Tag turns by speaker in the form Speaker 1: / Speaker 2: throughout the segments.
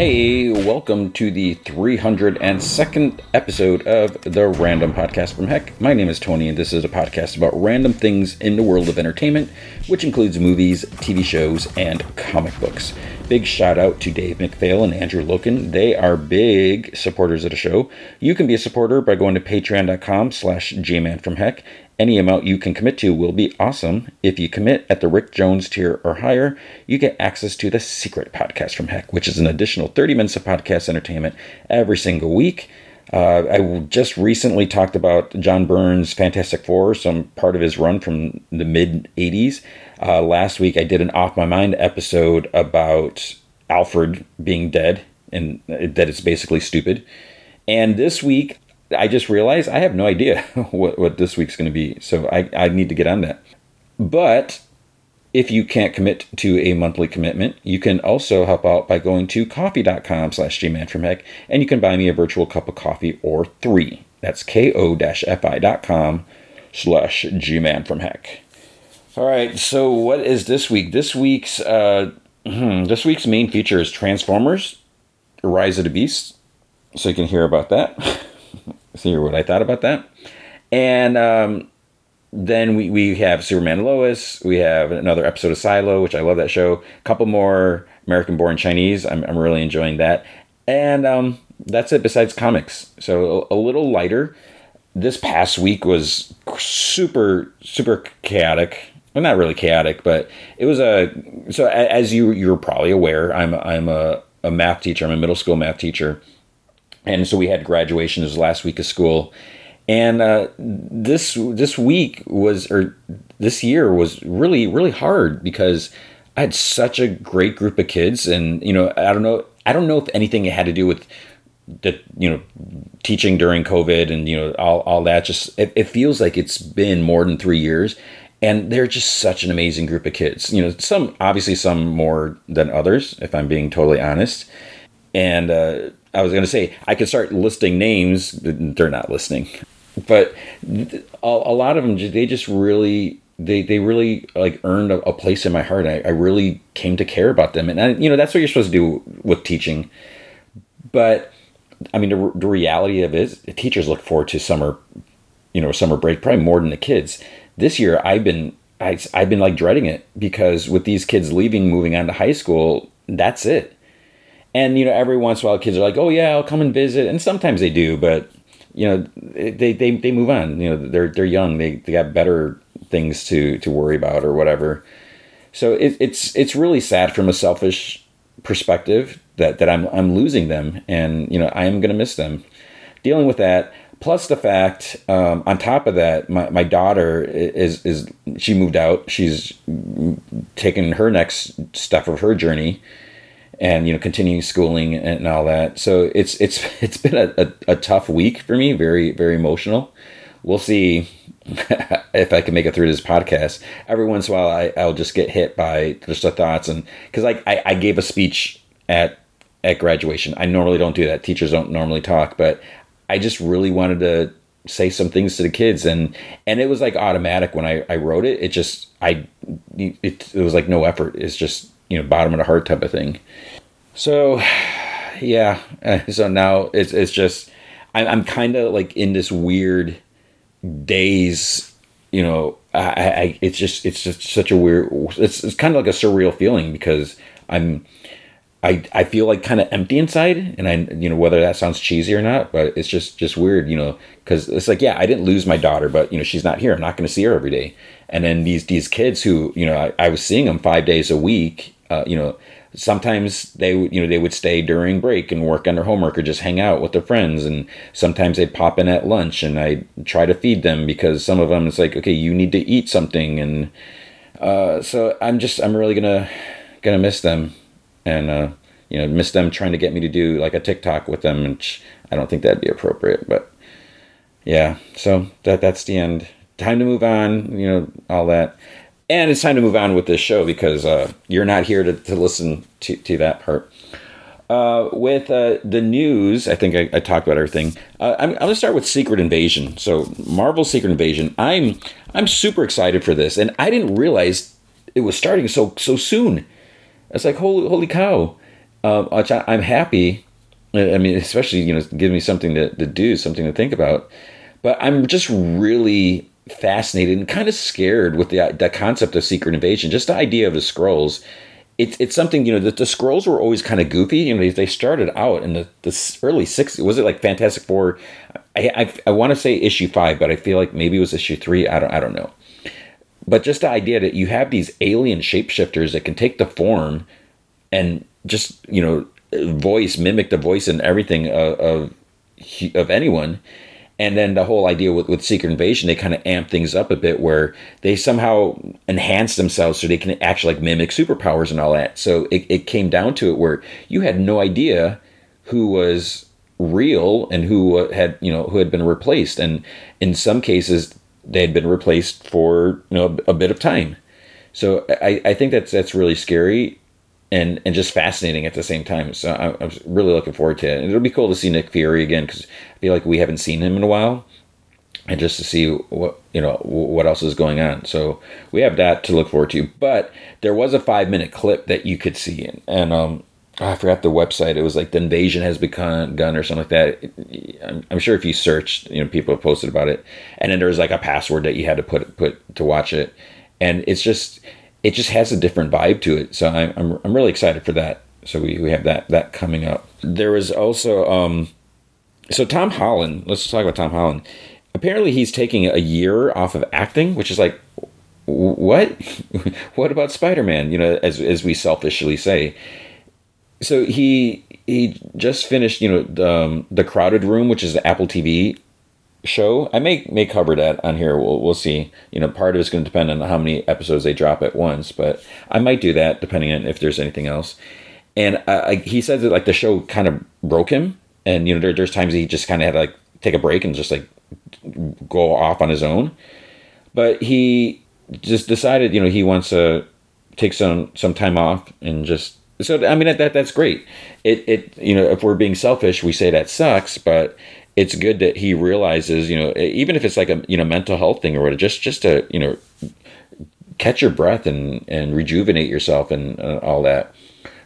Speaker 1: Hey, welcome to the 302nd episode of the Random Podcast from Heck. My name is Tony, and this is a podcast about random things in the world of entertainment, which includes movies, TV shows, and comic books. Big shout out to Dave McPhail and Andrew Loken. They are big supporters of the show. You can be a supporter by going to patreon.com slash gmanfromheck any amount you can commit to will be awesome. If you commit at the Rick Jones tier or higher, you get access to the Secret Podcast from Heck, which is an additional 30 minutes of podcast entertainment every single week. Uh, I just recently talked about John Byrne's Fantastic Four, some part of his run from the mid 80s. Uh, last week, I did an Off My Mind episode about Alfred being dead and that it's basically stupid. And this week, I just realized I have no idea what, what this week's going to be. So I, I need to get on that. But if you can't commit to a monthly commitment, you can also help out by going to ko-fi.com slash gmanfromheck and you can buy me a virtual cup of coffee or three. That's ko-fi.com slash gmanfromheck. All right, so what is this week? This week's uh, hmm, this week's main feature is Transformers: Rise of the Beast. So you can hear about that. see what I thought about that. And um, then we, we have Superman Lois. We have another episode of Silo, which I love that show. A couple more American Born Chinese. I'm, I'm really enjoying that. And um, that's it besides comics. So a, a little lighter. This past week was super, super chaotic. Well, not really chaotic, but it was a. So as you you're probably aware, I'm I'm a, a math teacher. I'm a middle school math teacher. And so we had graduation. It as last week of school. And uh, this this week was or this year was really really hard because I had such a great group of kids. And you know I don't know I don't know if anything had to do with the you know teaching during COVID and you know all, all that. Just it, it feels like it's been more than three years and they're just such an amazing group of kids you know some obviously some more than others if I'm being totally honest and uh, I was going to say I could start listing names. They're not listening, but a, a lot of them they just really they they really like earned a, a place in my heart. I, I, really came to care about them, and I, you know that's what you're supposed to do with teaching. But I mean, the, the reality of it is, teachers look forward to summer, you know, summer break probably more than the kids. This year, I've been I, I've been like dreading it because with these kids leaving, moving on to high school, that's it and you know, every once in a while, kids are like, "Oh yeah, I'll come and visit," and sometimes they do, but you know, they they, they move on. You know, they're they're young. They they got better things to to worry about or whatever. So it, it's it's really sad from a selfish perspective that that I'm I'm losing them, and you know, I am to miss them. Dealing with that, plus the fact um, on top of that my, my daughter is is she moved out she's taken her next step of her journey and you know continuing schooling and all that. So it's it's it's been a, a, a tough week for me, very very emotional. We'll see if I can make it through this podcast. Every once in a while, I, I'll just get hit by just the thoughts and because like I, I gave a speech at at graduation. I normally don't do that. Teachers don't normally talk, but I just really wanted to say some things to the kids and and it was like automatic when I, I wrote it. It just I it, it was like no effort. It's just you know bottom of the heart type of thing. So yeah, so now it's it's just I'm I'm kind of like in this weird daze. You know, I, I it's just it's just such a weird. It's it's kind of like a surreal feeling because I'm. I, I feel like kind of empty inside and I you know whether that sounds cheesy or not but it's just just weird you know because it's like yeah I didn't lose my daughter but you know she's not here. I'm not going to see her every day. And then these these kids who you know I, I was seeing them five days a week uh, you know sometimes they would you know they would stay during break and work on their homework or just hang out with their friends and sometimes they'd pop in at lunch and i try to feed them because some of them it's like okay you need to eat something and uh, so i'm just i'm really gonna gonna miss them and uh, you know miss them trying to get me to do like a tiktok with them and i don't think that'd be appropriate but yeah so that that's the end time to move on you know all that and it's time to move on with this show because uh, you're not here to, to listen to, to that part. Uh, with uh, the news, I think I, I talked about everything. Uh, I'm, I'm going to start with Secret Invasion. So, Marvel Secret Invasion. I'm I'm super excited for this, and I didn't realize it was starting so so soon. It's like holy holy cow! um, I'm happy. I mean, especially you know, give me something to, to do, something to think about. But I'm just really fascinated and kind of scared with the the concept of secret invasion. Just the idea of the Skrulls. It's, it's something you know that the Skrulls were always kind of goofy. You know, they started out in the, the early '60s. Was it like Fantastic Four? I I, I want to say issue five, but I feel like maybe it was issue three. I don't I don't know. But just the idea that you have these alien shapeshifters that can take the form and just you know voice mimic the voice and everything of of, of anyone. And then the whole idea with, with secret invasion they kind of amp things up a bit where they somehow enhance themselves so they can actually like mimic superpowers and all that. So it, it came down to it where you had no idea who was real and who uh, had you know who had been replaced. And in some cases they had been replaced for you know a, a bit of time so I, I think that's that's really scary and and just fascinating at the same time. So I, I was really looking forward to it. And it'll be cool to see Nick Fury again because I feel like we haven't seen him in a while, and just to see what you know what else is going on. So we have that to look forward to. But there was a five minute clip that you could see, and, and um. I forgot the website. It was like the invasion has begun or something like that. I'm, I'm sure if you searched, you know, people have posted about it. And then there was like a password that you had to put put to watch it. And it's just it just has a different vibe to it. So I'm, I'm, I'm really excited for that. So we, we have that that coming up. There was also um, so Tom Holland. Let's talk about Tom Holland. Apparently, he's taking a year off of acting, which is like, what? what about Spider Man? You know, as as we selfishly say. So he he just finished, you know, the, um, the Crowded Room, which is the Apple TV show. I may may cover that on here. We'll we'll see. You know, part of it's going to depend on how many episodes they drop at once, but I might do that depending on if there's anything else. And I, he said that like the show kind of broke him, and you know there, there's times he just kind of had to like take a break and just like go off on his own. But he just decided, you know, he wants to take some some time off and just so I mean that, that that's great. It it you know if we're being selfish, we say that sucks, but it's good that he realizes, you know, even if it's like a you know mental health thing or whatever, just just to you know catch your breath and and rejuvenate yourself and uh, all that.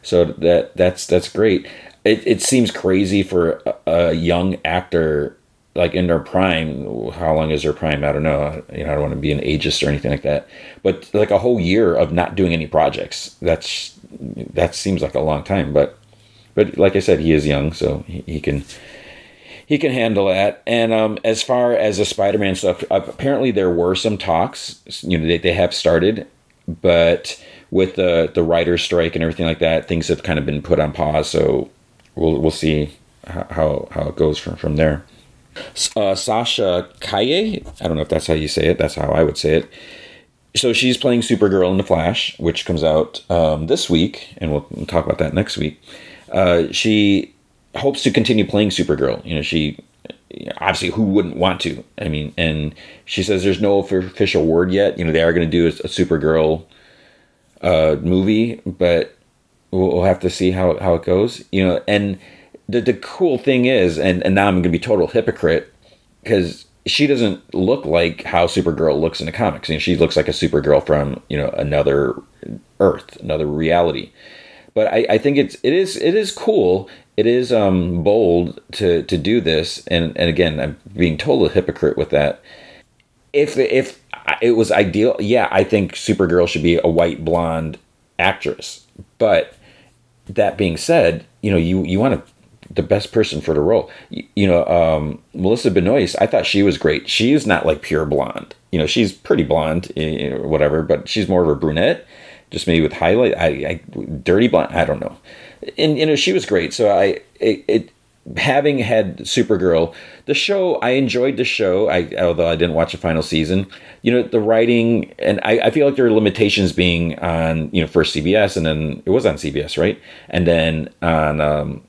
Speaker 1: So that that's that's great. It it seems crazy for a, a young actor like in their prime. How long is their prime? I don't know. You know, I don't want to be an ageist or anything like that. But like a whole year of not doing any projects. That's that seems like a long time. But but like I said, he is young, so he, he can he can handle that. And um, as far as the Spider-Man stuff, apparently there were some talks. You know, they, they have started, but with the the writer's strike and everything like that, things have kind of been put on pause. So we'll we'll see how how it goes from from there. Uh, Sasha Calle, I don't know if that's how you say it. That's how I would say it. So she's playing Supergirl in the Flash, which comes out um, this week, and we'll, we'll talk about that next week. Uh, she hopes to continue playing Supergirl. You know, she obviously who wouldn't want to? I mean, and she says there's no official word yet. You know, they are going to do a, a Supergirl uh, movie, but we'll, we'll, have to see how how it goes. You know, and the the cool thing is, and and now I'm going to be total hypocrite because she doesn't look like how Supergirl looks in the comics. You know, she looks like a Supergirl from you know another Earth, another reality. But I, I think it's it is it is cool it is um, bold to to do this, and and again, I'm being total hypocrite with that. If if it was ideal, yeah, I think Supergirl should be a white blonde actress. But that being said, you know, you you want to the best person for the role. You, you know, um, Melissa Benoist, I thought she was great. She is not like pure blonde. You know, she's pretty blonde or whatever, but she's more of a brunette, just maybe with highlight. I, I dirty blonde. I don't know and you know she was great. So I it, it having had Supergirl, the show I enjoyed the show. I although I didn't watch the final season. You know the writing, and I, I feel like there are limitations being on you know first CBS and then it was on CBS right, and then on um,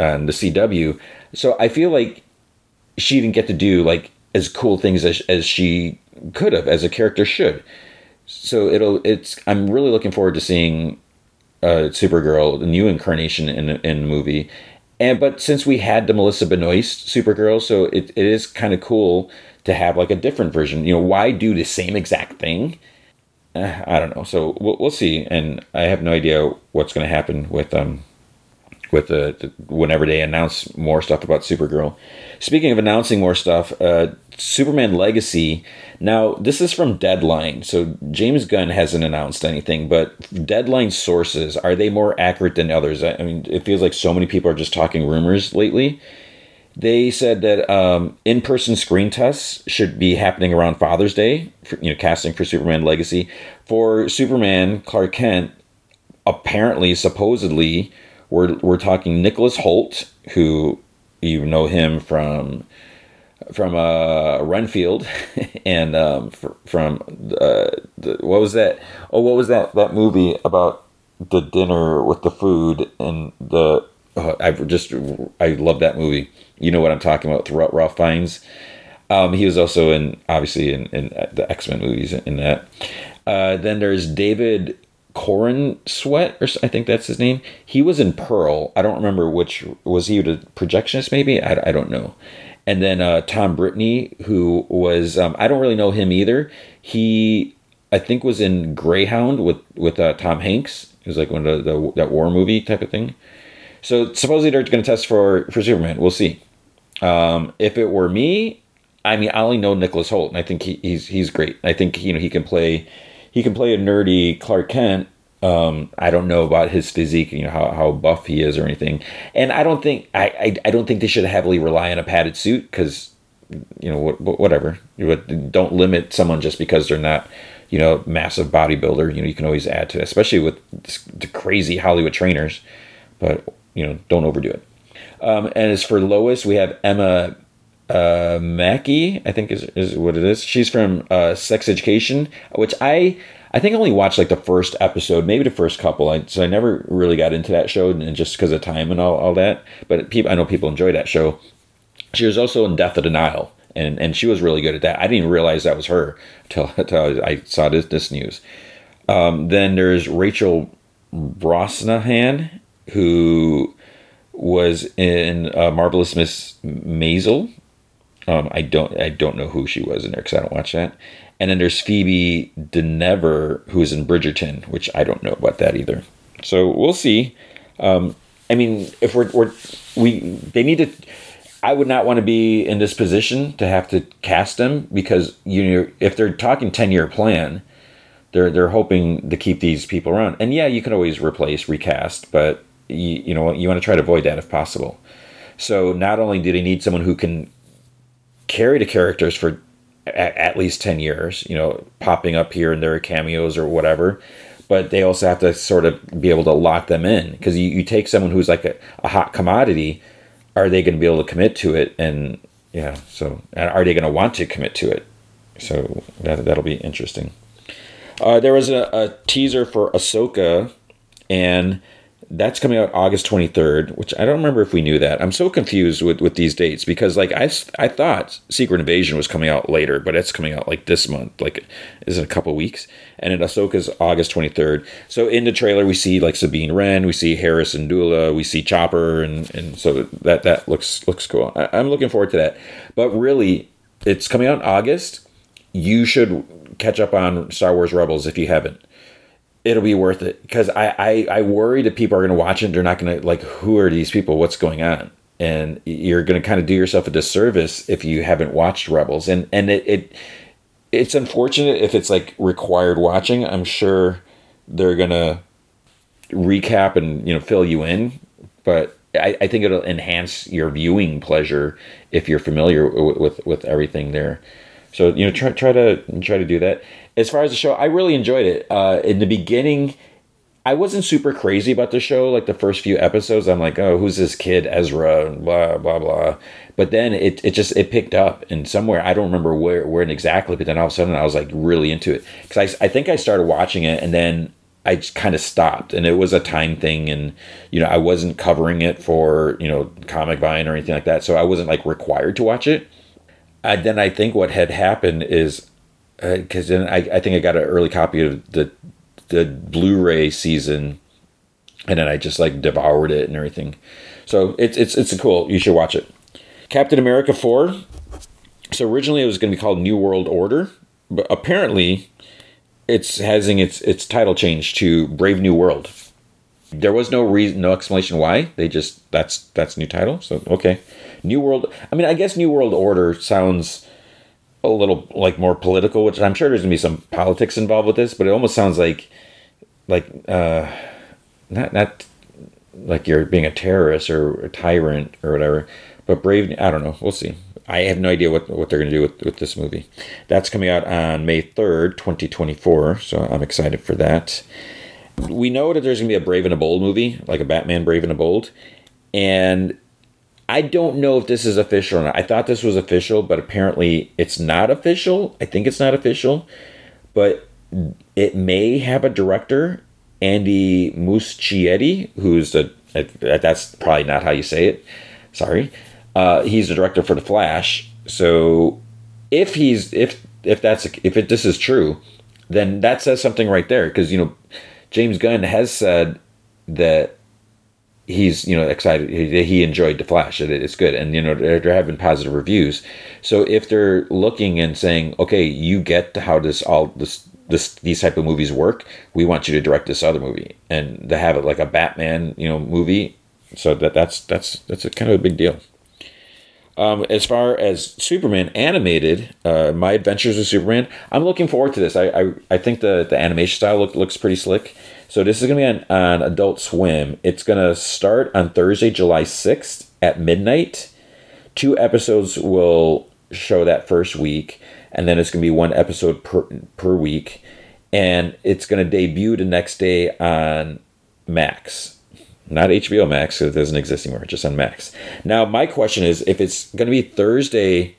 Speaker 1: on the CW. So I feel like she didn't get to do like as cool things as as she could have as a character should. So it'll it's I'm really looking forward to seeing uh, Supergirl, the new incarnation in in the movie. And but since we had the Melissa Benoist Supergirl, so it, it is kind of cool to have like a different version. You know, why do the same exact thing? Uh, I don't know. So we'll, we'll see. And I have no idea what's going to happen with um with the, the, whenever they announce more stuff about Supergirl. Speaking of announcing more stuff, uh, Superman Legacy. Now this is from Deadline, so James Gunn hasn't announced anything, but Deadline sources are they more accurate than others? I mean, it feels like so many people are just talking rumors lately. They said that um, in-person screen tests should be happening around Father's Day. For, you know, casting for Superman Legacy for Superman Clark Kent. Apparently, supposedly, we're we're talking Nicholas Hoult, who you know him from from uh, Renfield, and um, from uh, the, what was that? Oh, what was that that movie about the dinner with the food and the? Uh, I just I love that movie. You know what I'm talking about? Throughout Ralph Fiennes. Um, he was also in obviously in, in the X Men movies in that. Uh, then there's David Corenswet, or I think that's his name. He was in Pearl. I don't remember which was he the projectionist maybe. I, I don't know. And then uh, Tom Brittney, who was um, I don't really know him either. He I think was in Greyhound with with uh, Tom Hanks. It was like one of the, the that war movie type of thing. So supposedly they're going to test for for Superman. We'll see. Um, if it were me, I mean, I only know Nicholas Hoult, and I think he, he's he's great. I think you know he can play he can play a nerdy Clark Kent. Um, I don't know about his physique, you know how, how buff he is or anything, and I don't think I, I, I don't think they should heavily rely on a padded suit because you know whatever. Don't limit someone just because they're not you know massive bodybuilder. You know you can always add to it, especially with the crazy Hollywood trainers, but you know don't overdo it. Um, and as for Lois, we have Emma uh, Mackey, I think is, is what it is. She's from uh, Sex Education, which I I think I only watched like the first episode, maybe the first couple. I, so I never really got into that show, and just because of time and all, all that. But people, I know people enjoy that show. She was also in Death on the Nile, and and she was really good at that. I didn't realize that was her until, until I saw this this news. Um, then there's Rachel Brosnahan, who was in uh, Marvelous Miss Maisel, um, I don't I don't know who she was in there because I don't watch that. And then there's Phoebe Dynevor who's in Bridgerton, which I don't know about that either. So we'll see. Um, I mean, if we're, we're we they need to. I would not want to be in this position to have to cast them because you know if they're talking ten year plan, they're they're hoping to keep these people around. And yeah, you can always replace, recast, but you, you know you want to try to avoid that if possible. So not only do they need someone who can carry the characters for at, at least 10 years, you know, popping up here and there cameos or whatever. But they also have to sort of be able to lock them in because you, you take someone who's like a, a hot commodity, are they going to be able to commit to it? And yeah, so are they going to want to commit to it? So that, that'll be interesting. Uh, there was a, a teaser for Ahsoka, and that's coming out August 23rd, which I don't remember if we knew that. I'm so confused with, with these dates because like I, I thought Secret Invasion was coming out later, but it's coming out like this month, like is it a couple weeks. And in Ahsoka's August 23rd. So in the trailer we see like Sabine Wren, we see Hera and Syndulla, we see Chopper, and and so that that looks looks cool. I, I'm looking forward to that. But really, it's coming out in August. You should catch up on Star Wars Rebels if you haven't it'll be worth it because I, I I worry that people are going to watch it. They're not going to like, who are these people? What's going on? And you're going to kind of do yourself a disservice if you haven't watched Rebels. And and it, it it's unfortunate if it's like required watching. I'm sure they're going to recap and you know fill you in, but I, I think it'll enhance your viewing pleasure if you're familiar with with, with everything there. So you know, try try to try to do that as far as the show, I really enjoyed it. Uh, in the beginning, I wasn't super crazy about the show. Like the first few episodes, I'm like, oh, who's this kid Ezra? Blah blah blah. But then it, it just it picked up and somewhere I don't remember where where exactly. But then all of a sudden I was like really into it because I I think I started watching it and then I just kind of stopped and it was a time thing and you know I wasn't covering it for you know Comic Vine or anything like that, so I wasn't like required to watch it. And then I think what had happened is because uh, then I, I think I got an early copy of the the Blu-ray season, and then I just like devoured it and everything. So it's it's it's cool. You should watch it. Captain America four. So originally it was going to be called New World Order, but apparently it's having its its title changed to Brave New World. There was no reason, no explanation why. They just that's that's new title. So okay, New World. I mean, I guess New World Order sounds a little like more political, which I'm sure there's gonna be some politics involved with this, but it almost sounds like like uh, not not like you're being a terrorist or a tyrant or whatever. But Brave, I don't know. We'll see. I have no idea what, what they're going to do with, with this movie. That's coming out on May 3rd, 2024. So I'm excited for that. We know that there's going to be a Brave and a Bold movie, like a Batman Brave and a Bold. And I don't know if this is official or not. I thought this was official, but apparently it's not official. I think it's not official. But it may have a director, Andy Muschietti, who's the, that's probably not how you say it. Sorry uh, he's the director for The Flash. So if he's if if that's if it, this is true, then that says something right there because you know James Gunn has said that he's you know excited he, enjoyed the flash it, it's good and you know they're, they're, having positive reviews so if they're looking and saying okay you get how this all this this these type of movies work we want you to direct this other movie and to have it like a batman you know movie so that that's that's that's a kind of a big deal um, as far as Superman animated, uh, My Adventures with Superman, I'm looking forward to this. I I, I think the, the animation style look, looks pretty slick. So this is going to be on, on Adult Swim. It's going to start on Thursday, July 6th at midnight. Two episodes will show that first week, and then it's going to be one episode per, per week. And it's going to debut the next day on Max not HBO Max because it doesn't exist anymore, just on Max. Now, my question is if it's going to be Thursday,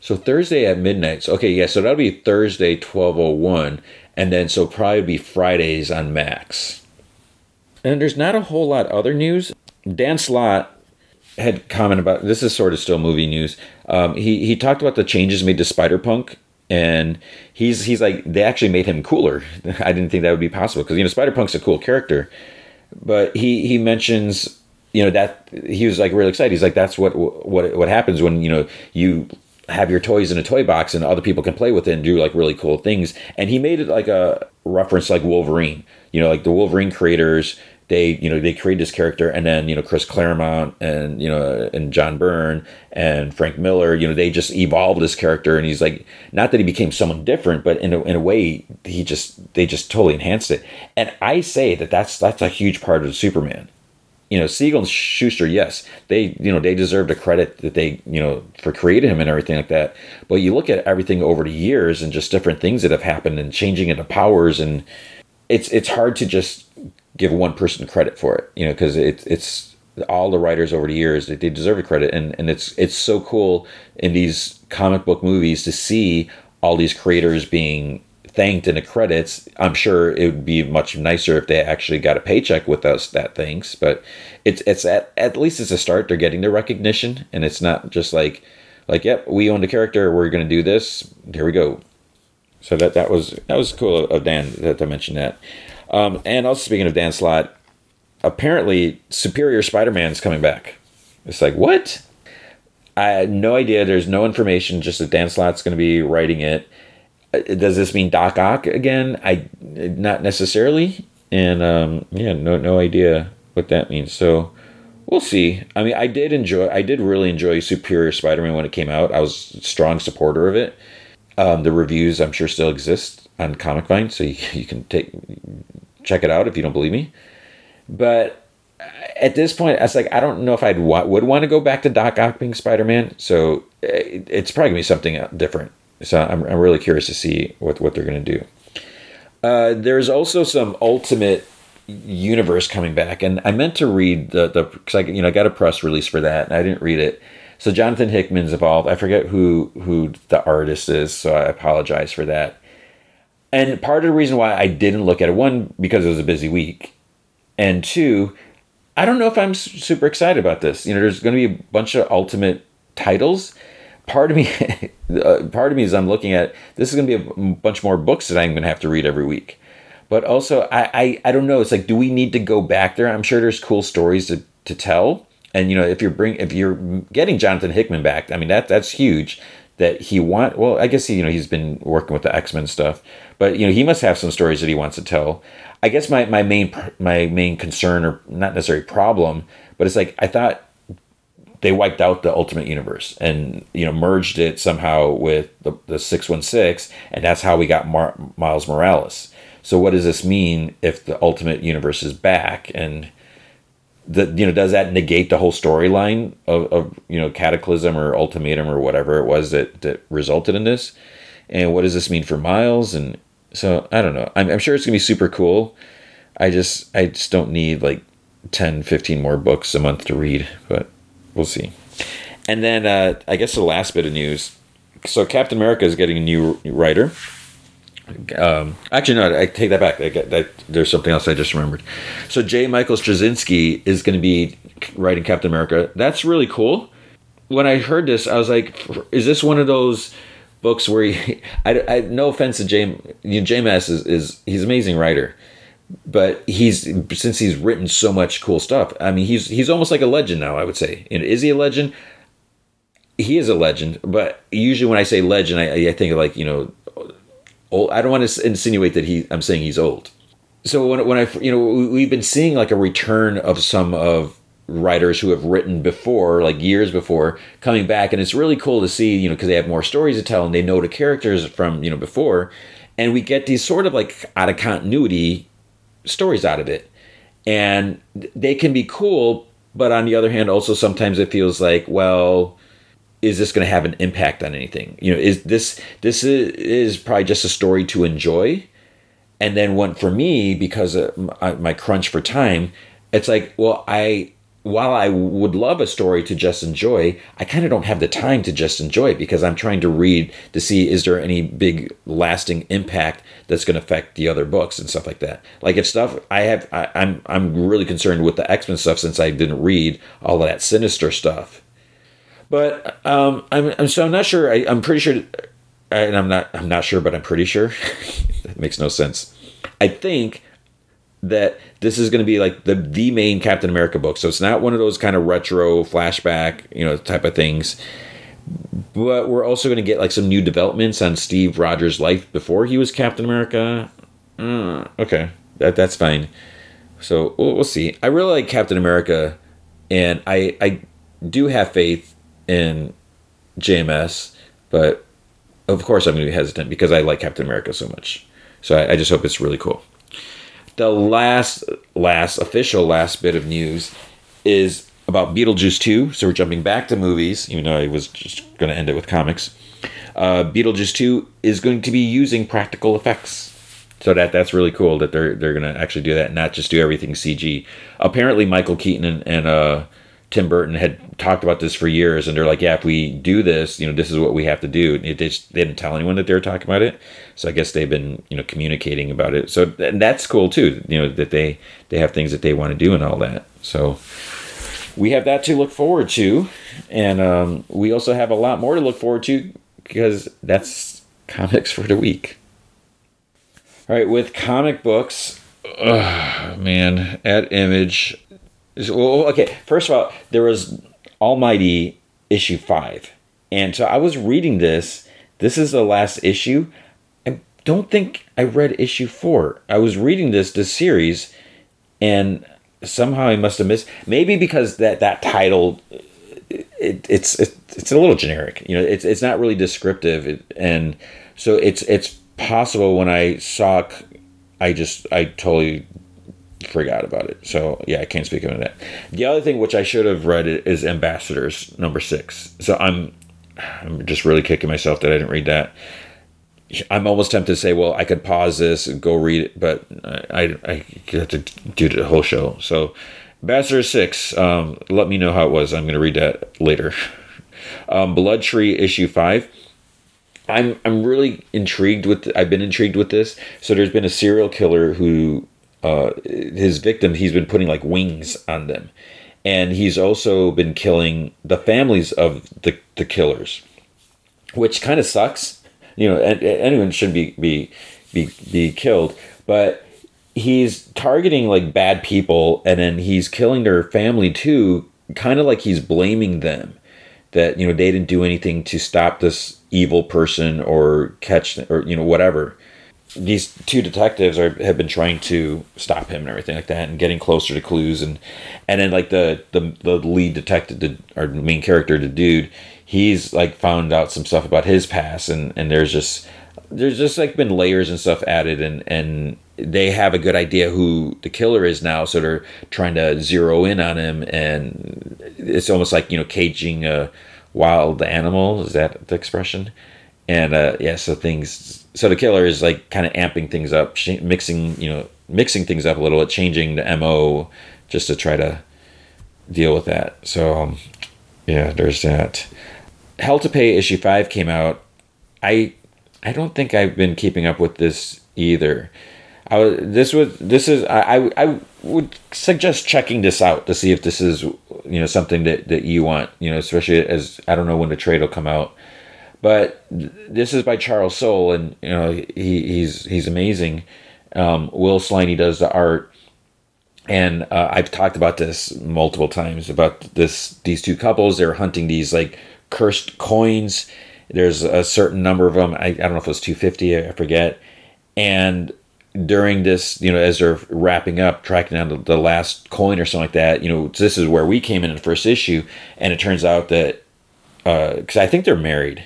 Speaker 1: so Thursday at midnight. So, okay, yeah, so that'll be Thursday, 1201, and then so probably be Fridays on Max. And there's not a whole lot other news. Dan Slott had comment about this is sort of still movie news. Um, he he talked about the changes made to Spider Punk, and he's he's like they actually made him cooler. I didn't think that would be possible because you know Spider Punk's a cool character, but he he mentions you know that he was like really excited. He's like that's what what what happens when you know you have your toys in a toy box and other people can play with it and do like really cool things. And he made it like a reference like Wolverine. You know, like the Wolverine creators they you know they created this character and then you know chris claremont and you know and john byrne and frank miller you know they just evolved this character and he's like not that he became someone different but in a, in a way he just they just totally enhanced it and i say that that's that's a huge part of superman you know siegel and shuster yes they you know they deserve the credit that they you know for creating him and everything like that. But you look at everything over the years and just different things that have happened and changing into powers and it's it's hard to just give one person credit for it, you know, because it's it's all the writers over the years they, they deserve a credit, and and it's it's so cool in these comic book movies to see all these creators being thanked in the credits. I'm sure it would be much nicer if they actually got a paycheck with us that thanks, but it's it's at at least it's a start. They're getting the recognition, and it's not just like like yep, we own the character. We're gonna do this. Here we go. So that that was that was cool of Dan that to mention that. Um, and also speaking of Dan Slott, apparently Superior Spider-Man is coming back. It's like what? I had no idea. There's no information. Just that Dan Slott's going to be writing it. Uh, does this mean Doc Ock again? I not necessarily. And um, yeah, no no idea what that means. So we'll see. I mean, I did enjoy. I did really enjoy Superior Spider-Man when it came out. I was a strong supporter of it. Um, the reviews, I'm sure, still exist on Comic Vine, so you, you can take check it out if you don't believe me. But at this point, I was like, I don't know if I wa- would want to go back to Doc Ock being Spider Man. So it, it's probably gonna be something different. So I'm, I'm really curious to see what what they're gonna do. Uh, there's also some Ultimate Universe coming back, and I meant to read the the because I you know I got a press release for that, and I didn't read it. So Jonathan Hickman's involved. I forget who who the artist is, so I apologize for that. And part of the reason why I didn't look at it, one, because it was a busy week, and two, I don't know if I'm super excited about this. You know, there's going to be a bunch of ultimate titles. Part of me, uh, part of me is I'm looking at this is going to be a bunch more books that I'm going to have to read every week. But also, I, I, I don't know. It's like, do we need to go back there? I'm sure there's cool stories to, to tell. And you know, if you're bring if you're getting Jonathan Hickman back, I mean that that's huge that he want. Well, I guess he, you know he's been working with the X Men stuff, but you know he must have some stories that he wants to tell. I guess my my main my main concern or not necessarily problem, but it's like I thought they wiped out the Ultimate Universe and you know merged it somehow with the the six one six, and that's how we got Mar- Miles Morales. So what does this mean if the Ultimate Universe is back and the you know does that negate the whole storyline of, of you know Cataclysm or Ultimatum or whatever it was that that resulted in this? And what does this mean for Miles? And so I don't know. I'm, I'm sure it's gonna be super cool. I just I just don't need like 10, 15 more books a month to read, but we'll see. And then uh, I guess the last bit of news. So Captain America is getting a new writer. Um, actually, no, I take that back. I get. There's something else I just remembered. So J. Michael Straczynski is going to be writing Captain America. That's really cool. When I heard this, I was like, "Is this one of those books where he?" I, I no offense to J. You know, JMS is, is he's an amazing writer, but he's since he's written so much cool stuff. I mean, he's he's almost like a legend now. I would say. And is he a legend? He is a legend, but usually when I say legend, I, I think of like you know old. I don't want to insinuate that he. I'm saying he's old. So when when I you know we've been seeing like a return of some of writers who have written before, like years before, coming back, and it's really cool to see you know because they have more stories to tell and they know the characters from you know before, and we get these sort of like out of continuity stories out of it, and they can be cool. But on the other hand, also sometimes it feels like well is this going to have an impact on anything you know is this this is, is probably just a story to enjoy and then one for me because of uh, my crunch for time it's like well i while i would love a story to just enjoy i kind of don't have the time to just enjoy it because i'm trying to read to see is there any big lasting impact that's going to affect the other books and stuff like that like if stuff i have I, i'm i'm really concerned with the x-men stuff since i didn't read all of that sinister stuff but um, I'm, I'm so I'm not sure. I, I'm pretty sure, and I'm not I'm not sure, but I'm pretty sure. that makes no sense. I think that this is going to be like the the main Captain America book. So it's not one of those kind of retro flashback, you know, type of things. But we're also going to get like some new developments on Steve Rogers' life before he was Captain America. Uh, okay, that that's fine. So we'll, we'll see. I really like Captain America, and I I do have faith in JMS, but of course I'm going to be hesitant because I like Captain America so much. So I, I just hope it's really cool. The last, last official last bit of news is about Beetlejuice 2. So we're jumping back to movies, even though I was just going to end it with comics. Uh, Beetlejuice 2 is going to be using practical effects. So that that's really cool that they're they're gonna actually do that, not just do everything CG. Apparently, Michael Keaton and, and uh, Tim Burton had talked about this for years, and they're like, "Yeah, if we do this, you know, this is what we have to do." It just, they didn't tell anyone that they were talking about it, so I guess they've been, you know, communicating about it. So and that's cool too, you know, that they they have things that they want to do and all that. So we have that to look forward to, and um, we also have a lot more to look forward to because that's comics for the week. All right, with comic books, man, at Image well, oh, oh, okay, first of all, there was Almighty issue five. And so I was reading this. This is the last issue. I don't think I read issue four. I was reading this this series, and somehow I must have missed. Maybe because that that title, it, it's it, it's a little generic. You know, it's it's not really descriptive, and so it's it's possible when I saw, I just I totally forgot about it. So yeah, I can't speak on that. The other thing which I should have read is Ambassadors number six. So I'm I'm just really kicking myself that I didn't read that. I'm almost tempted to say, well, I could pause this and go read it, but I I, I have to do the whole show. So Ambassador six. Um, let me know how it was. I'm going to read that later. Um, Blood Tree issue five. I'm I'm really intrigued with. I've been intrigued with this. So there's been a serial killer who uh, his victim, he's been putting like wings on them. And he's also been killing the families of the, the killers, which kind of sucks. You know, anyone shouldn't be, be, be, be killed. But he's targeting like bad people and then he's killing their family too, kind of like he's blaming them that, you know, they didn't do anything to stop this evil person or catch or you know whatever these two detectives are have been trying to stop him and everything like that and getting closer to clues and and then like the the, the lead detective the, our main character the dude he's like found out some stuff about his past and and there's just there's just like been layers and stuff added and and they have a good idea who the killer is now so they're trying to zero in on him and it's almost like you know caging a wild animal. Is that the expression? And uh yeah so things so the killer is like kind of amping things up mixing you know mixing things up a little bit changing the mo just to try to deal with that. So um, yeah there's that. Hell to pay issue 5 came out. I i don't think i've been keeping up with this either. I was, this was this is I, I would suggest checking this out to see if this is you know something that, that you want you know especially as I don't know when the trade will come out but this is by Charles Soule and you know he, he's he's amazing. Um, Will Sliney does the art. And uh, I've talked about this multiple times about this these two couples. They're hunting these like cursed coins. There's a certain number of them. I, I don't know if it was 250 I forget. And during this, you know, as they're wrapping up, tracking down the, the, last coin or something like that, you know, this is where we came in, in the first issue, and it turns out that because uh, I think they're married,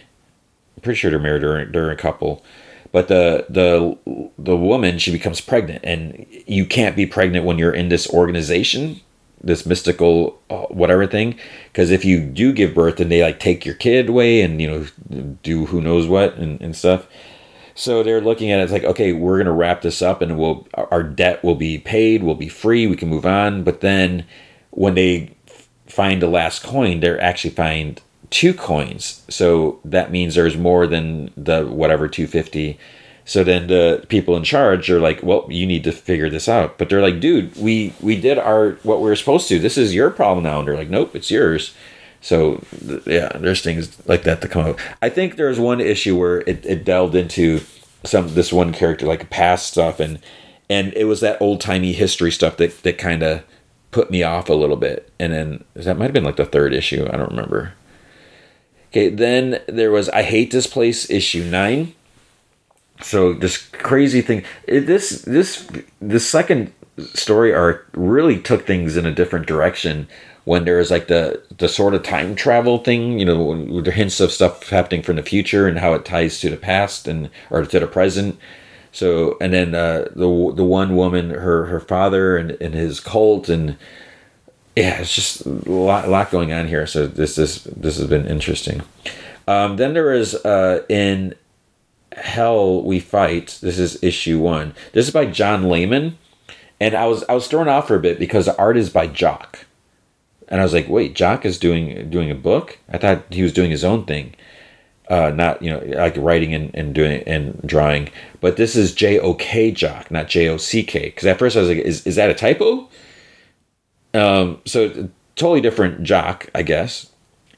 Speaker 1: pretty sure they're married during during a couple, but the the the woman she becomes pregnant, and you can't be pregnant when you're in this organization, this mystical uh, whatever thing, because if you do give birth, then they like take your kid away and you know do who knows what and, and stuff so they're looking at it, it's like, okay, we're to wrap this up and we'll, our debt will be paid, we'll be free, we can move on. But then when they find the last coin, they're actually find two coins. So that means there's more than the whatever 250. So then the people in charge are like, well, you need to figure this out. But they're like, dude, we we did our what we were supposed to. This is your problem now. And they're like, nope, it's yours. So yeah, there's things like that to come up. I think there's one issue where it, it delved into some this one character like past stuff and and it was that old timey history stuff that that kind of put me off a little bit. And then that might have been like the third issue. I don't remember. Okay, then there was I hate this place issue nine. So this crazy thing. This this the second story arc really took things in a different direction when there was like the the sort of time travel thing, you know, the hints of stuff happening from the future and how it ties to the past and or to the present. So and then uh, the the one woman, her her father and, and his cult and yeah, it's just a lot, a lot going on here. So this this this has been interesting. Um, then there is uh, in Hell We Fight. This is issue one. This is by John Layman, and I was I was thrown off for a bit because the art is by Jock and I was like, wait, Jock is doing doing a book. I thought he was doing his own thing, uh, not you know like writing and, and doing and drawing. But this is J O K Jock, not J O C K. Because at first I was like, is is that a typo? Um, so totally different Jock, I guess.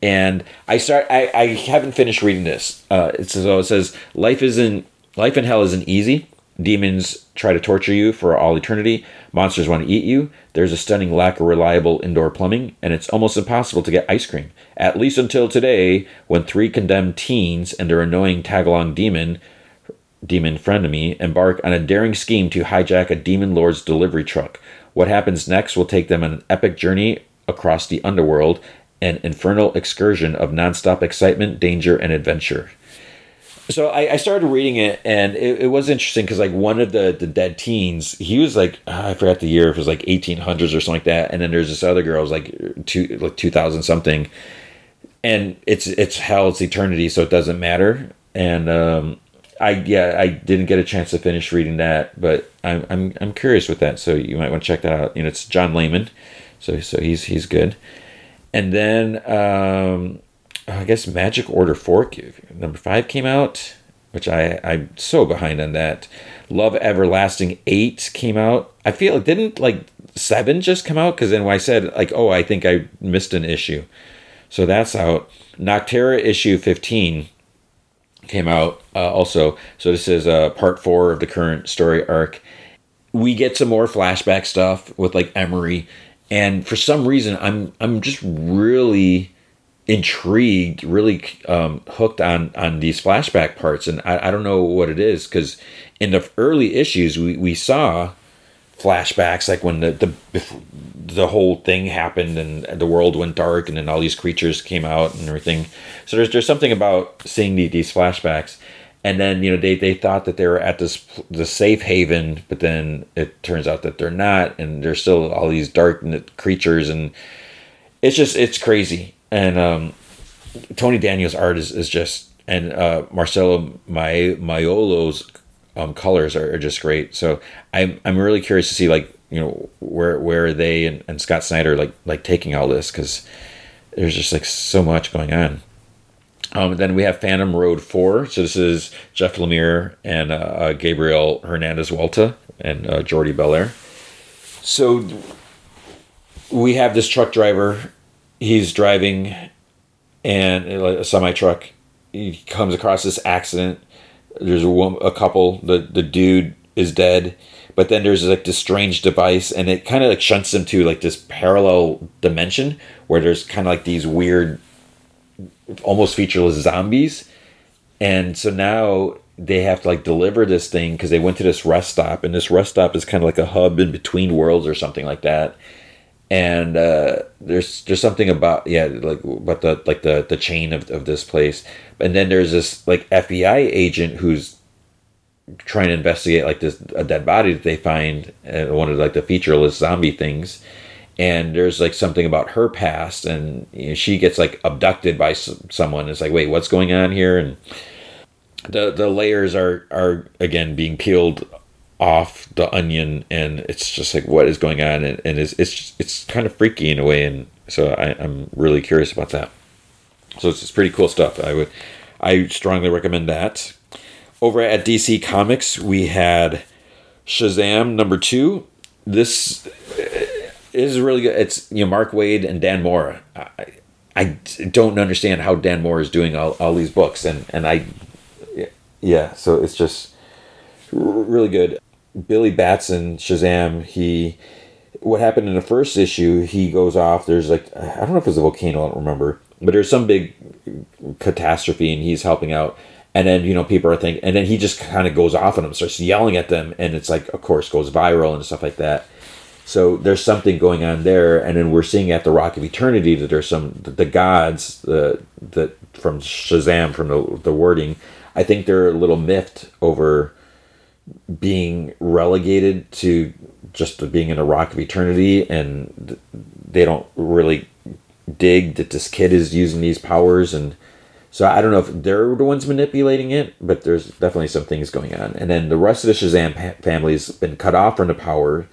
Speaker 1: And I start. I, I haven't finished reading this. Uh, it's so it says life isn't life in hell isn't easy. Demons try to torture you for all eternity. Monsters want to eat you. There's a stunning lack of reliable indoor plumbing, and it's almost impossible to get ice cream. At least until today, when three condemned teens and their annoying tagalong demon, demon frenemy, embark on a daring scheme to hijack a demon lord's delivery truck. What happens next will take them on an epic journey across the underworld, an infernal excursion of nonstop excitement, danger, and adventure. So I, I, started reading it and it, it was interesting because like one of the the dead teens he was like uh, i forgot the year if it was like 1800s or something like that and then there's this other girl was like two like 2000 something and it's it's hell it's eternity so it doesn't matter and um i yeah i didn't get a chance to finish reading that but i'm i'm, I'm curious with that so you might want to check that out you know it's john layman so so he's he's good and then um I guess Magic Order 4, number 5 came out, which I, I'm so behind on that. Love Everlasting 8 came out. I feel it didn't like 7 just come out? Because then I said, like, oh, I think I missed an issue. So that's out. Nocterra issue 15 came out uh, also. So this is uh, part 4 of the current story arc. We get some more flashback stuff with like Emery. And for some reason, I'm I'm just really intrigued, really um, hooked on on these flashback parts, and I, I don't know what it is because in the early issues we, we saw flashbacks like when the, the the whole thing happened and the world went dark and then all these creatures came out and everything. So there's there's something about seeing the, these flashbacks. And then you know they, they thought that they were at this the safe haven but then it turns out that they're not and there's still all these dark creatures and it's just it's crazy. And um, Tony Daniels art is, is just and uh, Marcelo Maiolo's um, colors are, are, just great. So I'm I'm really curious to see like you know where where are they and, and Scott Snyder like like taking all this because there's just like so much going on. Um, then we have Phantom Road Four. So this is Jeff Lemire and uh, uh Gabriel Hernandez Walta and uh, Jordie Bellaire. So we have this truck driver. He's driving and a semi truck. He comes across this accident there's a a couple. The the dude is dead, but then there's like this strange device, and it kind of like shunts them to like this parallel dimension where there's kind of like these weird, almost featureless zombies, and so now they have to like deliver this thing because they went to this rest stop, and this rest stop is kind of like a hub in between worlds or something like that and uh, there's there's something about yeah like about the like the the chain of, of this place. And then there's this like FBI agent who's trying to investigate like this a dead body that they find one of like the featureless zombie things. And there's like something about her past and you know, she gets like abducted by someone. It's like wait what's going on here? And the the layers are are again being peeled off the onion and it's just like what is going on and, and it's it's it's kind of freaky in a way and so I, I'm really curious about that. So it's, it's pretty cool stuff. I would I strongly recommend that. Over at DC Comics, we had Shazam number two. This uh, is really good. It's you know Mark Waid and Dan Mora. I, I don't understand how Dan Mora is doing all, all these books and and I yeah so it's just really good. Billy Batson Shazam he what happened in the first issue he goes off there's like I don't know if it was a volcano I don't remember but there's some big catastrophe and he's helping out. And then you know people are thinking and then he just kind of goes off on them starts yelling at them and it's like of course goes viral and stuff like that. So there's something going on there and then we're seeing at the rock of eternity that there's some the gods the the from shazam from the, the wording i think they're a little miffed over being relegated to just being in a rock of eternity and they don't really dig that this kid is using these powers and so I don't know if they're the ones manipulating it, but there's definitely some things going on. And then the rest of the Shazam family's been cut off from the power,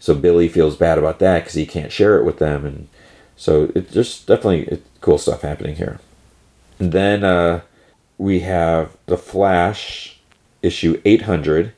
Speaker 1: so Billy feels bad about that because he can't share it with them, and so it's just definitely cool stuff happening here. And then uh, we have the Flash issue 800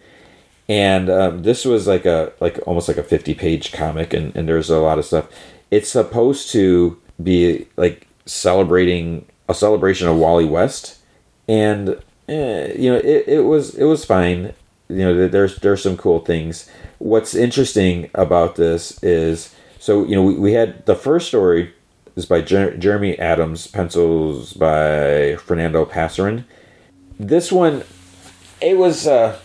Speaker 1: and um, this was like a like almost like a 50 page comic and, and there's a lot of stuff. It's supposed to be like celebrating a celebration of wally west. And eh, you know it, it was it was fine. You know there's there's some cool things. What's interesting about this is so you know we, we had the first story is by Jer- jeremy adams pencils by fernando pasarin this one it was uh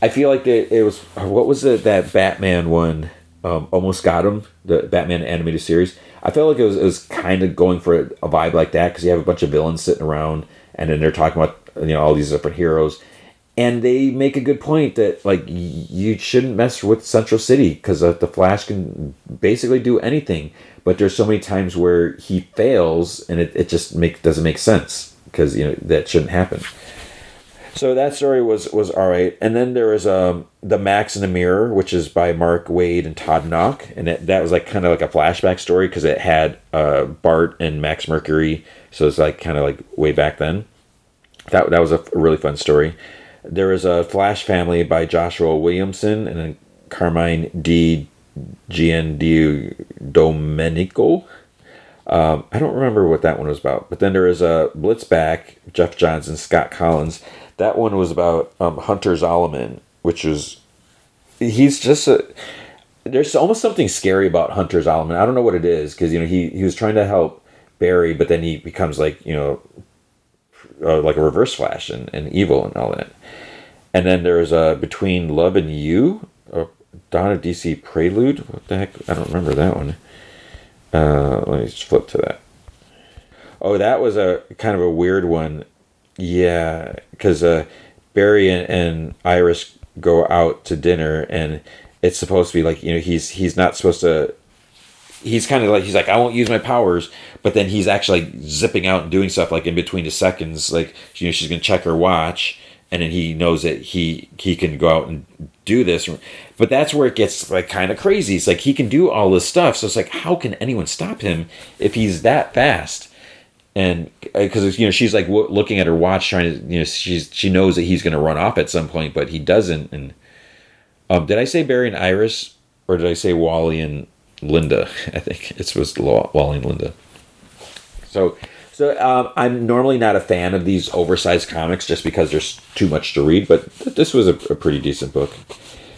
Speaker 1: I feel like it, it was what was it that Batman one um, almost got him the Batman animated series. I felt like it was, it was kind of going for a, vibe like that because you have a bunch of villains sitting around and then they're talking about you know all these different heroes and they make a good point that like you shouldn't mess with Central City because uh, the Flash can basically do anything, but there's so many times where he fails and it, it just make doesn't make sense because you know that shouldn't happen. So that story was was all right, and then there was um the Max in the Mirror, which is by Mark Waid and Todd Nauck, and it, that was like kind of like a flashback story because it had uh, Bart and Max Mercury, so it's like kind of like way back then. That that was a really fun story. There was a Flash Family by Joshua Williamson and then Carmine Di Giandomenico. Um, I don't remember what that one was about, but then there is a Blitzback, Geoff Johns and Scott Kolins that one was about um, Hunter Zolomon, which was he's just a there's almost something scary about Hunter Zolomon. I don't know what it is because you know he he was trying to help Barry, but then he becomes like you know, uh, like a Reverse Flash and, and evil and all that. And then there's uh, between Love and You, a Dawn of DC Prelude. What the heck? I don't remember that one. Uh, let me just flip to that. Oh, that was a kind of a weird one. Yeah, because uh, Barry and, and Iris go out to dinner, and it's supposed to be like you know he's he's not supposed to. He's kind of like he's like I won't use my powers, but then he's actually like zipping out and doing stuff like in between the seconds. Like you know she's gonna check her watch, and then he knows that he he can go out and do this but that's where it gets like kind of crazy it's like he can do all this stuff so it's like how can anyone stop him if he's that fast and because uh, you know she's like w- looking at her watch trying to you know she's she knows that he's going to run off at some point but he doesn't and um did i say barry and iris or did i say wally and linda i think it was wally and linda so so um, I'm normally not a fan of these oversized comics just because there's too much to read, but this was a, a pretty decent book.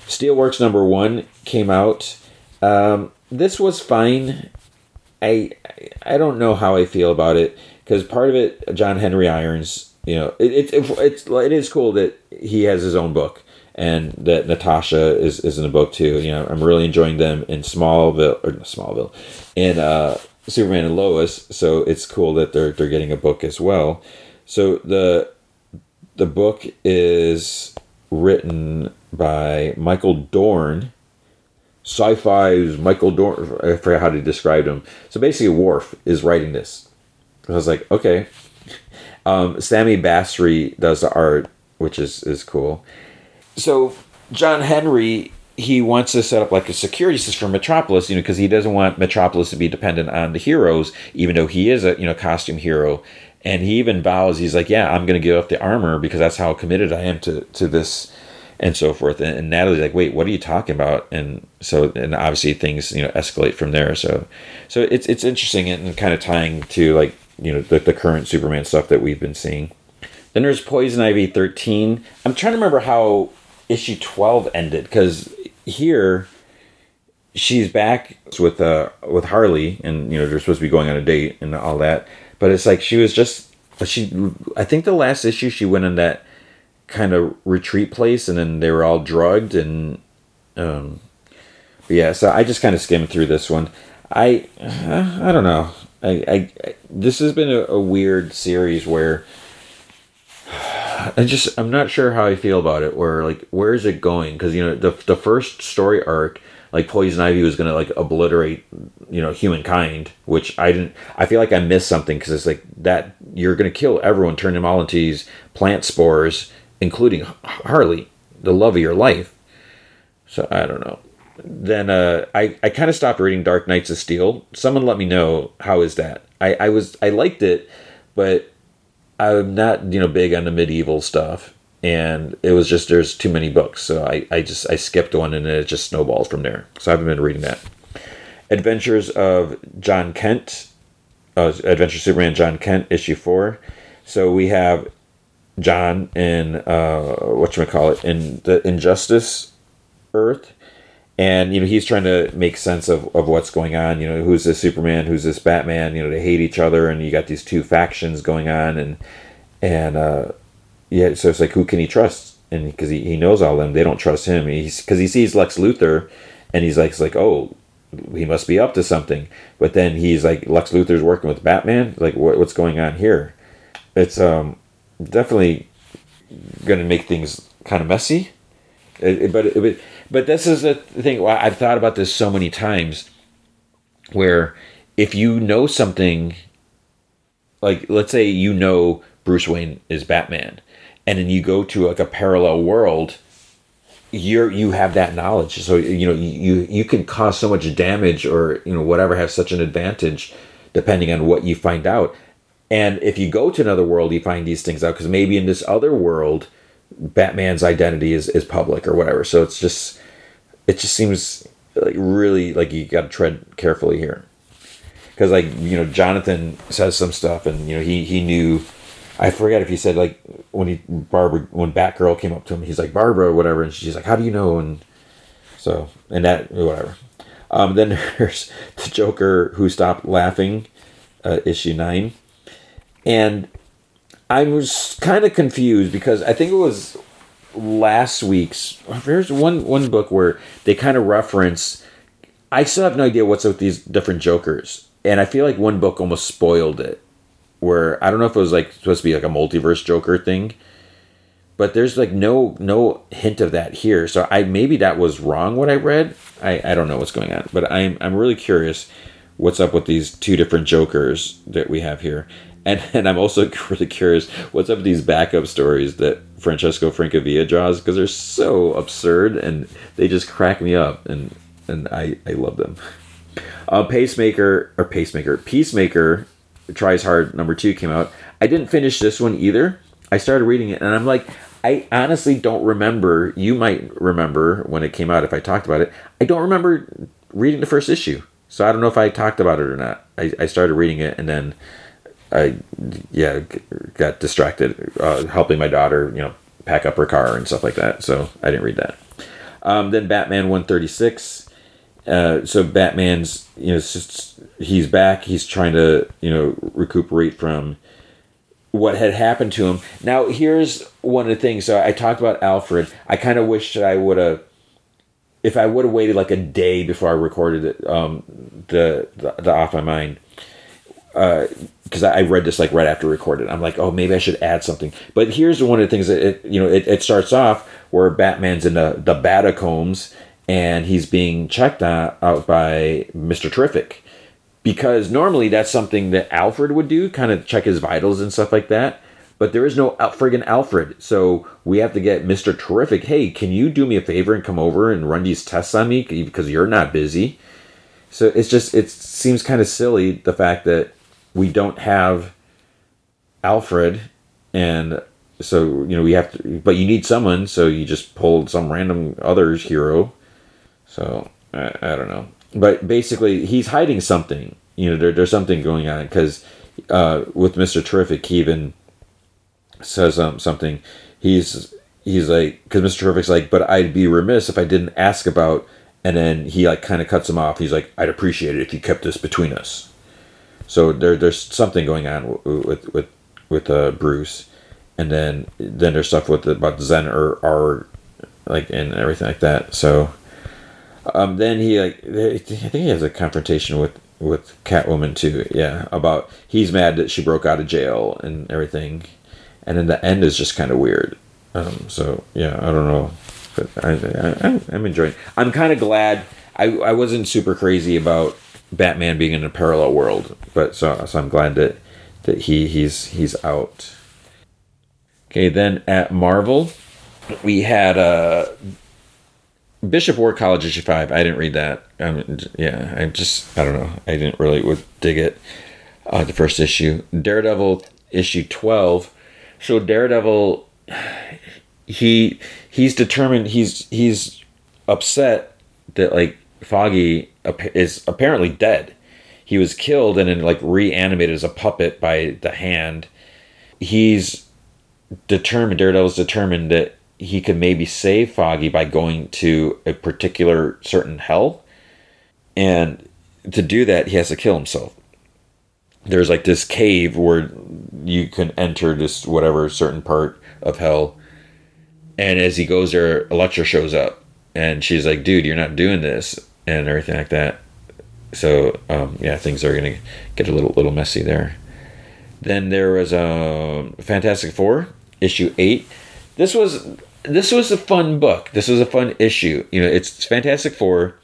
Speaker 1: Steelworks number one came out. Um, this was fine. I I don't know how I feel about it because part of it, John Henry Irons, you know, it, it, it, it's it is cool that he has his own book and that Natasha is, is in a book too. You know, I'm really enjoying them in Smallville or Smallville, in uh, Superman and Lois, so it's cool that they're they're getting a book as well. So the the book is written by Michael Dorn. Sci-fi's Michael Dorn. I forget how to describe him. So basically, Worf is writing this. I was like, okay. Um, Sami Basri does the art, which is is cool. So John Henry he wants to set up like a security system for Metropolis, you know, because he doesn't want Metropolis to be dependent on the heroes, even though he is a you know costume hero. And he even vows, he's like, "Yeah, I'm going to give up the armor because that's how committed I am to to this." And so forth. And, and, Natalie's like, "Wait, what are you talking about?" And so, and obviously things you know escalate from there. So, so it's it's interesting and kind of tying to like you know the, the current Superman stuff that we've been seeing. Then there's Poison Ivy 13. I'm trying to remember how issue 12 ended because here she's back with uh with Harley and you know they're supposed to be going on a date and all that but it's like she was just she I think the last issue she went on that kind of retreat place and then they were all drugged and um but yeah so I just kind of skimmed through this one I uh, I don't know I, I this has been a, a weird series where I just I'm not sure how I feel about it. Where like where is it going? Because you know the the first story arc, like Poison Ivy was gonna like obliterate you know humankind, which I didn't. I feel like I missed something because it's like that you're gonna kill everyone, turn them all into these plant spores, including Harley, the love of your life. So I don't know. Then uh, I I kind of stopped reading Dark Knights of Steel. Someone let me know how is that. I I was I liked it, but I'm not you know big on the medieval stuff, and it was just there's too many books, so I I just I skipped one and it just snowballed from there. So I haven't been reading that. Adventures of Jon Kent, uh, Adventure Superman Jon Kent issue four. So we have Jon in uh, what you call it in the Injustice Earth. And you know he's trying to make sense of, of what's going on. You know who's this superman? Who's this batman? You know they hate each other and you got these two factions going on and and uh yeah so it's like who can he trust? And because he, he knows all them. They don't trust him. He's because he sees lex luthor and he's like, it's like oh he must be up to something. But then he's like lex luthor's working with batman? Like what, what's going on here? It's um definitely gonna make things kind of messy it, it, but it, but this is the thing. I've thought about this so many times, where if you know something, like let's say you know Bruce Wayne is Batman, and then you go to like a parallel world, you're you have that knowledge. So you know you you can cause so much damage or you know whatever have such an advantage, depending on what you find out. And if you go to another world, you find these things out because maybe in this other world, Batman's identity is, is public or whatever. So it's just it just seems like really like you got to tread carefully here. Because like you know jonathan says some stuff and you know he he knew i forget if he said like when he barbara when batgirl came up to him he's like barbara or whatever and she's like how do you know? And so and that whatever. Um, then there's the joker who stopped laughing uh, issue nine, and I was kind of confused because I think it was last week's. There's one one book where they kind of reference. I still have no idea what's up with these different Jokers, and I feel like one book almost spoiled it. Where I don't know if it was like supposed to be like a multiverse Joker thing, but there's like no no hint of that here. So I maybe that was wrong what I read. I I don't know what's going on, but I'm I'm really curious what's up with these two different Jokers that we have here. And, and I'm also really curious what's up with these backup stories that Francesco Francavilla draws because they're so absurd and they just crack me up and and I, I love them. Uh, Pacemaker or Pacemaker Peacemaker tries hard number two came out. I didn't finish this one either. I started reading it and I'm like I honestly don't remember. You might remember when it came out if I talked about it. I don't remember reading the first issue, so I don't know if I talked about it or not. I, I started reading it and then I yeah got distracted uh, helping my daughter you know pack up her car and stuff like that. So I didn't read that. Um, then Batman one thirty six. Uh, so Batman's you know just, he's back. He's trying to you know recuperate from what had happened to him. Now here's one of the things. So I talked about Alfred. I kind of wish that I would have. If I would have waited like a day before I recorded it, um, the, the the off my mind, because uh, I read this like right after recorded. I'm like, oh, maybe I should add something. But here's one of the things that it, you know, it, it starts off where Batman's in the the Batacombs and he's being checked out, out by Mister Terrific, because normally that's something that Alfred would do, kind of check his vitals and stuff like that. But there is no friggin' Alfred, so we have to get Mister Terrific. Hey, can you do me a favor and come over and run these tests on me because you're not busy? So it's just it seems kind of silly the fact that we don't have Alfred, and so you know we have to. But you need someone, so you just pulled some random other's hero. So I, I don't know, but basically he's hiding something. You know, there, there's something going on because uh, with Mister Terrific, he even says um, something. He's he's like because Mister Terrific's like, but I'd be remiss if I didn't ask about. And then he like kind of cuts him off. He's like, I'd appreciate it if you kept this between us. So there, there's something going on with with with uh, Bruce, and then then there's stuff with about Zen or or like and everything like that. So um, then he like I think he has a confrontation with with Catwoman too. Yeah, about he's mad that she broke out of jail and everything, and then the end is just kind of weird. Um, so yeah, I don't know, but I, I I'm enjoying. I'm kind of glad. I I wasn't super crazy about Batman being in a parallel world. But so, so I'm glad that that he he's he's out. Okay, then at Marvel, we had uh, Bishop War College issue five. I didn't read that. Um, yeah, I just I don't know. I didn't really dig it. Uh, the first issue, Daredevil issue twelve. So Daredevil, he he's determined. He's he's upset that like Foggy is apparently dead. He was killed and then like reanimated as a puppet by the hand. He's determined. Daredevil's determined that he could maybe save Foggy by going to a particular certain hell, and to do that he has to kill himself. There's like this cave where you can enter this whatever certain part of hell, and as he goes there, Elektra shows up, and she's like, "Dude, you're not doing this." And everything like that. So um, yeah, things are gonna get a little little messy there. Then there was a um, Fantastic Four issue eight. This was this was a fun book. This was a fun issue. You know, it's Fantastic Four.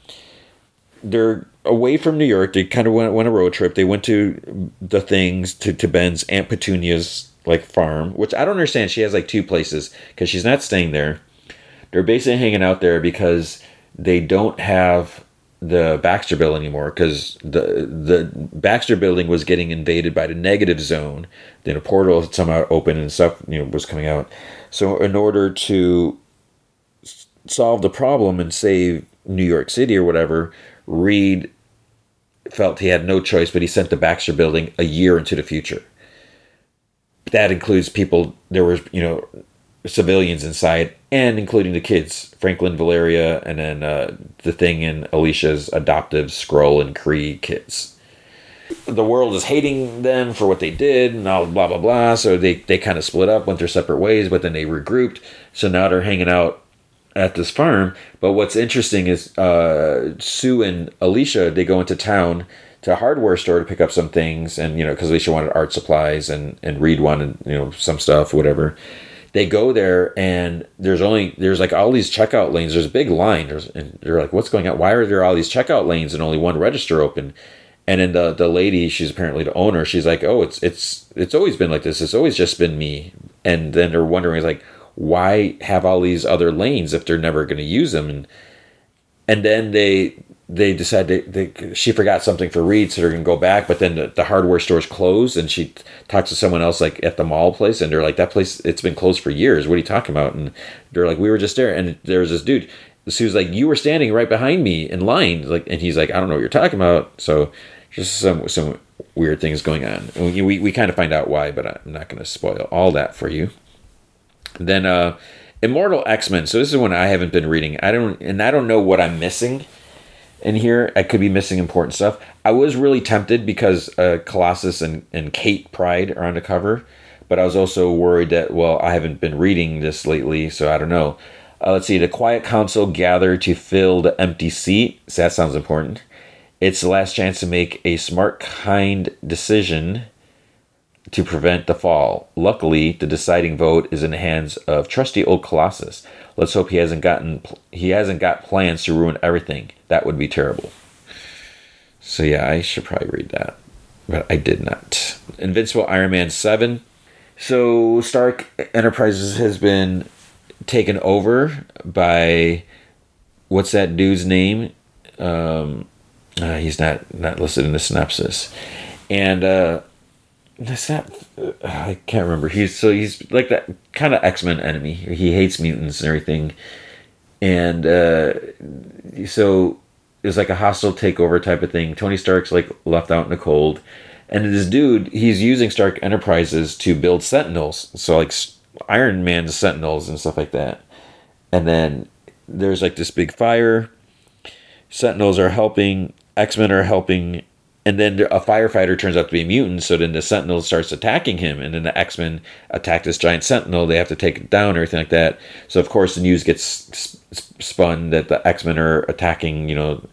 Speaker 1: They're away from New York. They kind of went, went a road trip. They went to the things to, to Ben's Aunt Petunia's like farm, which I don't understand. She has like two places because she's not staying there. They're basically hanging out there because they don't have the Baxter building anymore because the the Baxter building was getting invaded by the negative zone. Then a portal somehow opened and stuff you know was coming out. So in order to solve the problem and save New York City or whatever, Reed felt he had no choice, but he sent the Baxter building a year into the future. That includes people. There was you know civilians inside, and including the kids, Franklin, Valeria, and then uh, the thing in Alicia's adoptive Skrull and Kree kids. the world is hating them for what they did and all blah blah blah. So they they kind of split up, went their separate ways, but then they regrouped. So now they're hanging out at this farm. But what's interesting is uh, Sue and Alicia they go into town to a hardware store to pick up some things, and you know because Alicia wanted art supplies and and Reed wanted you know some stuff, whatever. They go there and there's only there's like all these checkout lanes. There's a big line. There's, and they're like, what's going on? Why are there all these checkout lanes and only one register open? And then the the lady, she's apparently the owner. She's like, oh, it's it's it's always been like this. It's always just been me. And then they're wondering, like, why have all these other lanes if they're never going to use them? And and then they they decide they, they she forgot something for Reed, so they're gonna go back. But then the, the hardware store's closed, and she talks to someone else like at the mall place, and they're like, "That place it's been closed for years. What are you talking about?" And they're like, "We were just there." And there was this dude. She was like, "You were standing right behind me in line," like, and he's like, "I don't know what you're talking about." So just some some weird things going on. We we, we kind of find out why, but I'm not to spoil all that for you. Then uh, Immortal X Men. So this is one I haven't been reading. I don't and I don't know what I'm missing in here. I could be missing important stuff. I was really tempted because uh, Colossus and, and Kate Pryde are on the cover, but I was also worried that well I haven't been reading this lately, so I don't know. Uh, let's see. The Quiet Council gather to fill the empty seat. So that sounds important. It's the last chance to make a smart, kind decision to prevent the fall. Luckily, the deciding vote is in the hands of trusty old Colossus. Let's hope he hasn't gotten he hasn't got plans to ruin everything. That would be terrible. So yeah, I should probably read that, but I did not. Invincible Iron Man seven. So Stark Enterprises has been taken over by what's that dude's name? Um, uh, he's not not listed in the synopsis, and uh, I can't remember. He's so he's like that kind of X Men enemy. He hates mutants and everything, and uh, so it's like a hostile takeover type of thing. Tony Stark's like left out in the cold, and this dude he's using Stark Enterprises to build Sentinels. So like Iron Man's Sentinels and stuff like that, and then there's like this big fire. Sentinels are helping X Men are helping, and then a firefighter turns out to be a mutant. So then the Sentinel starts attacking him, and then the X Men attack this giant Sentinel. They have to take it down, or everything like that. So of course the news gets spun that the X Men are attacking, you know,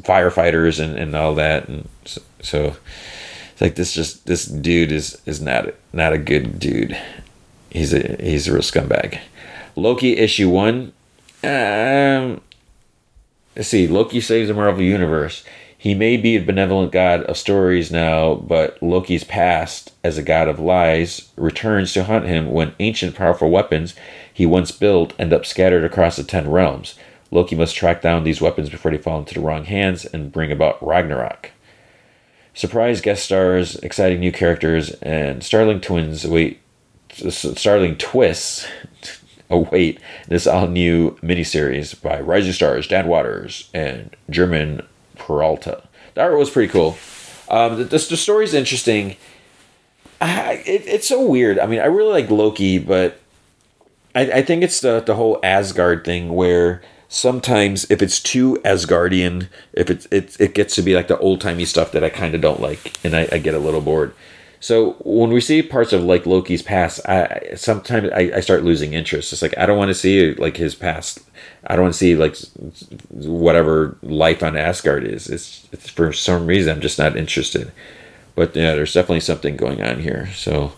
Speaker 1: firefighters and, and all that, and so, so it's like this just this dude is is not not a good dude. He's a he's a real scumbag. Loki issue one. Um, Let's see. Loki saves the Marvel Universe. He may be a benevolent god of stories now, but Loki's past as a god of lies returns to haunt him when ancient powerful weapons he once built end up scattered across the ten realms. Loki must track down these weapons before they fall into the wrong hands and bring about Ragnarok. Surprise guest stars, exciting new characters, and Starling twins wait Starling twists await this all new miniseries by Rising Stars, Dan Watters, and German Peralta. The art was pretty cool. Um, the, the, the story's interesting. I, it, it's so weird. I mean, I really like Loki, but I, I think it's the, the whole Asgard thing where sometimes if it's too Asgardian, if it's it, it gets to be like the old timey stuff that I kind of don't like, and I, I get a little bored. So when we see parts of like Loki's past, I sometimes I, I start losing interest. It's like I don't want to see like his past. I don't want to see like whatever life on Asgard is. It's, it's for some reason I'm just not interested. But yeah, there's definitely something going on here. So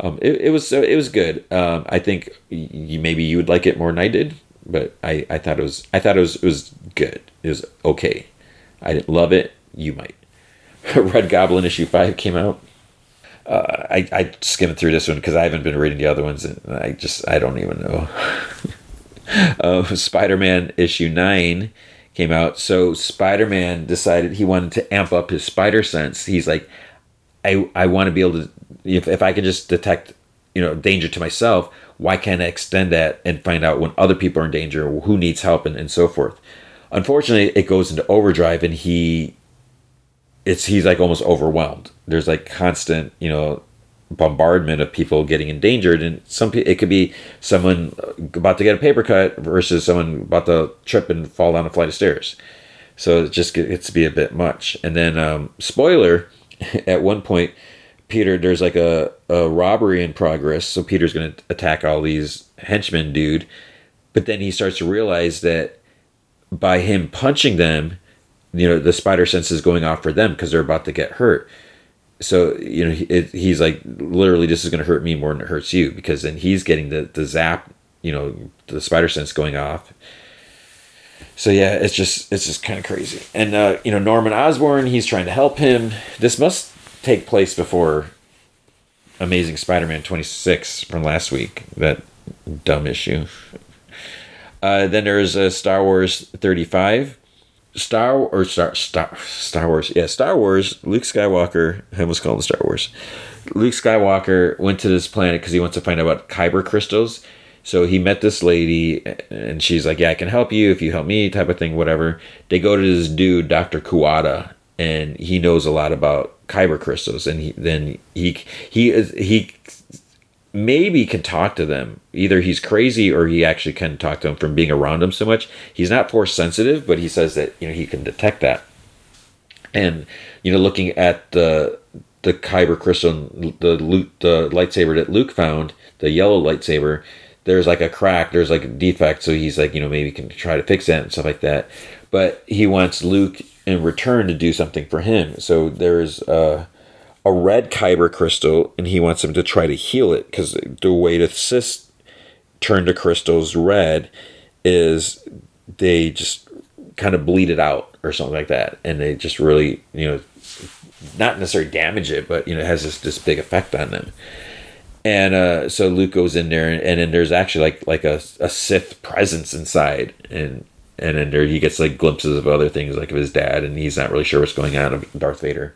Speaker 1: um, it, it was it was good. Um, I think you, maybe you would like it more than I did, but I, I thought it was I thought it was it was good. It was okay. I didn't love it. You might. Red Goblin issue five came out uh, I, I skimmed through this one because I haven't been reading the other ones, and I just I don't even know. uh, Spider-Man issue nine came out, so Spider-Man decided he wanted to amp up his spider sense. He's like, I I want to be able to if if I can just detect you know danger to myself, why can't I extend that and find out when other people are in danger, who needs help, and, and so forth. Unfortunately, it goes into overdrive, and he it's he's like almost overwhelmed. There's like constant, you know, bombardment of people getting endangered, and some it could be someone about to get a paper cut versus someone about to trip and fall down a flight of stairs. So it just gets to be a bit much. And then, um, spoiler, at one point, Peter, there's like a, a robbery in progress. So Peter's to attack all these henchmen, dude. But then he starts to realize that by him punching them, you know, the spider sense is going off for them because they're about to get hurt. So, you know, it, he's like, literally, this is going to hurt me more than it hurts you because then he's getting the, the zap, you know, the spider sense going off so yeah, it's just it's just kind of crazy. And uh, you know Norman Osborn, he's trying to help him. This must take place before Amazing Spider-Man 26 from last week. That dumb issue. Uh, then there's a Star Wars 35. Star or Star Star Star Wars. Yeah, Star Wars. Luke Skywalker. I almost called him Star Wars. Luke Skywalker went to this planet because he wants to find out about kyber crystals. So he met this lady, and she's like, "Yeah, I can help you if you help me," type of thing, whatever. They go to this dude, Doctor Kuwata, and he knows a lot about kyber crystals, and he, then he he is he maybe can talk to them. Either he's crazy or he actually can talk to them from being around them so much. He's not force sensitive, but he says that you know he can detect that. And you know, looking at the the kyber crystal, the the lightsaber that Luke found, the yellow lightsaber, there's like a crack, there's like a defect, so he's like, you know, maybe can try to fix that and stuff like that. But he wants Luke in return to do something for him. So there's a, a red kyber crystal, and he wants him to try to heal it because the way the Sith turn to crystals red is they just kind of bleed it out or something like that, and they just really, you know, not necessarily damage it, but you know, it has this this big effect on them. And uh, so Luke goes in there, and, and then there's actually like like a, a Sith presence inside, and and then there he gets like glimpses of other things like of his dad, and he's not really sure what's going on of Darth Vader.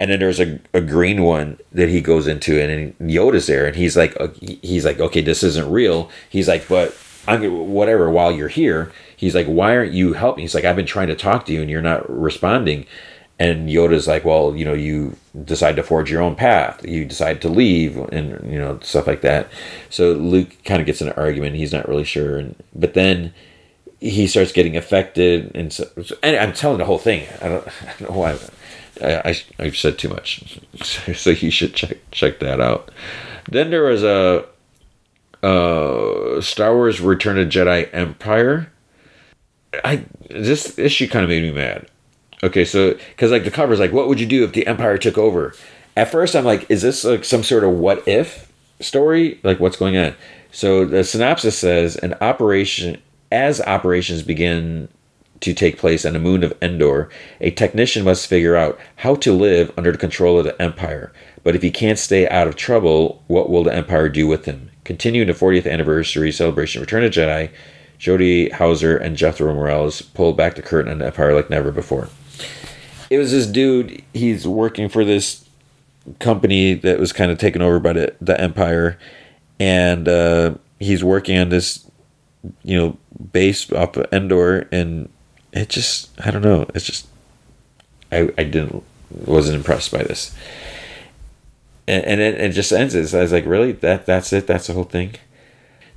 Speaker 1: And then there's a, a green one that he goes into, and, and Yoda's there, and he's like, uh, he's like, okay, this isn't real. He's like, but I'm whatever. While you're here, he's like, why aren't you helping? He's like, I've been trying to talk to you, and you're not responding. And Yoda's like, well, you know, you decide to forge your own path. You decide to leave, and you know, stuff like that. So Luke kind of gets in an argument. He's not really sure, and but then he starts getting affected, and so and I'm telling the whole thing. I don't, I don't know why. I, I have said too much, so you should check check that out. Then there was a uh, Star Wars Return of Jedi Empire. I this issue kind of made me mad. Okay, so because like the cover is like, what would you do if the Empire took over? At first, I'm like, is this like some sort of what if story? Like, what's going on? So the synopsis says an operation as operations begin to take place on the moon of Endor, a technician must figure out how to live under the control of the Empire. But if he can't stay out of trouble, what will the Empire do with him? Continuing the 40th anniversary celebration of Return of Jedi, Jody Houser and Jethro Morales pull back the curtain on the Empire like never before it was this dude. He's working for this company that was kind of taken over by the, the empire, and uh, he's working on this, you know, base of Endor, and it just I don't know. It's just I I didn't wasn't impressed by this, and, and it, it just ends. It. I was like, really that that's it. That's the whole thing.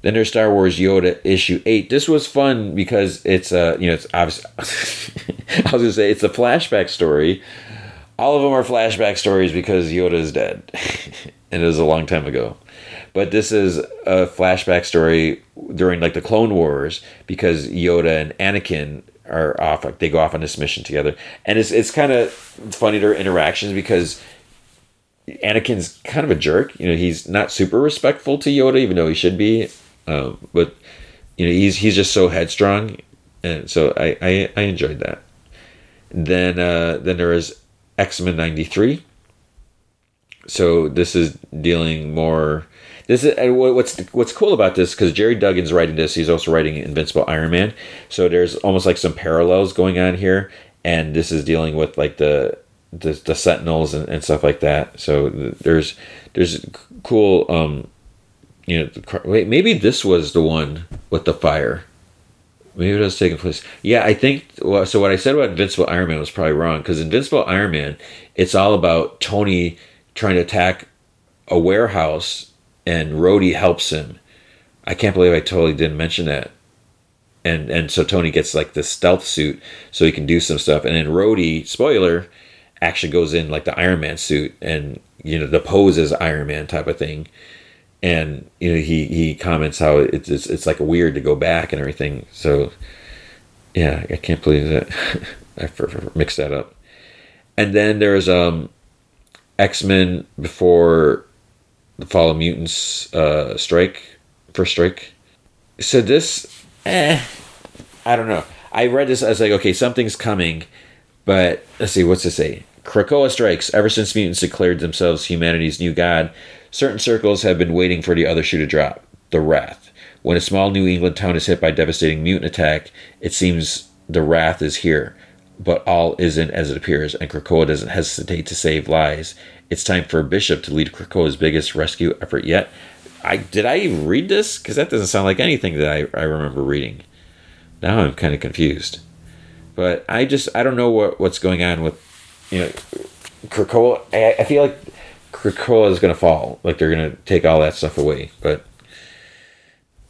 Speaker 1: Then there's Star Wars Yoda issue eight. This was fun because it's uh you know it's obviously I was gonna say it's a flashback story. All of them are flashback stories because Yoda is dead, and it was a long time ago. But this is a flashback story during like the Clone Wars because Yoda and Anakin are off like they go off on this mission together, and it's it's kind of funny their interactions because Anakin's kind of a jerk. You know, he's not super respectful to Yoda, even though he should be. Um, but you know, he's he's just so headstrong, and so I I, I enjoyed that. Then uh, then there is X Men '93. So this is dealing more. This is what's what's cool about this because Gerry Duggan's writing this. He's also writing Invincible Iron Man. So there's almost like some parallels going on here, and this is dealing with like the the, the Sentinels and, and stuff like that. So there's there's cool um, you know, wait, maybe this was the one with the fire. Maybe it was taking place. Yeah, I think. Well, so what I said about Invincible Iron Man was probably wrong because Invincible Iron Man, it's all about Tony trying to attack a warehouse, and Rhodey helps him. I can't believe I totally didn't mention that. and and so Tony gets like the stealth suit so he can do some stuff, and then Rhodey, spoiler, actually goes in like the Iron Man suit and you know the pose Iron Man type of thing, and you know he he comments how it's it's, it's like weird to go back and everything. So yeah, I can't believe that I mixed that up. And then there's um X Men before the Fall of Mutants uh, strike first strike. So this, eh, I don't know. I read this. I was like, okay, something's coming, but let's see. What's it say? Krakoa strikes. Ever since mutants declared themselves humanity's new god, certain circles have been waiting for the other shoe to drop. The Wrath. When a small New England town is hit by devastating mutant attack, it seems the Wrath is here. But all isn't as it appears, and Krakoa doesn't hesitate to save lives. It's time for Bishop to lead Krakoa's biggest rescue effort yet. I did I even read this? Because that doesn't sound like anything that I, I remember reading. Now I'm kind of confused. But I just I don't know what, what's going on with you know Krakoa. I, I feel like Krakoa is going to fall. Like they're going to take all that stuff away. But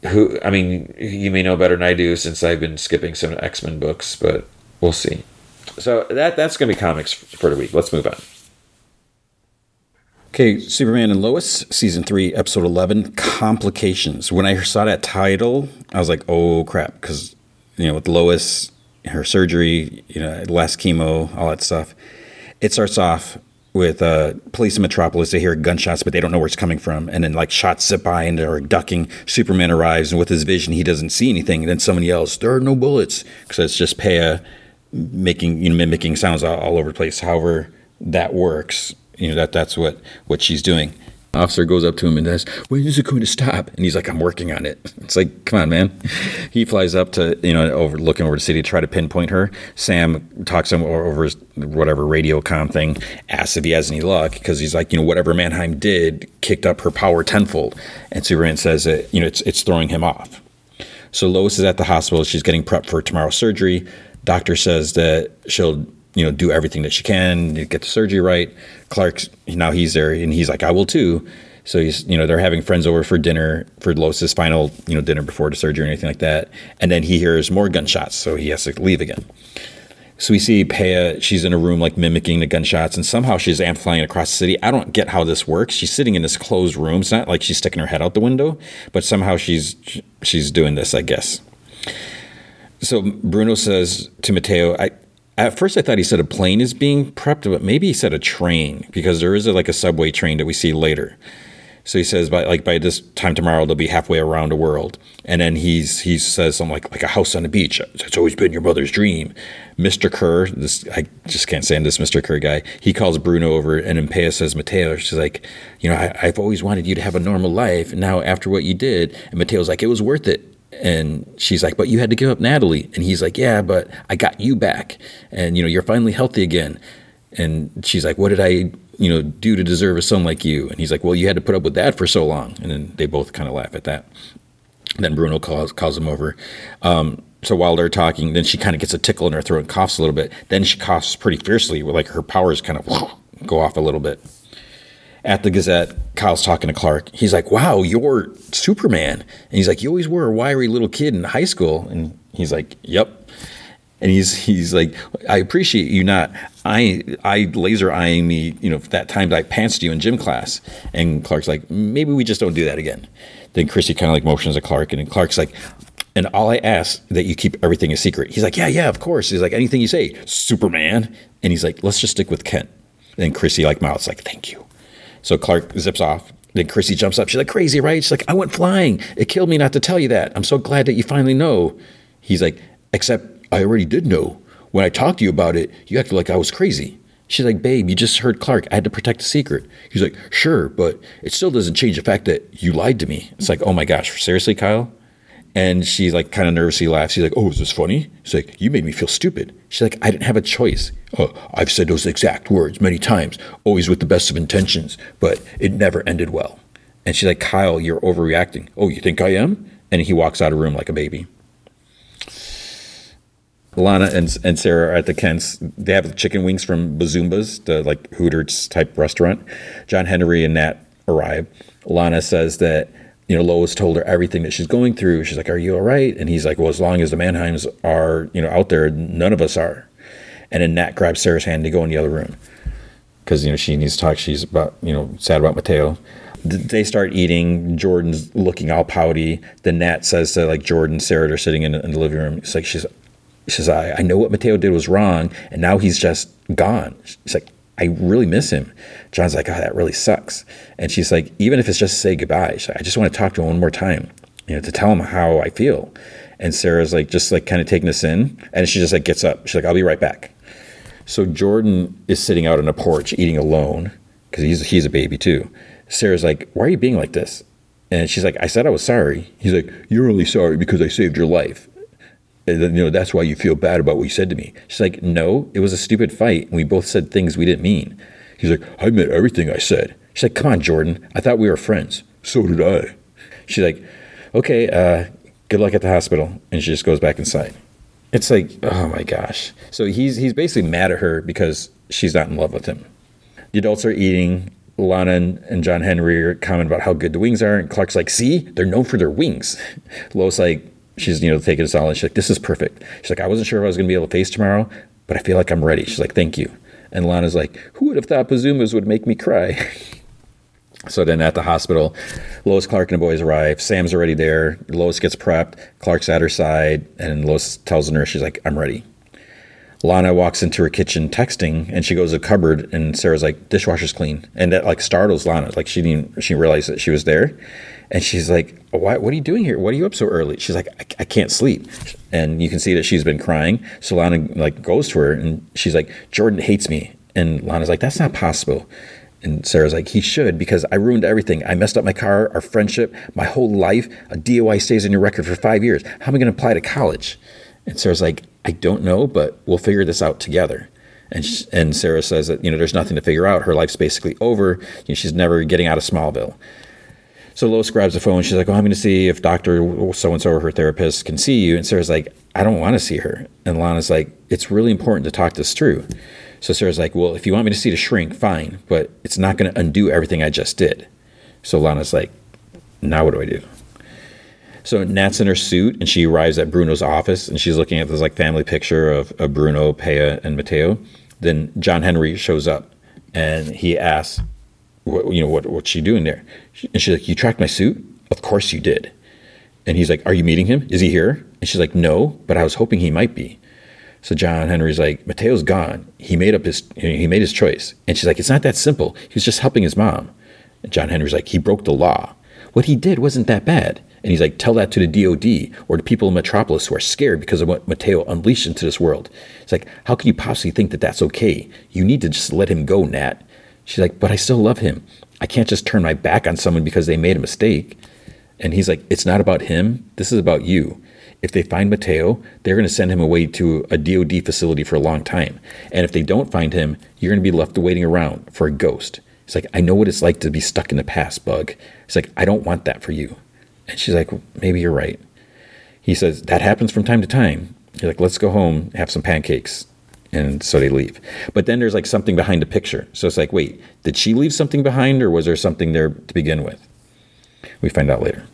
Speaker 1: who? I mean, you may know better than I do since I've been skipping some X Men books. But we'll see. So that that's going to be comics for the week. Let's move on. Okay, Superman and Lois, season three, episode 11, Complications. When I saw that title, I was like, oh crap, because, you know, with Lois, her surgery, you know, last chemo, all that stuff. It starts off with uh, police in Metropolis. They hear gunshots, but they don't know where it's coming from. And then, like, shots zip by and they're ducking. Superman arrives, and with his vision, he doesn't see anything. And then someone yells, There are no bullets. Because it's just Peia making, you know, mimicking sounds all, all over the place. However, that works you know that that's what what she's doing. Officer goes up to him and says, "When is it going to stop?" And he's like, "I'm working on it." It's like, come on, man. He flies up to you know over looking over the city to try to pinpoint her. Sam talks him over his whatever radio com thing, asks if he has any luck because he's like, you know, whatever Mannheim did kicked up her power tenfold. And Superman says that you know it's it's throwing him off. So Lois is at the hospital. She's getting prepped for tomorrow's surgery. Doctor says that she'll you know do everything that she can get the surgery right. Clark's now he's there and he's like I will too. So he's you know they're having friends over for dinner for Lois's final you know dinner before the surgery or anything like that. And then he hears more gunshots, so he has to leave again. So we see Peia, she's in a room like mimicking the gunshots, and somehow she's amplifying it across the city. I don't get how this works. She's sitting in this closed room. It's not like she's sticking her head out the window, but somehow she's she's doing this, I guess. So Bruno says to Mateo, I, at first I thought he said a plane is being prepped, but maybe he said a train because there is a, like a subway train that we see later. So he says by like by this time tomorrow they'll be halfway around the world, and then he's he says something like like a house on the beach. It's always been your mother's dream. Mister Kerr, this I just can't stand this Mister Kerr guy. He calls Bruno over, and Peia says Mateo. She's like, you know, I, I've always wanted you to have a normal life. Now after what you did, and Mateo's like, it was worth it. And she's like, but you had to give up Natalie. And he's like, yeah, but I got you back. And, you know, you're finally healthy again. And she's like, what did I, you know, do to deserve a son like you? And he's like, well, you had to put up with that for so long. And then they both kind of laugh at that. then Bruno calls, calls him over. Um, so while they're talking, then she kind of gets a tickle in her throat and coughs a little bit. Then she coughs pretty fiercely, like her powers kind of go off a little bit at the Gazette, Kyle's talking to Clark. He's like, "Wow, you're Superman," and he's like, "You always were a wiry little kid in high school," and he's like, "Yep." And he's he's like, "I appreciate you not I I laser eyeing me, you know, that time that I pantsed you in gym class." And Clark's like, "Maybe we just don't do that again." Then Chrissy kind of like motions at Clark, and Clark's like, and all I ask that you keep everything a secret. He's like, yeah, yeah, of course. He's like, anything you say, Superman. And he's like, let's just stick with Kent. And Chrissy like mouths like, thank you. So Clark zips off. Then Chrissy jumps up. She's like, crazy, right? She's like, I went flying. It killed me not to tell you that. I'm so glad that you finally know. He's like, except I already did know. When I talked to you about it, you acted like I was crazy. She's like, babe, you just heard Clark. I had to protect the secret. He's like, sure, but it still doesn't change the fact that you lied to me. It's like, oh my gosh, seriously, Kyle? And she like kind of nervously laughs. She's like, "Oh, is this funny?" She's like, "You made me feel stupid." She's like, "I didn't have a choice. Oh, I've said those exact words many times, always with the best of intentions, but it never ended well." And she's like, "Kyle, you're overreacting." "Oh, you think I am?" And he walks out of the room like a baby. Lana and, and Sarah are at the Kents. They have chicken wings from Bazumba's, the like Hooters type restaurant. John Henry and Nat arrive. Lana says that you know, Lois told her everything that she's going through. She's like, "Are you all right?" And he's like, "Well, as long as the Mannheims are, you know, out there, none of us are." And then Nat grabs Sarah's hand to go in the other room because you know she needs to talk. She's about you know sad about Mateo. They start eating. Jordan's looking all pouty. Then Nat says to like Jordan, Sarah, are sitting in, in the living room. It's like she's, she says, I, I know what Mateo did was wrong, and now he's just gone. She's like, I really miss him. John's like, oh, that really sucks. And she's like, even if it's just to say goodbye, like, I just want to talk to him one more time, you know, to tell him how I feel. And Sarah's like, just like kind of taking this in. And she just like gets up. She's like, I'll be right back. So Jordan is sitting out on a porch eating alone because he's, he's a baby too. Sarah's like, why are you being like this? And she's like, I said I was sorry. He's like, you're only sorry because I saved your life. And you know, that's why you feel bad about what you said to me. She's like, no, it was a stupid fight. And we both said things we didn't mean. He's like, I meant everything I said. She's like, come on, Jordan. I thought we were friends. So did I. She's like, okay, uh, good luck at the hospital. And she just goes back inside. It's like, oh my gosh. So he's he's basically mad at her because she's not in love with him. The adults are eating. Lana and, and John Henry are comment about how good the wings are, and Clark's like, "See, they're known for their wings." Lois like, she's you know taking us all, and she's like, "This is perfect." She's like, "I wasn't sure if I was going to be able to face tomorrow, but I feel like I'm ready." She's like, "Thank you." And Lana's like, "Who would have thought Pazumas would make me cry?" So then at the hospital, Lois, Clark, and the boys arrive. Sam's already there. Lois gets prepped. Clark's at her side, and Lois tells the nurse, she's like, I'm ready. Lana walks into her kitchen texting, and she goes to the cupboard, and Sarah's like, dishwasher's clean. And that like startles Lana. Like she didn't, she realized that she was there. And she's like, Why, what are you doing here? What are you up so early? She's like, I, I can't sleep. And you can see that she's been crying. So Lana like goes to her, and she's like, Jordan hates me. And Lana's like, That's not possible. And Sarah's like, he should because I ruined everything. I messed up my car, our friendship, my whole life. A DUI stays in your record for five years. How am I going to apply to college? And Sarah's like, I don't know, but we'll figure this out together. And she, and Sarah says that you know there's nothing to figure out. Her life's basically over. You know, she's never getting out of Smallville. So Lois grabs the phone. She's like, "Oh, I'm going to see if Doctor So and So or her therapist can see you." And Sarah's like, "I don't want to see her." And Lana's like, "It's really important to talk this through." So Sarah's like, well, if you want me to see the shrink, fine, but it's not going to undo everything I just did. So Lana's like, now what do I do? So Nat's in her suit and she arrives at Bruno's office and she's looking at this like family picture of, of Bruno, Peia, and Mateo. Then John Henry shows up and he asks, what, you know, what, what's she doing there? And she's like, you tracked my suit? Of course you did. And he's like, are you meeting him? Is he here? And she's like, no, but I was hoping he might be. So John Henry's like, Mateo's gone. He made up his he made his choice. And she's like, it's not that simple. He was just helping his mom. And John Henry's like, he broke the law. What he did wasn't that bad. And he's like, tell that to the DOD or the people in Metropolis who are scared because of what Mateo unleashed into this world. It's like, how can you possibly think that that's okay? You need to just let him go, Nat. She's like, but I still love him. I can't just turn my back on someone because they made a mistake. And he's like, it's not about him. This is about you. If they find Mateo, they're going to send him away to a DOD facility for a long time. And if they don't find him, you're going to be left waiting around for a ghost. He's like, I know what it's like to be stuck in the past, Bug. He's like, I don't want that for you. And she's like, maybe you're right. He says, that happens from time to time. He's like, let's go home, have some pancakes. And so they leave. But then there's like something behind the picture. So it's like, wait, did she leave something behind or was there something there to begin with? We find out later.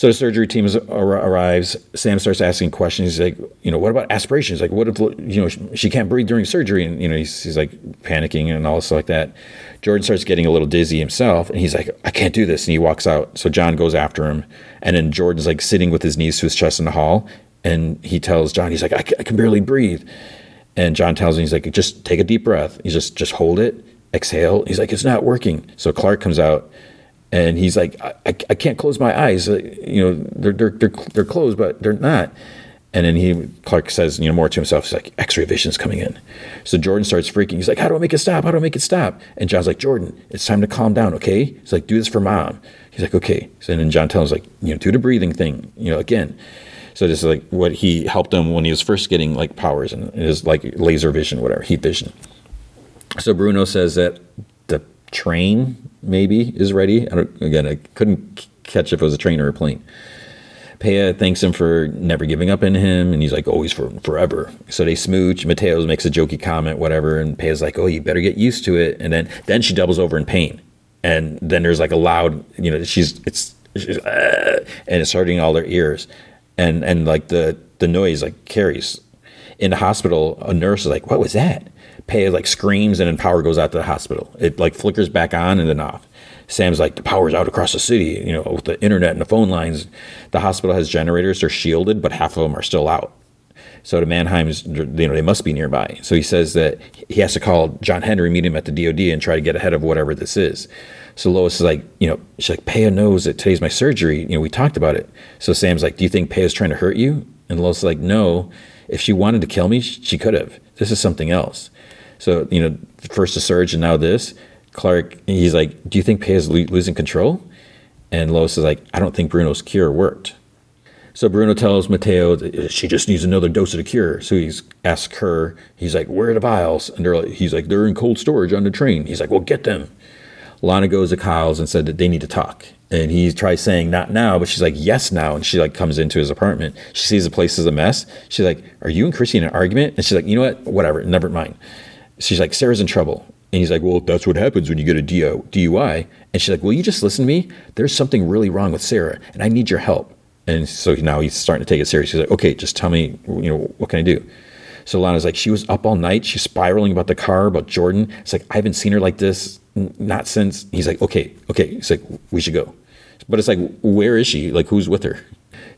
Speaker 1: So the surgery team arrives. Sam starts asking questions. He's like, you know, what about aspirations? Like, what if, you know, she can't breathe during surgery? And, you know, he's, he's like panicking and all this stuff like that. Jordan starts getting a little dizzy himself. And he's like, I can't do this. And he walks out. So John goes after him. And then Jordan's like sitting with his knees to his chest in the hall. And he tells John, he's like, I, I can barely breathe. And John tells him, he's like, just take a deep breath. He's just, just hold it, exhale. He's like, it's not working. So Clark comes out and he's like, I, I, I can't close my eyes. Uh, you know, they're, they're, they're, they're closed, but they're not. And then he, Clark says, you know, more to himself, he's like, x-ray vision's coming in. So Jordan starts freaking. He's like, how do I make it stop? How do I make it stop? And John's like, Jordan, it's time to calm down, okay? He's like, do this for mom. He's like, okay. So then John tells him, like, you know, do the breathing thing, you know, again. So this is like what he helped him when he was first getting like powers and his like laser vision, whatever, heat vision. So Bruno says that train maybe is ready. I again, I couldn't catch if it was a train or a plane. Peia thanks him for never giving up in him, and he's like, always for forever. So they smooch. Mateo makes a jokey comment, whatever, and Peia's like, oh, you better get used to it. And then then she doubles over in pain, and then there's like a loud, you know, she's it's uh, and it's hurting all her ears, and and like the the noise like carries. In the hospital, a nurse is like, "What was that?" Pay like screams, and then power goes out to the hospital. It like flickers back on and then off. Sam's like, the power's out across the city, you know, with the internet and the phone lines. The hospital has generators, they're shielded, but half of them are still out. So the Mannheims, you know, they must be nearby. So he says that he has to call John Henry, meet him at the DOD, and try to get ahead of whatever this is. So Lois is like, you know, she's like, Peia knows that today's my surgery. You know, we talked about it. So Sam's like, do you think Peia's trying to hurt you? And Lois is like, no. If she wanted to kill me, she could have. This is something else. So, you know, first the surge and now this. Clark, he's like, do you think Peia's losing control? And Lois is like, I don't think Bruno's cure worked. So Bruno tells Mateo that uh, she just needs another dose of the cure. So he's asks her, he's like, where are the vials? And they're like, he's like, they're in cold storage on the train. He's like, well, get them. Lana goes to Kyle's and said that they need to talk. And he tries saying not now, but she's like, yes, now. And she like comes into his apartment. She sees the place is a mess. She's like, are you and Chrissy in an argument? And she's like, you know what? Whatever, never mind. She's like, Sarah's in trouble. And he's like, well, that's what happens when you get a DUI. And she's like, will you just listen to me? There's something really wrong with Sarah, and I need your help. And so now he's starting to take it serious. He's like, okay, just tell me, you know, what can I do? So Lana's like, she was up all night. She's spiraling about the car, about Jordan. It's like, I haven't seen her like this, not since. He's like, okay, okay. He's like, we should go. But it's like, where is she? Like, who's with her?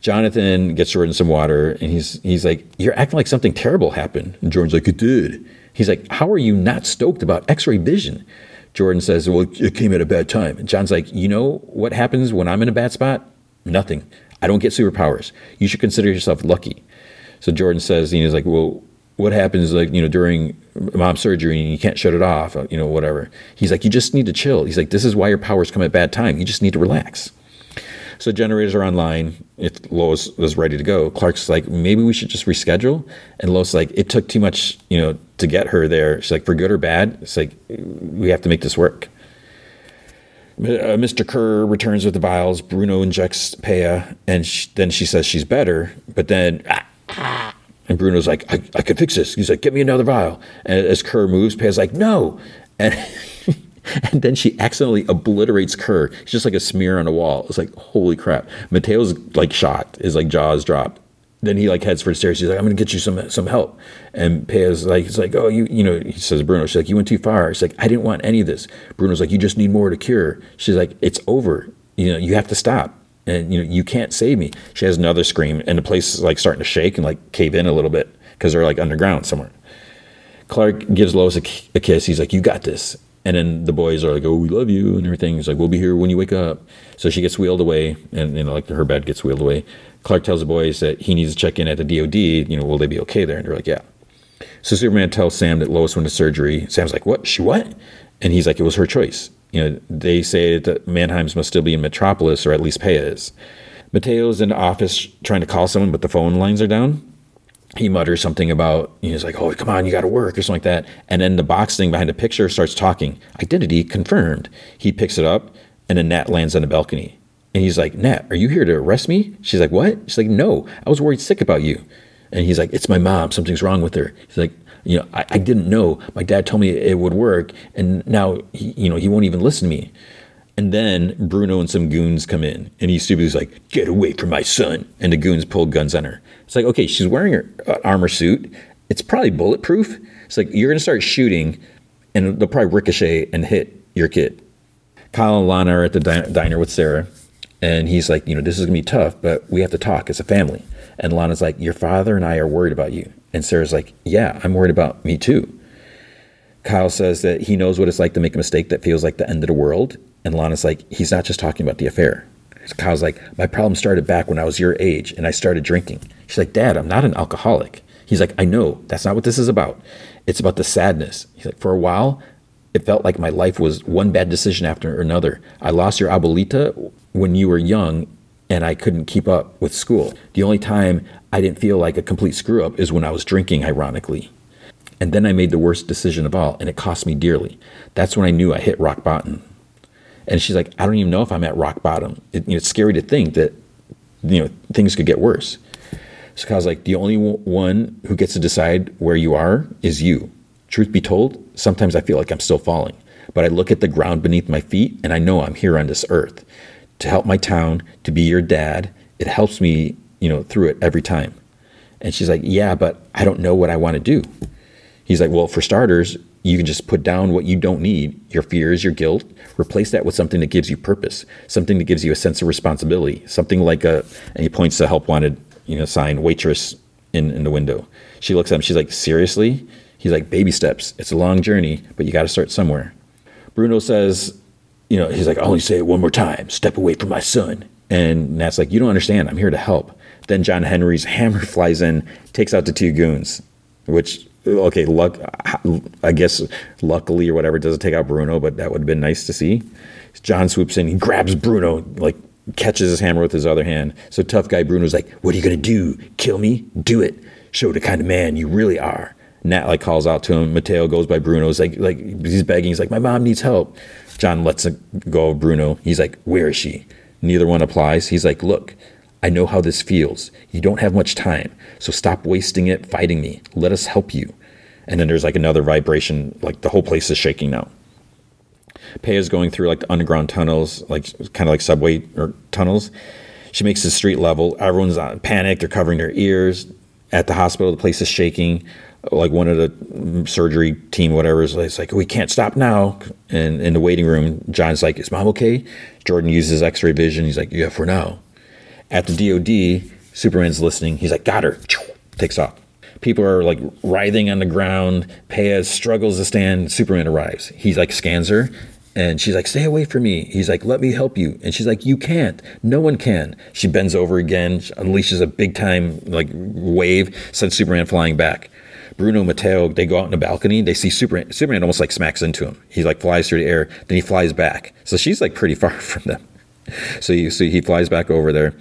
Speaker 1: Jonathan gets Jordan some water, and he's he's like, you're acting like something terrible happened. And Jordan's like, it did. He's like, how are you not stoked about X-ray vision? Jordan says, well, it came at a bad time. And John's like, you know what happens when I'm in a bad spot? Nothing. I don't get superpowers. You should consider yourself lucky. So Jordan says, he's like, well, what happens like, you know, during mom surgery and you can't shut it off, uh, you know, whatever. He's like, you just need to chill. He's like, this is why your powers come at bad time. You just need to relax. So generators are online. If Lois was ready to go, Clark's like, maybe we should just reschedule. And Lois like, it took too much, you know, to get her there. She's like, for good or bad, it's like we have to make this work. Uh, Mr. Kerr returns with the vials. Bruno injects Peia, and then she says she's better. But then, ah, and Bruno's like, I, I can fix this. He's like, get me another vial. And as Kerr moves, Peia's like, no. And and then she accidentally obliterates Kerr. It's just like a smear on a wall. It's like, holy crap. Mateo's like shot. His like jaws drop. Then he like heads for the stairs. He's like, I'm gonna get you some some help. And Peia's like, he's like, oh, you you know, he says Bruno. She's like, you went too far. He's like, I didn't want any of this. Bruno's like, you just need more to cure. She's like, it's over. You know, you have to stop. And you know, you can't save me. She has another scream, and the place is like starting to shake and like cave in a little bit because they're like underground somewhere. Clark gives Lois a, a kiss. He's like, you got this. And then the boys are like, "Oh, we love you," and everything. He's like, "We'll be here when you wake up." So she gets wheeled away, and you know, like her bed gets wheeled away. Clark tells the boys that he needs to check in at the DOD. You know, will they be okay there? And they're like, "Yeah." So Superman tells Sam that Lois went to surgery. Sam's like, "What? She what?" And he's like, "It was her choice." You know, they say that Mannheims must still be in Metropolis, or at least Peia is. Mateo's in the office trying to call someone, but the phone lines are down he mutters something about, he's like, oh, come on, you got to work or something like that. And then the box thing behind the picture starts talking. Identity confirmed. He picks it up, and then Nat lands on the balcony. And he's like, Nat, are you here to arrest me? She's like, what? She's like, no, I was worried sick about you. And he's like, it's my mom. Something's wrong with her. He's like, you know, I, I didn't know. My dad told me it would work, and now, he, you know, he won't even listen to me. And then Bruno and some goons come in, and he stupidly like, "Get away from my son!" And the goons pull guns on her. It's like, okay, she's wearing her uh, armor suit. It's probably bulletproof. It's like you're gonna start shooting, and they'll probably ricochet and hit your kid. Kyle and Lana are at the diner with Sarah, and he's like, you know, this is gonna be tough, but we have to talk as a family. And Lana's like, your father and I are worried about you. And Sarah's like, yeah, I'm worried about me too. Kyle says that he knows what it's like to make a mistake that feels like the end of the world. And Lana's like, he's not just talking about the affair. Kyle's like, my problem started back when I was your age and I started drinking. She's like, Dad, I'm not an alcoholic. He's like, I know. That's not what this is about. It's about the sadness. He's like, for a while, it felt like my life was one bad decision after another. I lost your abuelita when you were young and I couldn't keep up with school. The only time I didn't feel like a complete screw up is when I was drinking, ironically. And then I made the worst decision of all, and it cost me dearly. That's when I knew I hit rock bottom. And she's like, I don't even know if I'm at rock bottom. It, you know, it's scary to think that, you know, things could get worse. So Kyle's like, the only one who gets to decide where you are is you. Truth be told, sometimes I feel like I'm still falling, but I look at the ground beneath my feet and I know I'm here on this earth. to help my town, to be your dad. It helps me, you know, through it every time. And she's like, Yeah, but I don't know what I want to do. He's like, Well, for starters, you can just put down what you don't need your fears, your guilt, replace that with something that gives you purpose, something that gives you a sense of responsibility, something like a, and he points to help wanted, you know, sign waitress in, in the window. She looks at him, she's like, Seriously? He's like, Baby steps. It's a long journey, but you got to start somewhere. Bruno says, You know, he's like, I'll only say it one more time step away from my son. And Nat's like, You don't understand. I'm here to help. Then John Henry's hammer flies in, takes out the two goons, which okay, luck. I guess luckily or whatever doesn't take out Bruno, but that would have been nice to see. John swoops in, he grabs Bruno, like catches his hammer with his other hand. So tough guy Bruno's like, "What are you gonna do? Kill me? Do it. Show the kind of man you really are." Nat like calls out to him. Mateo goes by Bruno's like like he's begging. He's like, "My mom needs help." John lets go of Bruno. He's like, "Where is she?" Neither one applies. He's like, "Look, I know how this feels. You don't have much time, so stop wasting it fighting me. Let us help you. And then there's like another vibration, like the whole place is shaking now. is going through like the underground tunnels, like kind of like subway or tunnels. She makes the street level. Everyone's uh, on panic. They're covering their ears. At the hospital, the place is shaking. Like one of the surgery team, whatever, is like, we can't stop now. And in the waiting room, John's like, is mom okay? Jordan uses X-ray vision. He's like, yeah, for now. At the DOD, Superman's listening. He's like, got her. Takes off. People are like writhing on the ground. Peia struggles to stand. Superman arrives. He's like scans her and she's like, stay away from me. He's like, let me help you. And she's like, you can't. No one can. She bends over again, unleashes a big time like wave, sends Superman flying back. Bruno Mateo, they go out on the balcony. They see Superman. Superman almost like smacks into him. He like flies through the air. Then he flies back. So she's like pretty far from them. So you see, he flies back over there.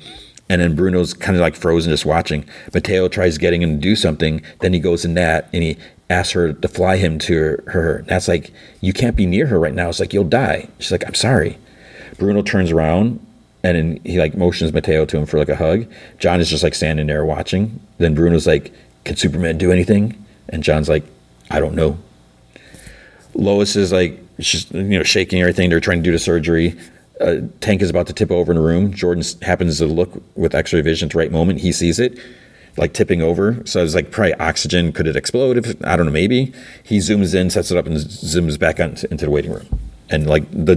Speaker 1: And then Bruno's kind of like frozen, just watching. Mateo tries getting him to do something. Then he goes to Nat and he asks her to fly him to her. her. Nat's like, You can't be near her right now. It's like, You'll die. She's like, I'm sorry. Bruno turns around and then he like motions Mateo to him for like a hug. John is just like standing there watching. Then Bruno's like, Can Superman do anything? And John's like, I don't know. Lois is like, she's you know shaking everything. They're trying to do the surgery a tank is about to tip over in a room. Jordan happens to look with X-ray vision at the right moment. He sees it, like tipping over. So it's like probably oxygen. Could it explode? If I don't know, maybe he zooms in, sets it up, and zooms back into the waiting room. And like the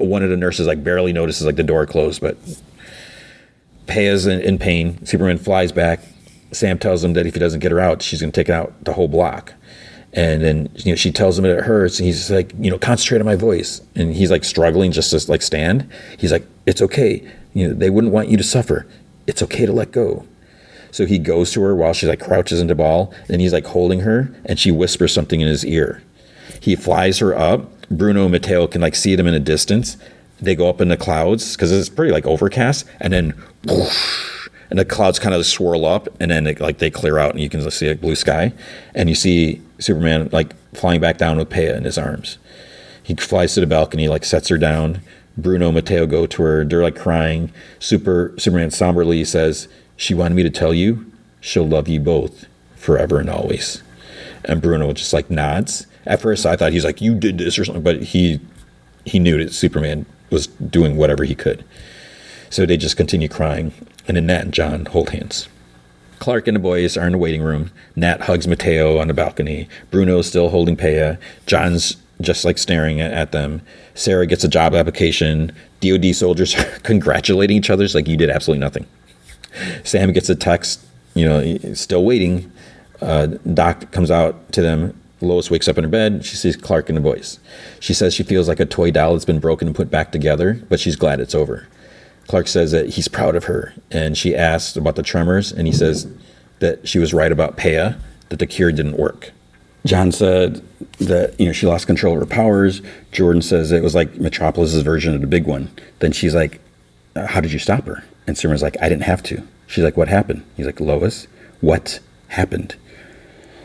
Speaker 1: one of the nurses like barely notices like the door closed, but Peia's in, in pain. Superman flies back. Sam tells him that if he doesn't get her out, she's going to take out the whole block. And then you know she tells him that it hurts, and he's like, you know, concentrate on my voice. And he's like struggling just to like stand. He's like, it's okay. You know, they wouldn't want you to suffer. It's okay to let go. So he goes to her while she like crouches into ball, and he's like holding her, and she whispers something in his ear. He flies her up. Bruno and Mateo can like see them in a distance. They go up in the clouds because it's pretty like overcast, and then whoosh, and the clouds kind of swirl up, and then it, like they clear out, and you can see like blue sky, and you see Superman like flying back down with Pea in his arms. He flies to the balcony, like sets her down. Bruno Mateo go to her. They're like crying. Super Superman somberly says, "She wanted me to tell you, she'll love you both forever and always." And Bruno just like nods. At first, I thought he's like, "You did this" or something, but he he knew that Superman was doing whatever he could. So they just continue crying, and Nat and John hold hands. Clark and the boys are in the waiting room. Nat hugs Mateo on the balcony. Bruno's still holding Peia. John's just like staring at, them. Sarah gets a job application. DOD soldiers are congratulating each other. It's like you did absolutely nothing. Sam gets a text, you know, still waiting. Uh, Doc comes out to them. Lois wakes up in her bed. She sees Clark and the boys. She says she feels like a toy doll that's been broken and put back together, but she's glad it's over. Clark says that he's proud of her, and she asks about the tremors, and he says that she was right about Peia, that the cure didn't work. John said that you know she lost control of her powers. Jordan says it was like Metropolis's version of the big one. Then she's like, "How did you stop her?" And Superman's like, "I didn't have to." She's like, "What happened?" He's like, "Lois, what happened?"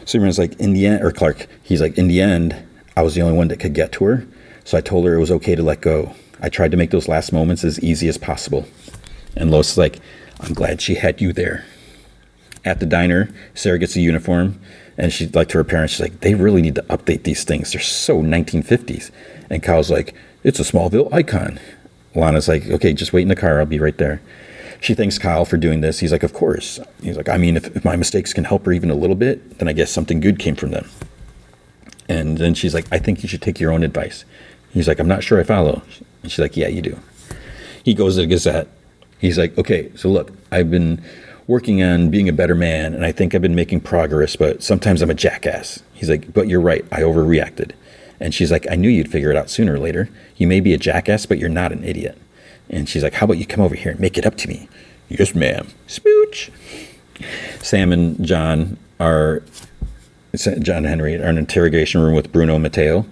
Speaker 1: Superman's like, "In the end," or Clark, he's like, "In the end, I was the only one that could get to her, so I told her it was okay to let go." I tried to make those last moments as easy as possible. And Lois is like, I'm glad she had you there. At the diner, Sarah gets a uniform and she's like to her parents, she's like, they really need to update these things. They're so 1950s. And Kyle's like, it's a Smallville icon. Lana's like, okay, just wait in the car. I'll be right there. She thanks Kyle for doing this. He's like, of course. He's like, I mean, if, if my mistakes can help her even a little bit, then I guess something good came from them. And then she's like, I think you should take your own advice. He's like, I'm not sure I follow. And she's like, Yeah, you do. He goes to the Gazette. He's like, Okay, so look, I've been working on being a better man, and I think I've been making progress, but sometimes I'm a jackass. He's like, But you're right, I overreacted. And she's like, I knew you'd figure it out sooner or later. You may be a jackass, but you're not an idiot. And she's like, How about you come over here and make it up to me? Yes, ma'am. Spooch. Sam and John are, John Henry, are in an interrogation room with Bruno and Mateo.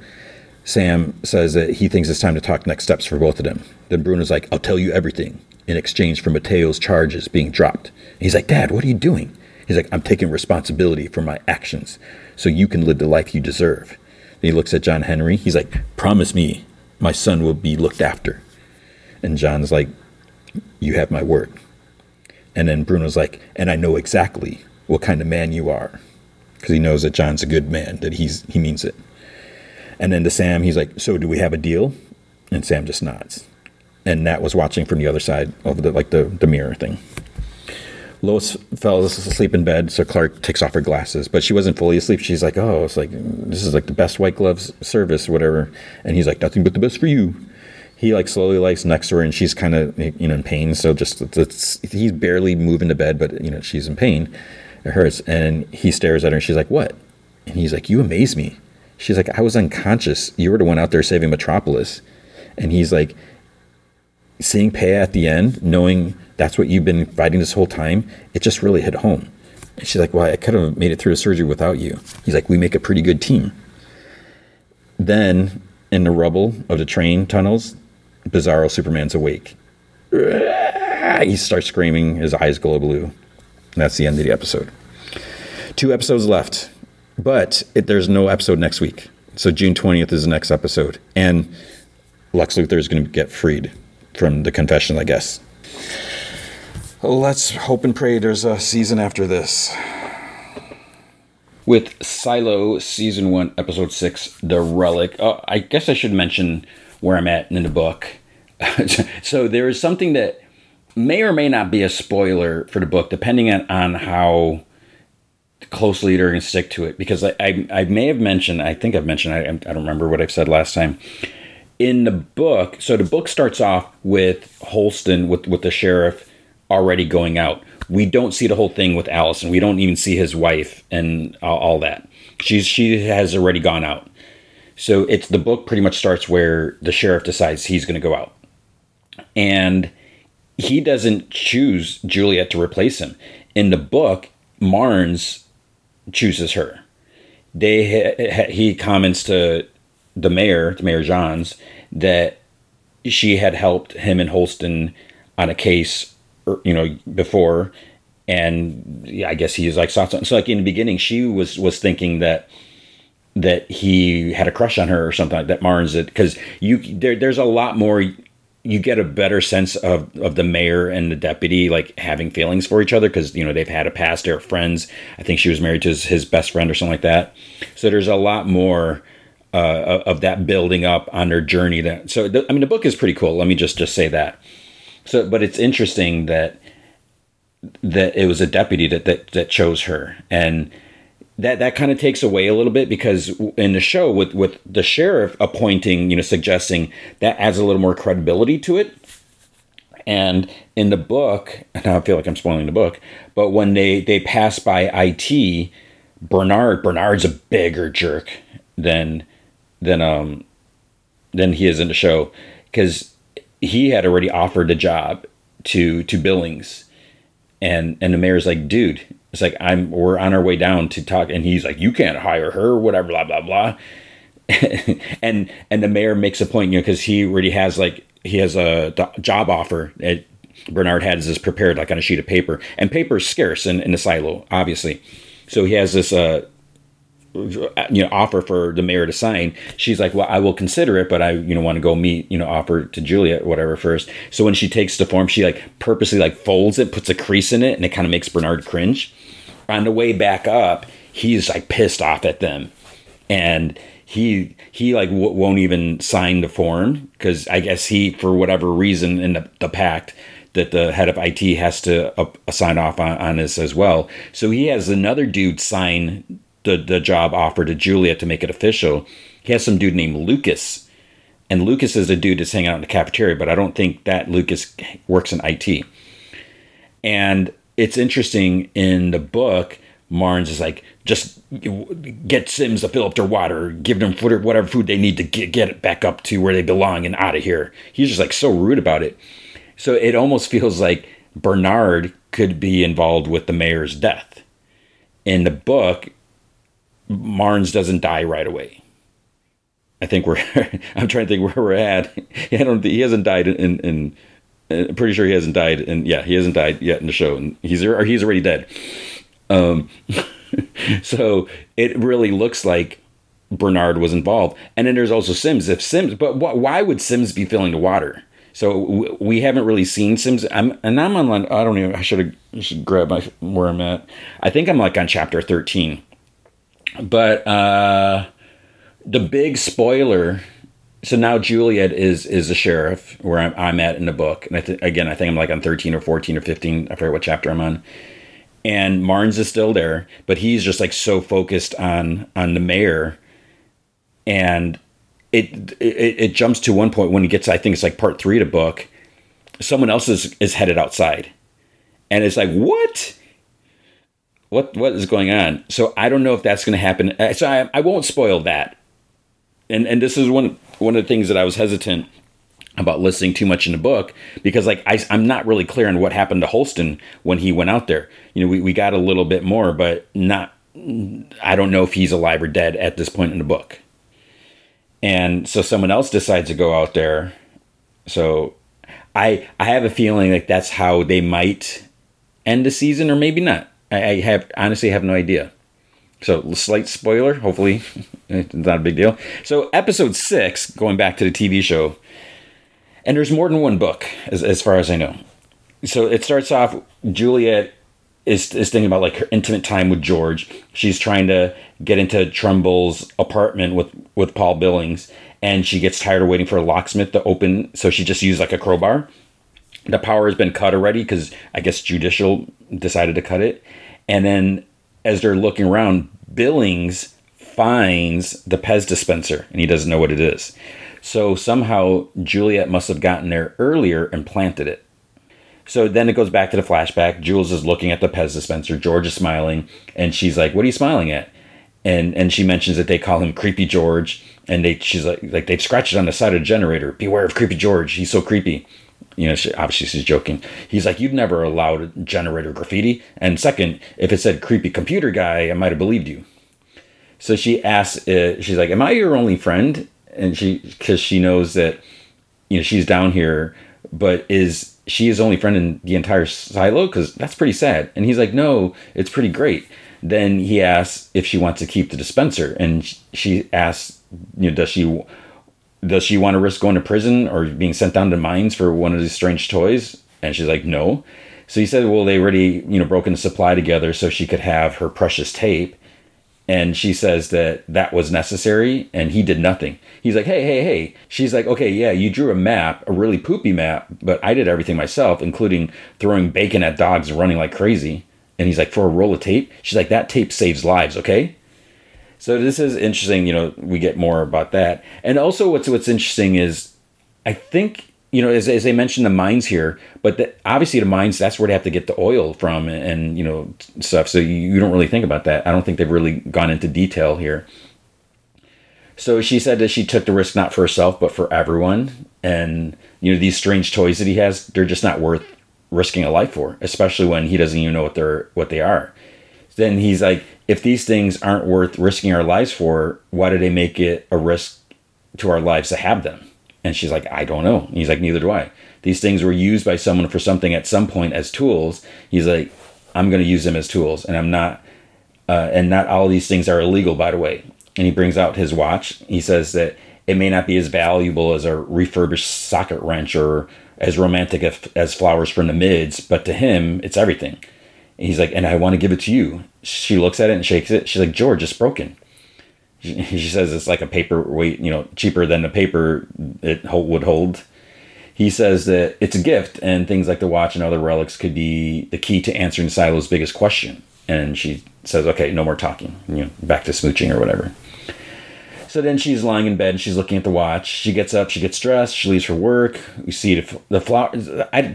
Speaker 1: Sam says that he thinks it's time to talk next steps for both of them. Then Bruno's like, I'll tell you everything in exchange for Mateo's charges being dropped. He's like, Dad, what are you doing? He's like, I'm taking responsibility for my actions so you can live the life you deserve. Then he looks at John Henry. He's like, Promise me my son will be looked after. And John's like, You have my word. And then Bruno's like, And I know exactly what kind of man you are. Because he knows that John's a good man, that he's he means it. And then to Sam, he's like, So do we have a deal? And Sam just nods. And Nat was watching from the other side of the like the, the mirror thing. Lois fell asleep in bed, so Clark takes off her glasses, but she wasn't fully asleep. She's like, "Oh, it's like this is like the best white gloves service, whatever." And he's like, "Nothing but the best for you." He like slowly lies next to her, and she's kind of you know in pain. So just he's barely moving to bed, but you know she's in pain. It hurts, and he stares at her, and she's like, "What?" And he's like, "You amaze me." She's like, "I was unconscious. You were the one out there saving Metropolis," and he's like, seeing Pay at the end, knowing that's what you've been fighting this whole time, it just really hit home. And she's like, Well, I could have made it through the surgery without you. He's like, We make a pretty good team. Then, in the rubble of the train tunnels, Bizarro Superman's awake. He starts screaming, his eyes glow blue. And that's the end of the episode. Two episodes left, but it, there's no episode next week. So June 20th is the next episode. And Lex Luthor is going to get freed from the confession, I guess. Let's hope and pray there's a season after this. With Silo Season 1, Episode 6, The Relic. Oh, I guess I should mention where I'm at in the book. so there is something that may or may not be a spoiler for the book, depending on, on how closely they're going to stick to it. Because I, I, I, may have mentioned, I think I've mentioned, I, I don't remember what I've said last time. In the book, so the book starts off with Holston, with, with the sheriff already going out. We don't see the whole thing with Allison. We don't even see his wife and all, all that. She's she has already gone out. So it's the book pretty much starts where the sheriff decides he's going to go out. And he doesn't choose Juliet to replace him. In the book, Marnes chooses her. They he comments to the mayor, to Mayor Jahns, that she had helped him and Holston on a case Er, you know, before, and I guess he was like saw something. So like in the beginning, she was was thinking that that he had a crush on her or something like that. Marnes, it because you there, there's a lot more. You get a better sense of of the mayor and the deputy like having feelings for each other because you know they've had a past, they're friends. I think she was married to his, his best friend or something like that. So there's a lot more. Uh, of that building up on their journey that so i mean the book is pretty cool let me just just say that so, but it's interesting that that it was a deputy that that, that chose her, and that that kind of takes away a little bit because in the show with with the sheriff appointing, you know, suggesting that adds a little more credibility to it. And in the book, and I feel like I'm spoiling the book, but when they they pass by IT, Bernard Bernard's a bigger jerk than than um than he is in the show because he had already offered the job to to Billings, and and the mayor's like, dude, it's like I'm we're on our way down to talk, and he's like, you can't hire her, whatever, blah blah blah, and and the mayor makes a point, you know, because he already has like he has a job offer. It, Bernard has this prepared like on a sheet of paper, and paper is scarce in, in the silo, obviously. So he has this uh, you know offer for the mayor to sign she's like well i will consider it but i you know want to go meet you know offer to juliet whatever first. So when she takes the form she like purposely like folds it puts a crease in it and it kind of makes bernard cringe. On the way back up he's like pissed off at them. And he he like w- won't even sign the form because I guess he for whatever reason in the, the pact that the head of IT has to uh, sign off on, on this as well. So he has another dude sign the the job offer to Juliet to make it official. He has some dude named Lucas, and Lucas is a dude that's hanging out in the cafeteria, but I don't think that Lucas works in IT. And it's interesting in the book. Marnes is like, just get Sims to fill up their water, give them food, whatever food they need to get, get it back up to where they belong and out of here. He's just like so rude about it. So it almost feels like Bernard could be involved with the mayor's death. In the book, Marnes doesn't die right away. I think we're. I'm trying to think where we're at. I don't. He hasn't died in. in, in pretty sure he hasn't died, and yeah, he hasn't died yet in the show, and he's or he's already dead. Um, so it really looks like Bernard was involved, and then there's also Sims. If Sims, but wh- why would Sims be filling the water? So we haven't really seen Sims. I'm and I'm on. I don't even. I should have should grab my where I'm at. I think I'm like on chapter thirteen. But uh, the big spoiler. So now Juliet is is a sheriff where I'm, I'm at in the book, and I th- again I think I'm like on thirteen or fourteen or fifteen. I forget what chapter I'm on. And Marnes is still there, but he's just like so focused on on the mayor, and it, it it jumps to one point when he gets I think it's like part three of the book. Someone else is is headed outside, and it's like what? What what is going on? So I don't know if that's going to happen. So I, I won't spoil that. And and this is one one of the things that I was hesitant about listening too much in the book because like I, I'm not really clear on what happened to Holston when he went out there. You know, we, we got a little bit more, but not I don't know if he's alive or dead at this point in the book and so someone else decides to go out there so i i have a feeling like that's how they might end the season or maybe not i, I have honestly have no idea so slight spoiler hopefully it's eh, not a big deal so episode six going back to the tv show and there's more than one book as, as far as i know so it starts off juliet is, is thinking about like her intimate time with George. She's trying to get into Trumbull's apartment with with Paul Billings, and she gets tired of waiting for a locksmith to open, so she just used like a crowbar. The power has been cut already because I guess judicial decided to cut it, and then as they're looking around, Billings finds the Pez dispenser, and he doesn't know what it is. So somehow Juliet must have gotten there earlier and planted it. So then it goes back to the flashback. Jules is looking at the Pez dispenser. George is smiling, and she's like, "What are you smiling at?" And and she mentions that they call him Creepy George, and they she's like like they've scratched it on the side of the generator. Beware of Creepy George. He's so creepy. You know, she, obviously she's joking. He's like, "You'd never allowed generator graffiti." And second, if it said creepy computer guy, I might have believed you. So she asks, uh, she's like, "Am I your only friend?" And she because she knows that you know she's down here, but is she is only friend in the entire silo because that's pretty sad and he's like no it's pretty great then he asks if she wants to keep the dispenser and she asks you know does she does she want to risk going to prison or being sent down to mines for one of these strange toys? And she's like no. So he said well they already you know broken the supply together so she could have her precious tape. And she says that that was necessary and he did nothing. He's like hey hey hey. She's like okay yeah you drew a map a really poopy map but i did everything myself including throwing bacon at dogs and running like crazy. And he's like for a roll of tape? She's like that tape saves lives okay so this is interesting you know we get more about that and also what's what's interesting is i think you know, as, as they mentioned the mines here, but the, obviously the mines, that's where they have to get the oil from and, and you know, stuff. So you, you, don't really think about that. I don't think they've really gone into detail here. So she said that she took the risk not for herself, but for everyone. And, you know, these strange toys that he has, they're just not worth risking a life for, especially when he doesn't even know what they're, what they are. Then he's like, if these things aren't worth risking our lives for, why do they make it a risk to our lives to have them? And she's like, I don't know. And he's like, neither do I. These things were used by someone for something at some point as tools. He's like, I'm going to use them as tools, and I'm not. Uh, and not all these things are illegal, by the way. And he brings out his watch. He says that it may not be as valuable as a refurbished socket wrench or as romantic as flowers from the mids, but to him, it's everything. He's like, and I want to give it to you. She looks at it and shakes it. She's like, George, it's broken. She, says it's like a paperweight, you know, cheaper than the paper it would hold. He says that it's a gift, and things like the watch and other relics could be the key to answering Silo's biggest question. And she says, "Okay, no more talking. You know, back to smooching or whatever." So then she's lying in bed and she's looking at the watch. She gets up, she gets dressed, she leaves for work. We see the, the flowers.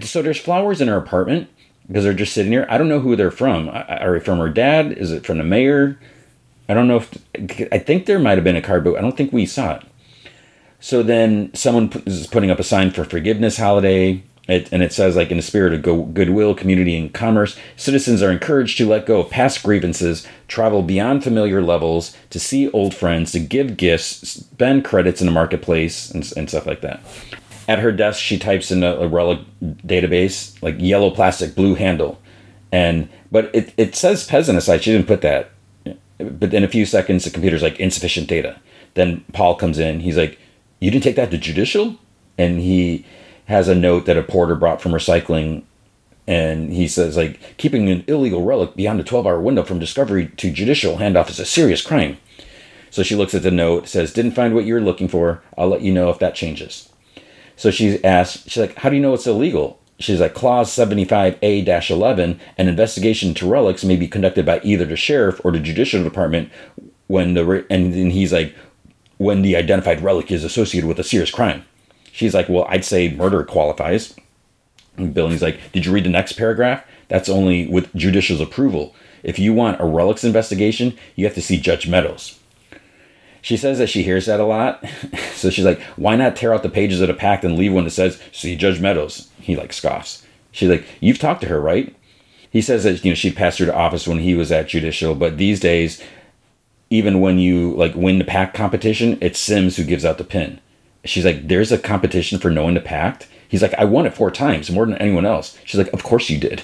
Speaker 1: So there's flowers in her apartment because they're just sitting here. I don't know who they're from. Are they from her dad? Is it from the mayor? I don't know if. I think there might have been a card, but I don't think we saw it. So then someone is putting up a sign for forgiveness holiday. It, and it says, like, in the spirit of go- goodwill, community, and commerce, citizens are encouraged to let go of past grievances, travel beyond familiar levels, to see old friends, to give gifts, spend credits in the marketplace, and, and stuff like that. At her desk, she types in a, a relic database, like yellow plastic, blue handle. And, but it, it says peasant aside, she didn't put that. But in a few seconds, the computer's like, insufficient data. Then Paul comes in. He's like, You didn't take that to judicial? And he has a note that a porter brought from recycling and he says like keeping an illegal relic beyond a 12 hour window from discovery to judicial handoff is a serious crime so she looks at the note says didn't find what you were looking for i'll let you know if that changes so she asked, she's like how do you know it's illegal she's like clause 75a-11 an investigation into relics may be conducted by either the sheriff or the judicial department when the and then he's like when the identified relic is associated with a serious crime She's like, well, I'd say murder qualifies. And Billings like, did you read the next paragraph? That's only with judicial's approval. If you want a relics investigation, you have to see Judge Meadows. She says that she hears that a lot. so she's like, why not tear out the pages of the pact and leave one that says, see Judge Meadows? He like scoffs. She's like, you've talked to her, right? He says that, you know, she passed through the office when he was at judicial, but these days, even when you like win the pact competition, it's Sims who gives out the pin she's like, there's a competition for knowing the pact. He's like, I won it four times, more than anyone else. She's like, of course you did.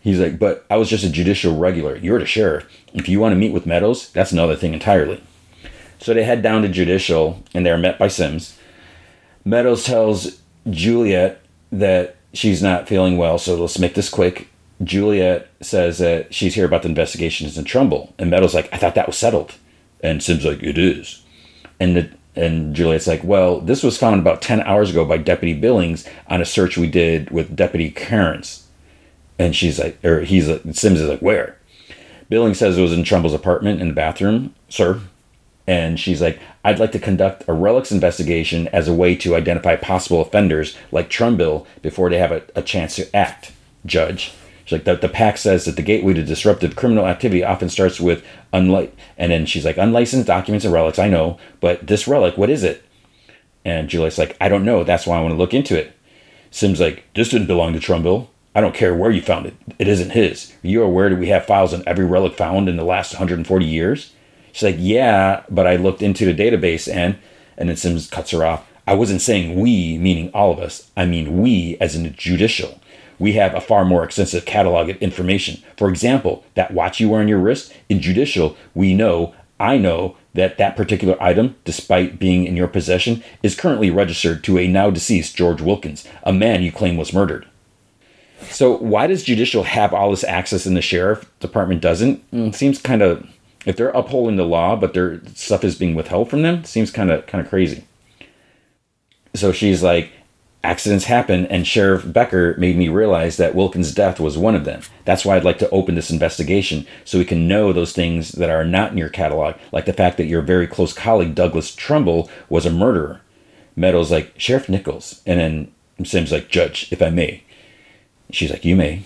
Speaker 1: He's like, but I was just a judicial regular. You're the sheriff. If you want to meet with Meadows, that's another thing entirely. So they head down to judicial and they're met by Sims. Meadows tells Juliet that she's not feeling well, so let's make this quick. Juliet says that she's here about the investigations in Trumbull. And Meadows like, I thought that was settled. And Sims like, it is. And the and Juliet's like, well, this was found about 10 hours ago by Deputy Billings on a search we did with Deputy Cairns. And she's like, or he's like, Sims is like, where? Billings says it was in Trumbull's apartment in the bathroom, sir. And she's like, I'd like to conduct a relics investigation as a way to identify possible offenders like Trumbull before they have a, a chance to act, Judge. She's like, the, the pact says that the gateway to disruptive criminal activity often starts with unlike, and then she's like, unlicensed documents and relics, I know, but this relic, what is it? And Juliet's like, I don't know. That's why I want to look into it. Sim's like, this didn't belong to Trumbull. I don't care where you found it. It isn't his. You are you aware that we have files on every relic found in the last 140 years? She's like, yeah, but I looked into the database and, and then Sims cuts her off. I wasn't saying we, meaning all of us. I mean we as in judicial we have a far more extensive catalog of information. For example, that watch you wear on your wrist, in judicial, we know, I know, that that particular item, despite being in your possession, is currently registered to a now deceased George Wilkins, a man you claim was murdered. So, why does judicial have all this access and the sheriff department doesn't? It mm, seems kind of, if they're upholding the law, but their stuff is being withheld from them, seems kind of kind of crazy. So she's like, accidents happen, and Sheriff Becker made me realize that Wilkins' death was one of them. That's why I'd like to open this investigation so we can know those things that are not in your catalog, like the fact that your very close colleague Douglas Trumbull was a murderer. Meadows like Sheriff Nichols, and then Sims like Judge, if I may. She's like, you may.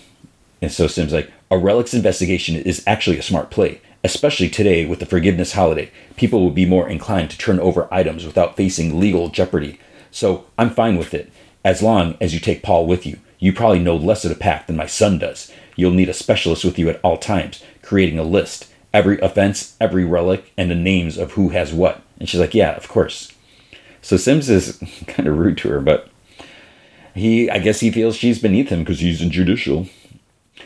Speaker 1: And so Sims like, a relics investigation is actually a smart play. Especially today with the forgiveness holiday, people will be more inclined to turn over items without facing legal jeopardy. So I'm fine with it as long as you take Paul with you. You probably know less of the pack than my son does. You'll need a specialist with you at all times, creating a list, every offense, every relic, and the names of who has what. And she's like, Yeah, of course. So Sims is kind of rude to her, but he, I guess he feels she's beneath him because he's in judicial.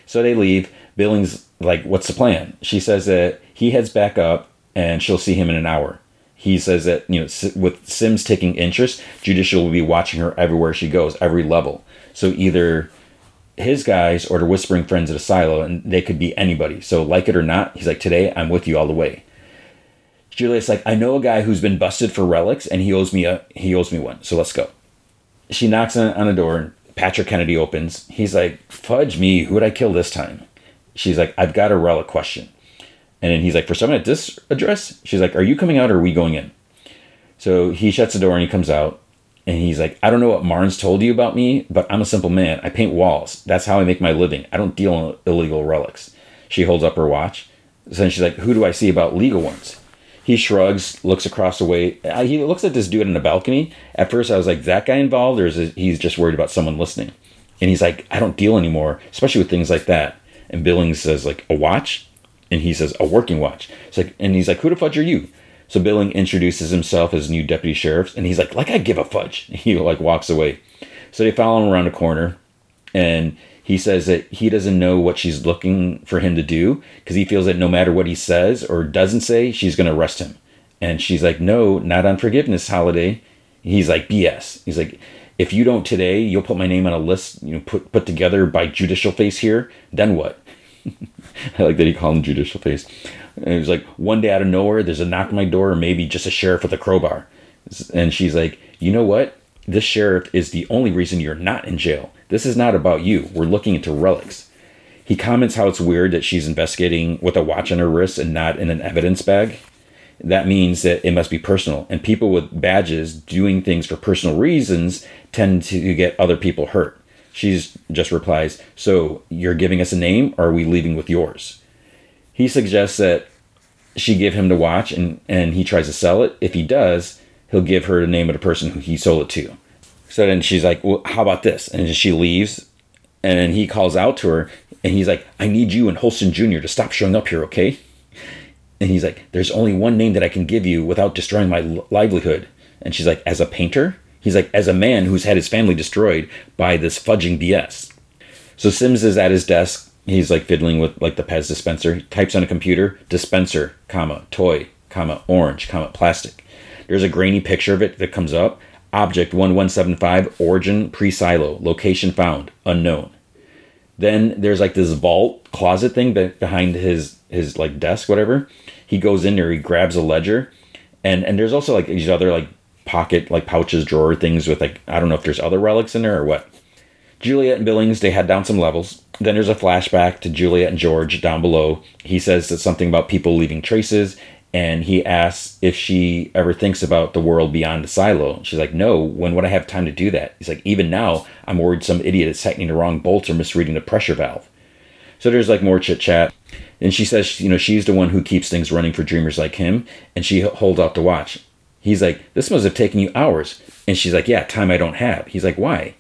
Speaker 1: So they leave. Billings, like, what's the plan? She says that he heads back up and she'll see him in an hour he says that you know with Sims taking interest, Judicial will be watching her everywhere she goes, every level. So either his guys or the whispering friends at a silo, and they could be anybody. So like it or not, he's like, today I'm with you all the way. Juliet's like, I know a guy who's been busted for relics, and he owes me a he owes me one. So let's go. She knocks on, on a door, and Patrick Kennedy opens. He's like, Fudge me, who would I kill this time? She's like, I've got a relic question. And then he's like, For someone at this address? She's like, Are you coming out or are we going in? So he shuts the door and he comes out. And he's like, I don't know what Marnes told you about me, but I'm a simple man. I paint walls. That's how I make my living. I don't deal in illegal relics. She holds up her watch. So then she's like, Who do I see about legal ones? He shrugs, looks across the way. Uh, he looks at this dude in the balcony. At first, I was like, that guy involved, or is he's just worried about someone listening? And he's like, I don't deal anymore, especially with things like that. And Billings says, like, a watch? And he says, a working watch. It's like, and he's like, who the fudge are you? So Billing introduces himself as new deputy sheriff, and he's like, like I give a fudge. He like walks away. So they follow him around a corner, and he says that he doesn't know what she's looking for him to do because he feels that no matter what he says or doesn't say, she's going to arrest him. And she's like, no, not on forgiveness holiday. He's like, BS. He's like, if you don't today, you'll put my name on a list, you know, put put together by judicial face here. Then what? I like that he called him judicial face. And he's like, one day out of nowhere, there's a knock on my door, or maybe just a sheriff with a crowbar. And she's like, you know what? This sheriff is the only reason you're not in jail. This is not about you. We're looking into relics. He comments how it's weird that she's investigating with a watch on her wrist and not in an evidence bag. That means that it must be personal. And people with badges doing things for personal reasons tend to get other people hurt. She just replies, So you're giving us a name, or are we leaving with yours? He suggests that she give him the watch and, and he tries to sell it. If he does, he'll give her the name of the person who he sold it to. So then she's like, well, how about this? And she leaves. And then he calls out to her and he's like, I need you and Holston Jr. to stop showing up here, okay? And he's like, there's only one name that I can give you without destroying my livelihood. And she's like, as a painter? He's like, as a man who's had his family destroyed by this fudging BS. So Sims is at his desk. He's like fiddling with like the Pez dispenser. He types on a computer, dispenser, comma, toy, comma, orange, comma, plastic. There's a grainy picture of it that comes up. Object 1175, origin pre silo, location found, unknown. Then there's like this vault closet thing behind his his like desk, whatever. He goes in there, he grabs a ledger, and and there's also like these other like pocket like pouches, drawer things with like I don't know if there's other relics in there or what. Juliet and Billings they head down some levels. Then there's a flashback to Juliet and George down below. He says that something about people leaving traces, and he asks if she ever thinks about the world beyond the silo. She's like, no, when would I have time to do that? He's like, even now, I'm worried some idiot is tightening the wrong bolts or misreading the pressure valve. So there's like more chit chat. And she says, you know, she's the one who keeps things running for dreamers like him. And she holds out the watch. He's like, this must have taken you hours. And she's like, yeah, time I don't have. He's like, why?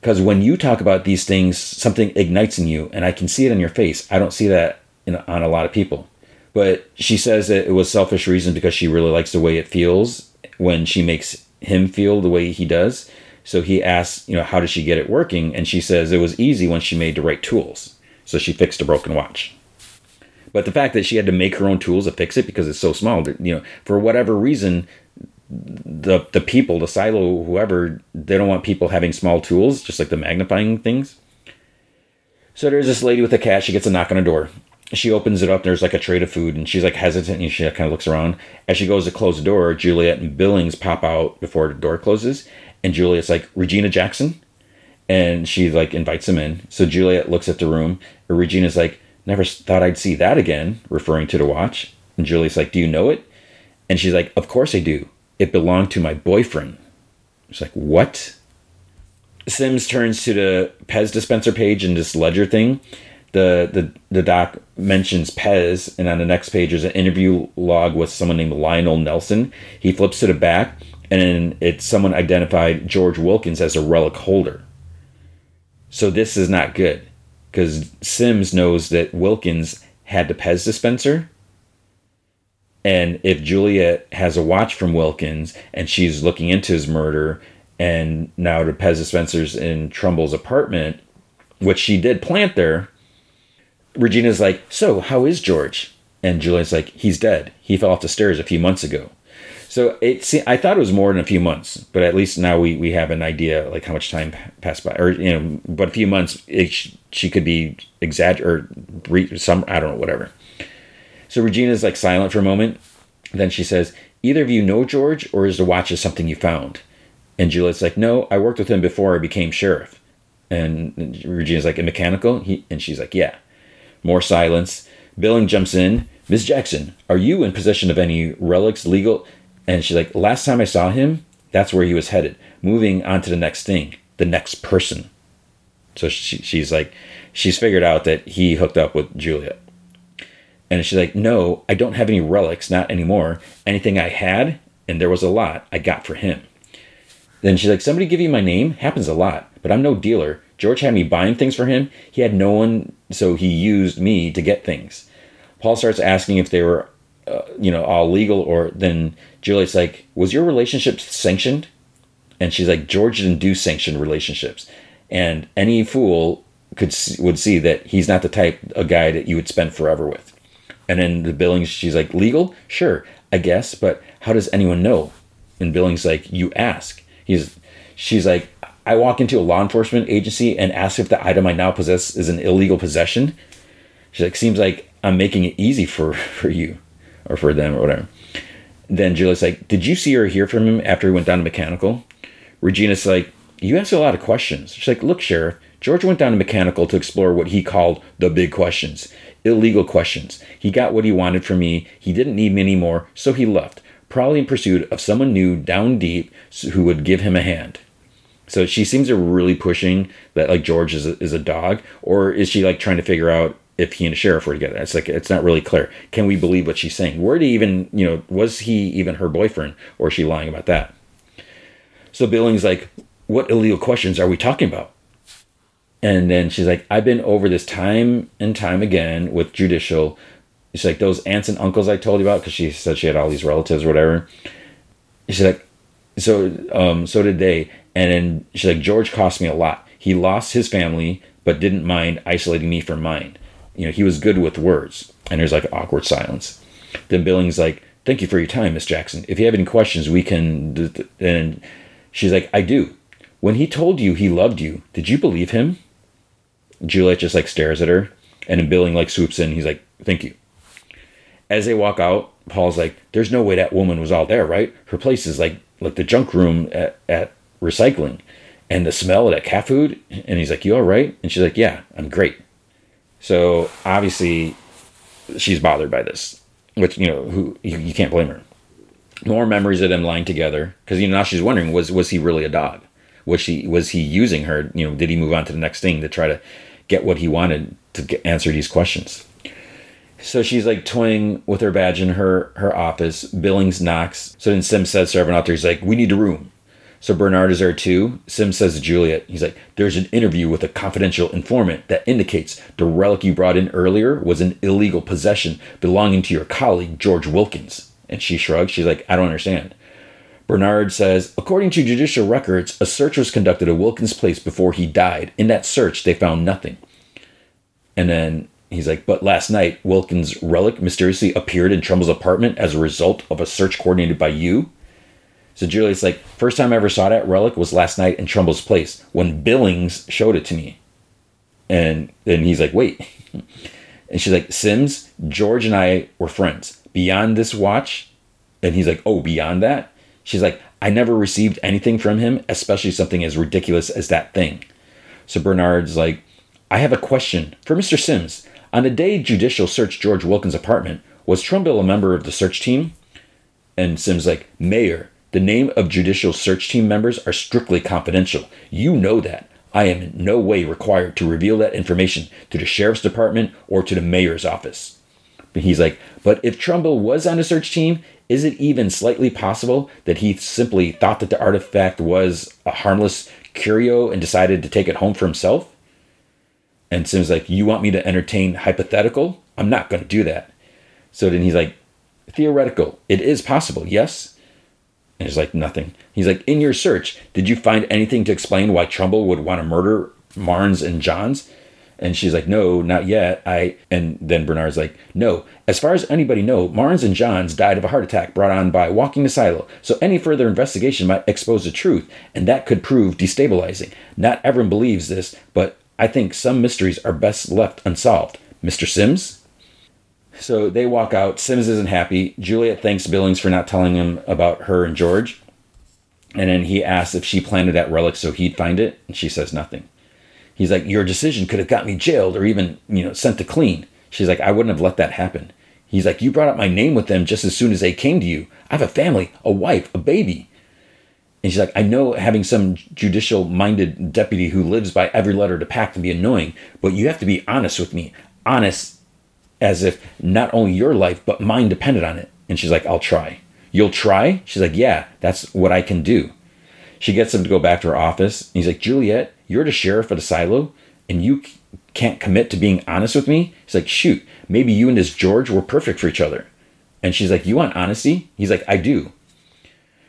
Speaker 1: Because when you talk about these things, something ignites in you. And I can see it on your face. I don't see that in, on a lot of people. But she says that it was selfish reason because she really likes the way it feels when she makes him feel the way he does. So he asks, you know, how does she get it working? And she says it was easy when she made the right tools. So she fixed a broken watch. But the fact that she had to make her own tools to fix it because it's so small, you know, for whatever reason, the the people, the silo, whoever, they don't want people having small tools, just like the magnifying things. So there's this lady with a cat. She gets a knock on a door she opens it up. There's like a tray of food, and she's like hesitant, and she kind of looks around. As she goes to close the door, Juliet and Billings pop out before the door closes, and Juliet's like Regina Jackson, and she like invites him in. So Juliet looks at the room. And Regina's like, "Never thought I'd see that again," referring to the watch. And Julie's like, "Do you know it?" And she's like, "Of course I do. It belonged to my boyfriend." She's like, "What?" Sims turns to the Pez dispenser page and this ledger thing the the the doc mentions Pez, and on the next page there's an interview log with someone named Lionel Nelson. He flips to the back, and it's someone identified George Wilkins as a relic holder. So this is not good because Sims knows that Wilkins had the Pez dispenser. And if Juliet has a watch from Wilkins and she's looking into his murder, and now the Pez dispenser's in Trumbull's apartment, which she did plant there, Regina's like, So, how is George? And Juliet's like, He's dead. He fell off the stairs a few months ago. So it, I thought it was more than a few months, but at least now we, we have an idea like how much time passed by, or you know, but a few months it, she could be exagger or some I don't know whatever. So Regina's like silent for a moment, Then she says, Either of you know George, or is the watch just something you found? And Juliet's like, No, I worked with him before I became sheriff. And Regina's like, A mechanical? He, and she's like, Yeah. More silence. Billing jumps in. Miss Jackson, are you in possession of any relics, legal? And she's like, Last time I saw him, that's where he was headed, moving on to the next thing, the next person. So she, she's like, she's figured out that he hooked up with Juliet. And she's like, No, I don't have any relics, not anymore. Anything I had, and there was a lot, I got for him. Then she's like, Somebody give you my name? Happens a lot, but I'm no dealer. George had me buying things for him. He had no one, so he used me to get things. Paul starts asking if they were, uh, you know, all legal, or then Juliet's like, Was your relationship sanctioned? And she's like, George didn't do sanctioned relationships. And any fool could would see that he's not the type of guy that you would spend forever with. And then the Billings, she's like, legal? Sure, I guess, but how does anyone know? And Billings like, you ask. He's, she's like, I walk into a law enforcement agency and ask if the item I now possess is an illegal possession. She's like, seems like I'm making it easy for for you, or for them, or whatever. Then Juliet's like, did you see or hear from him after he went down to mechanical? Regina's like, you ask a lot of questions. She's like, look, sheriff, George went down to mechanical to explore what he called the big questions illegal questions. He got what he wanted from me. He didn't need me anymore, so he left, probably in pursuit of someone new down deep who would give him a hand. So she seems to really pushing that like George is a, is a dog, or is she like trying to figure out if he and the sheriff were together? It's like it's not really clear. Can we believe what she's saying? Did he even you know was he even her boyfriend, or is she lying about that? So Billings like, what illegal questions are we talking about? And then she's like, I've been over this time and time again with judicial. She's like, those aunts and uncles I told you about, because she said she had all these relatives or whatever. She's like, so um, so did they. And then she's like, George cost me a lot. He lost his family, but didn't mind isolating me from mine. You know, he was good with words. And there's like awkward silence. Then Billings like, thank you for your time, Miss Jackson. If you have any questions, we can. And she's like, I do. When he told you he loved you, did you believe him? Juliet just like stares at her, and Billing like swoops in. He's like, "Thank you." As they walk out, Paul's like, "There's no way that woman was all there, right? Her place is like like the junk room at, at recycling, and the smell of that cat food." And he's like, "You all right?" And she's like, "Yeah, I'm great." So obviously, she's bothered by this, which you know, who you, you can't blame her. More memories of them lying together because you know now she's wondering was was he really a dog? Was she was he using her? You know, did he move on to the next thing to try to get what he wanted to get, answer these questions? So she's like toying with her badge in her her office. Billings knocks. So then Sim says to out there, he's like, "We need a room." So Bernard is there too. Sim says to Juliet, he's like, "There's an interview with a confidential informant that indicates the relic you brought in earlier was an illegal possession belonging to your colleague George Wilkins." And she shrugs. She's like, "I don't understand." Bernard says, according to judicial records, a search was conducted at Wilkins' place before he died. In that search, they found nothing. And then he's like, but last night, Wilkins' relic mysteriously appeared in Trumbull's apartment as a result of a search coordinated by you. So Juliet's like, first time I ever saw that relic was last night in Trumbull's place when Billings showed it to me. And then he's like, wait. And she's like, Sims, George and I were friends. Beyond this watch, and he's like, oh, beyond that? She's like, I never received anything from him, especially something as ridiculous as that thing. So Bernard's like, I have a question for Mr. Sims. On the day Judicial searched George Wilkins' apartment, was Trumbull a member of the search team? And Sims like, Mayor, the name of Judicial search team members are strictly confidential. You know that. I am in no way required to reveal that information to the sheriff's department or to the mayor's office. But he's like, but if Trumbull was on a search team, is it even slightly possible that he simply thought that the artifact was a harmless curio and decided to take it home for himself? And Sim's like, You want me to entertain hypothetical? I'm not going to do that. So then he's like, Theoretical. It is possible, yes? And he's like, Nothing. He's like, In your search, did you find anything to explain why Trumbull would want to murder Marnes and Jahns? And she's like, no, not yet. I and then Bernard's like, no. As far as anybody know, Marnes and Jahns died of a heart attack brought on by walking the silo. So any further investigation might expose the truth, and that could prove destabilizing. Not everyone believes this, but I think some mysteries are best left unsolved. Mr. Sims? So they walk out. Sims isn't happy. Juliet thanks Billings for not telling him about her and George. And then he asks if she planted that relic so he'd find it. And she says nothing. He's like, Your decision could have got me jailed or even, you know, sent to clean. She's like, I wouldn't have let that happen. He's like, You brought up my name with them just as soon as they came to you. I have a family, a wife, a baby. And she's like, I know having some judicial minded deputy who lives by every letter to pack can be annoying, but you have to be honest with me. Honest as if not only your life, but mine depended on it. And she's like, I'll try. You'll try? She's like, Yeah, that's what I can do. She gets him to go back to her office. And He's like, Juliet, you're the sheriff of the silo, and you can't commit to being honest with me? He's like, Shoot, maybe you and this George were perfect for each other. And she's like, You want honesty? He's like, I do.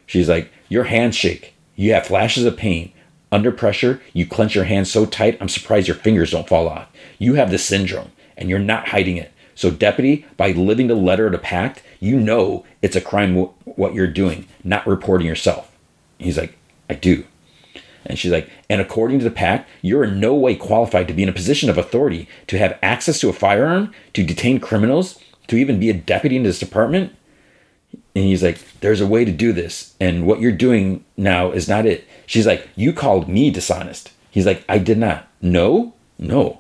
Speaker 1: She's like, Your hands shake. You have flashes of pain. Under pressure, you clench your hands so tight, I'm surprised your fingers don't fall off. You have the syndrome, and you're not hiding it. So, deputy, by living the letter of the pact, you know it's a crime w- what you're doing, not reporting yourself. He's like, I do. And she's like, and according to the pact, you're in no way qualified to be in a position of authority to have access to a firearm, to detain criminals, to even be a deputy in this department. And he's like, There's a way to do this. And what you're doing now is not it. She's like, You called me dishonest. He's like, I did not. No, no.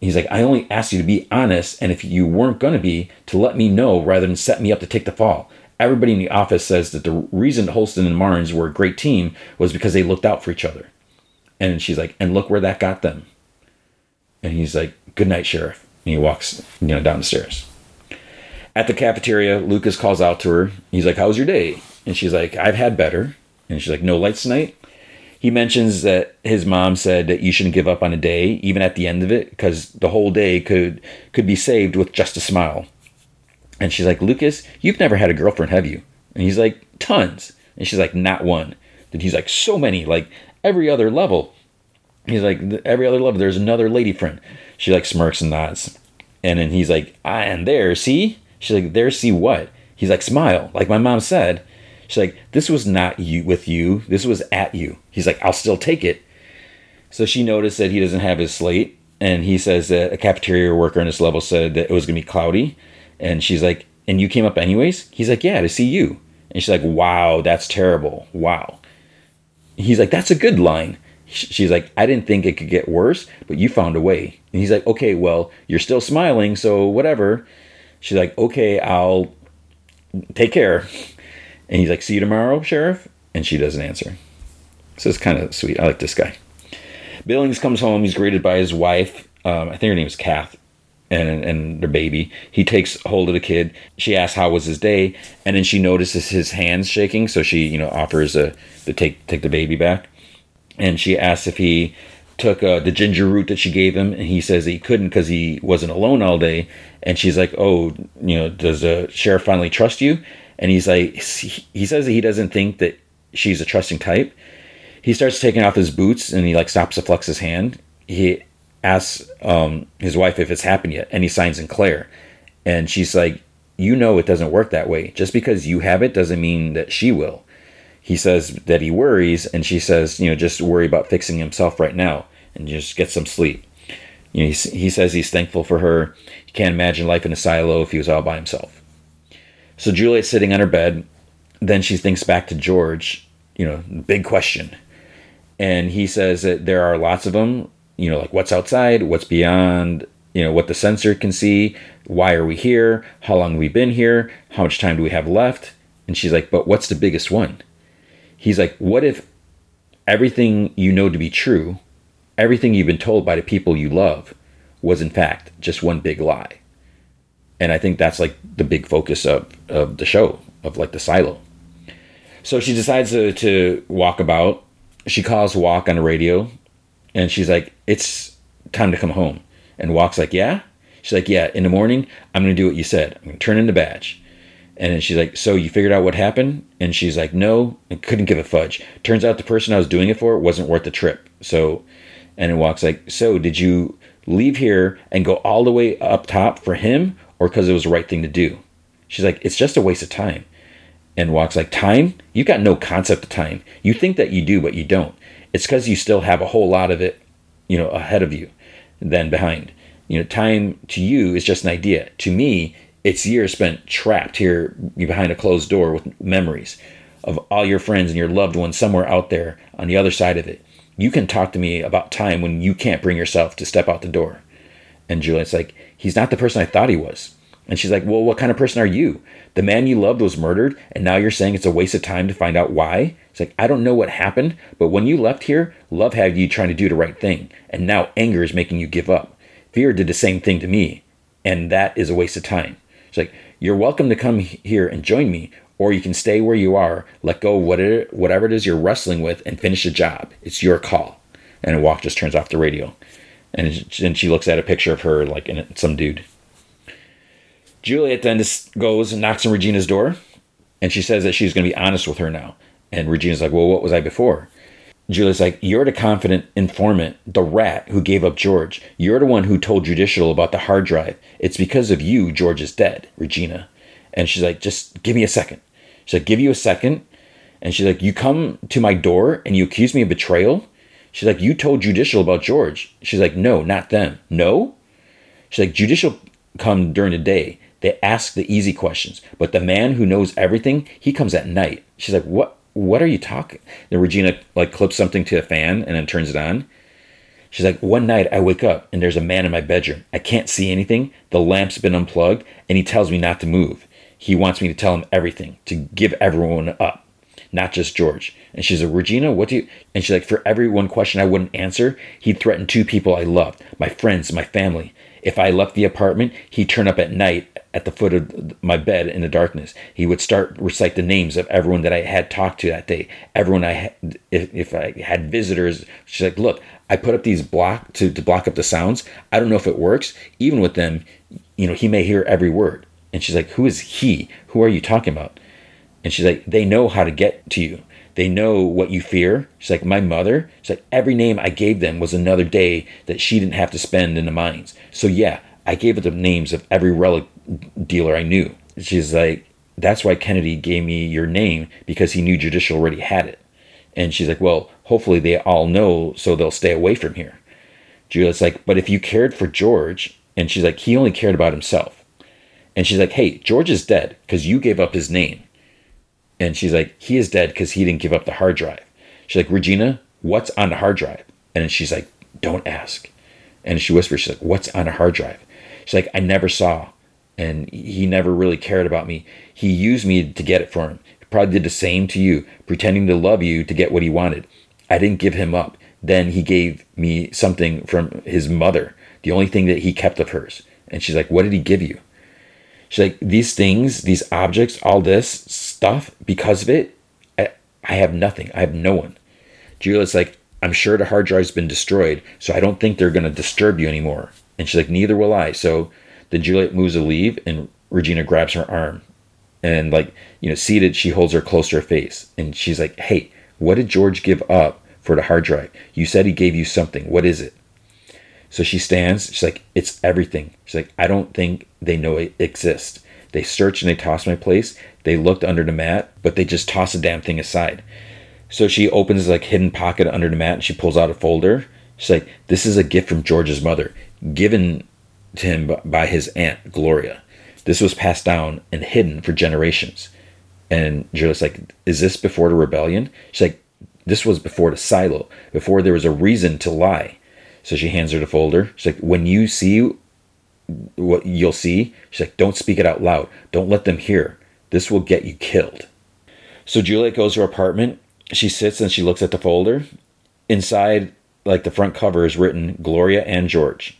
Speaker 1: He's like, I only asked you to be honest. And if you weren't going to be, to let me know rather than set me up to take the fall. Everybody in the office says that the reason Holston and Marnes were a great team was because they looked out for each other. And she's like, And look where that got them. And he's like, Good night, Sheriff. And he walks, you know, down the stairs. At the cafeteria, Lucas calls out to her. He's like, How's your day? And she's like, I've had better. And she's like, No lights tonight? He mentions that his mom said that you shouldn't give up on a day, even at the end of it, because the whole day could could be saved with just a smile. And she's like, Lucas, you've never had a girlfriend, have you? And he's like, Tons. And she's like, Not one. And he's like, So many, like every other level. He's like, Every other level, there's another lady friend. She like smirks and nods. And then he's like, I am there, see? She's like, there, see what? He's like, smile, like my mom said. She's like, this was not you with you. This was at you. He's like, I'll still take it. So she noticed that he doesn't have his slate. And he says that a cafeteria worker on this level said that it was to be cloudy. And she's like, and you came up anyways? He's like, yeah, to see you. And she's like, wow, that's terrible. Wow. He's like, that's a good line. She's like, I didn't think it could get worse, but you found a way. And he's like, okay, well, you're still smiling, so whatever. She's like, okay, I'll take care. And he's like, see you tomorrow, Sheriff? And she doesn't answer. So it's kind of sweet. I like this guy. Billings comes home. He's greeted by his wife. Um, I think her name is Kath and, and their baby. He takes hold of the kid. She asks how was his day, and then she notices his hands shaking. So she, you know, offers a, to take take the baby back, and she asks if he took uh, the ginger root that she gave him, and he says he couldn't because he wasn't alone all day. And she's like, "Oh, you know, does the sheriff finally trust you?" And he's like, he says that he doesn't think that she's a trusting type. He starts taking off his boots, and he like stops to flex his hand. He asks um, his wife if it's happened yet, and he signs in Claire, and she's like, "You know, it doesn't work that way. Just because you have it doesn't mean that she will." he says that he worries, and she says, you know, just worry about fixing himself right now and just get some sleep. You know, he, he says he's thankful for her. He can't imagine life in a silo if he was all by himself. So Juliet's sitting on her bed. Then she thinks back to George, you know, big question. And he says that there are lots of them, you know, like what's outside, what's beyond, you know, what the sensor can see, why are we here, how long have we been here, how much time do we have left? And she's like, but what's the biggest one? he's like, what if everything you know to be true, everything you've been told by the people you love, was in fact just one big lie? And I think that's like the big focus of, of the show, of like the silo. So she decides to, to walk about. She calls Walk on the radio and she's like, It's time to come home. And Walk's like, Yeah? She's like, Yeah, in the morning, I'm to do what you said. I'm to turn in the badge. And then she's like, So you figured out what happened? And she's like, No, I couldn't give a fudge. Turns out the person I was doing it for wasn't worth the trip. So, and then Walk's like, So did you leave here and go all the way up top for him or because it was the right thing to do? She's like, It's just a waste of time. And Walk's like, Time? You've got no concept of time. You think that you do, but you don't. It's because you still have a whole lot of it, you know, ahead of you than behind. You know, time to you is just an idea. To me, it's years spent trapped here behind a closed door with memories of all your friends and your loved ones somewhere out there on the other side of it. You can talk to me about time when you can't bring yourself to step out the door. And Juliet's like, he's not the person I thought he was. And she's like, well, what kind of person are you? The man you loved was murdered, and now you're saying it's a waste of time to find out why? It's like, I don't know what happened, but when you left here, love had you trying to do the right thing, and now anger is making you give up. Fear did the same thing to me, and that is a waste of time. It's like, you're welcome to come here and join me, or you can stay where you are, let go of whatever, whatever it is you're wrestling with, and finish the job. It's your call. And walk just turns off the radio. And, and she looks at a picture of her, like in some dude. Juliet then just goes and knocks on Regina's door, and she says that she's going to be honest with her now. And Regina's like, Well, what was I before? Juliet's like, You're the confident informant, the rat who gave up George. You're the one who told Judicial about the hard drive. It's because of you George is dead, Regina. And she's like, Just give me a second. She's like, Give you a second. And she's like, You come to my door and you accuse me of betrayal? She's like, You told Judicial about George. She's like, No, not them. No? She's like, Judicial come during the day. They ask the easy questions. But the man who knows everything, he comes at night. She's like, What what are you talking? Then Regina like clips something to a fan and then turns it on. She's like, One night I wake up and there's a man in my bedroom. I can't see anything. The lamp's been unplugged and he tells me not to move. He wants me to tell him everything, to give everyone up, not just George. And she's like, Regina, what do you? And she's like, For every one question I wouldn't answer, he'd threaten two people I loved, my friends, my family. If I left the apartment, he'd turn up at night at the foot of my bed in the darkness. He would start recite the names of everyone that I had talked to that day. Everyone I had, if, if I had visitors, she's like, look, I put up these block to, to block up the sounds. I don't know if it works. Even with them, you know, he may hear every word. And she's like, who is he? Who are you talking about? And she's like, they know how to get to you. They know what you fear. She's like, my mother. She's like, every name I gave them was another day that she didn't have to spend in the mines. So yeah, I gave her the names of every relic dealer I knew. She's like, that's why Kennedy gave me your name because he knew Judicial already had it. And she's like, well, hopefully they all know so they'll stay away from here. Juliet's like, but if you cared for George, and she's like, he only cared about himself. And she's like, hey, George is dead because you gave up his name. And she's like, he is dead because he didn't give up the hard drive. She's like, Regina, what's on the hard drive? And she's like, don't ask. And she whispers, she's like, what's on a hard drive? She's like, I never saw and he never really cared about me. He used me to get it for him. He probably did the same to you, pretending to love you to get what he wanted. I didn't give him up. Then he gave me something from his mother, the only thing that he kept of hers. And she's like, What did he give you? She's like, These things, these objects, all this stuff, because of it, I, I have nothing. I have no one. Juliet's like, I'm sure the hard drive's been destroyed, so I don't think they're going to disturb you anymore. And she's like, Neither will I. So then Juliet moves to leave, and Regina grabs her arm. And, like, you know, seated, she holds her close to her face. And she's like, Hey, what did George give up for the hard drive? You said he gave you something. What is it? So she stands. She's like, It's everything. She's like, I don't think they know it exists. They searched and they tossed my place. They looked under the mat, but they just tossed the damn thing aside. So she opens like hidden pocket under the mat and she pulls out a folder. She's like, This is a gift from George's mother, given to him by his aunt Gloria. This was passed down and hidden for generations. And Juliet's like, Is this before the rebellion? She's like, This was before the silo, before there was a reason to lie. So she hands her the folder. She's like, When you see what you'll see, she's like, Don't speak it out loud. Don't let them hear. This will get you killed. So Juliet goes to her apartment. She sits and she looks at the folder. Inside, like the front cover, is written Gloria and George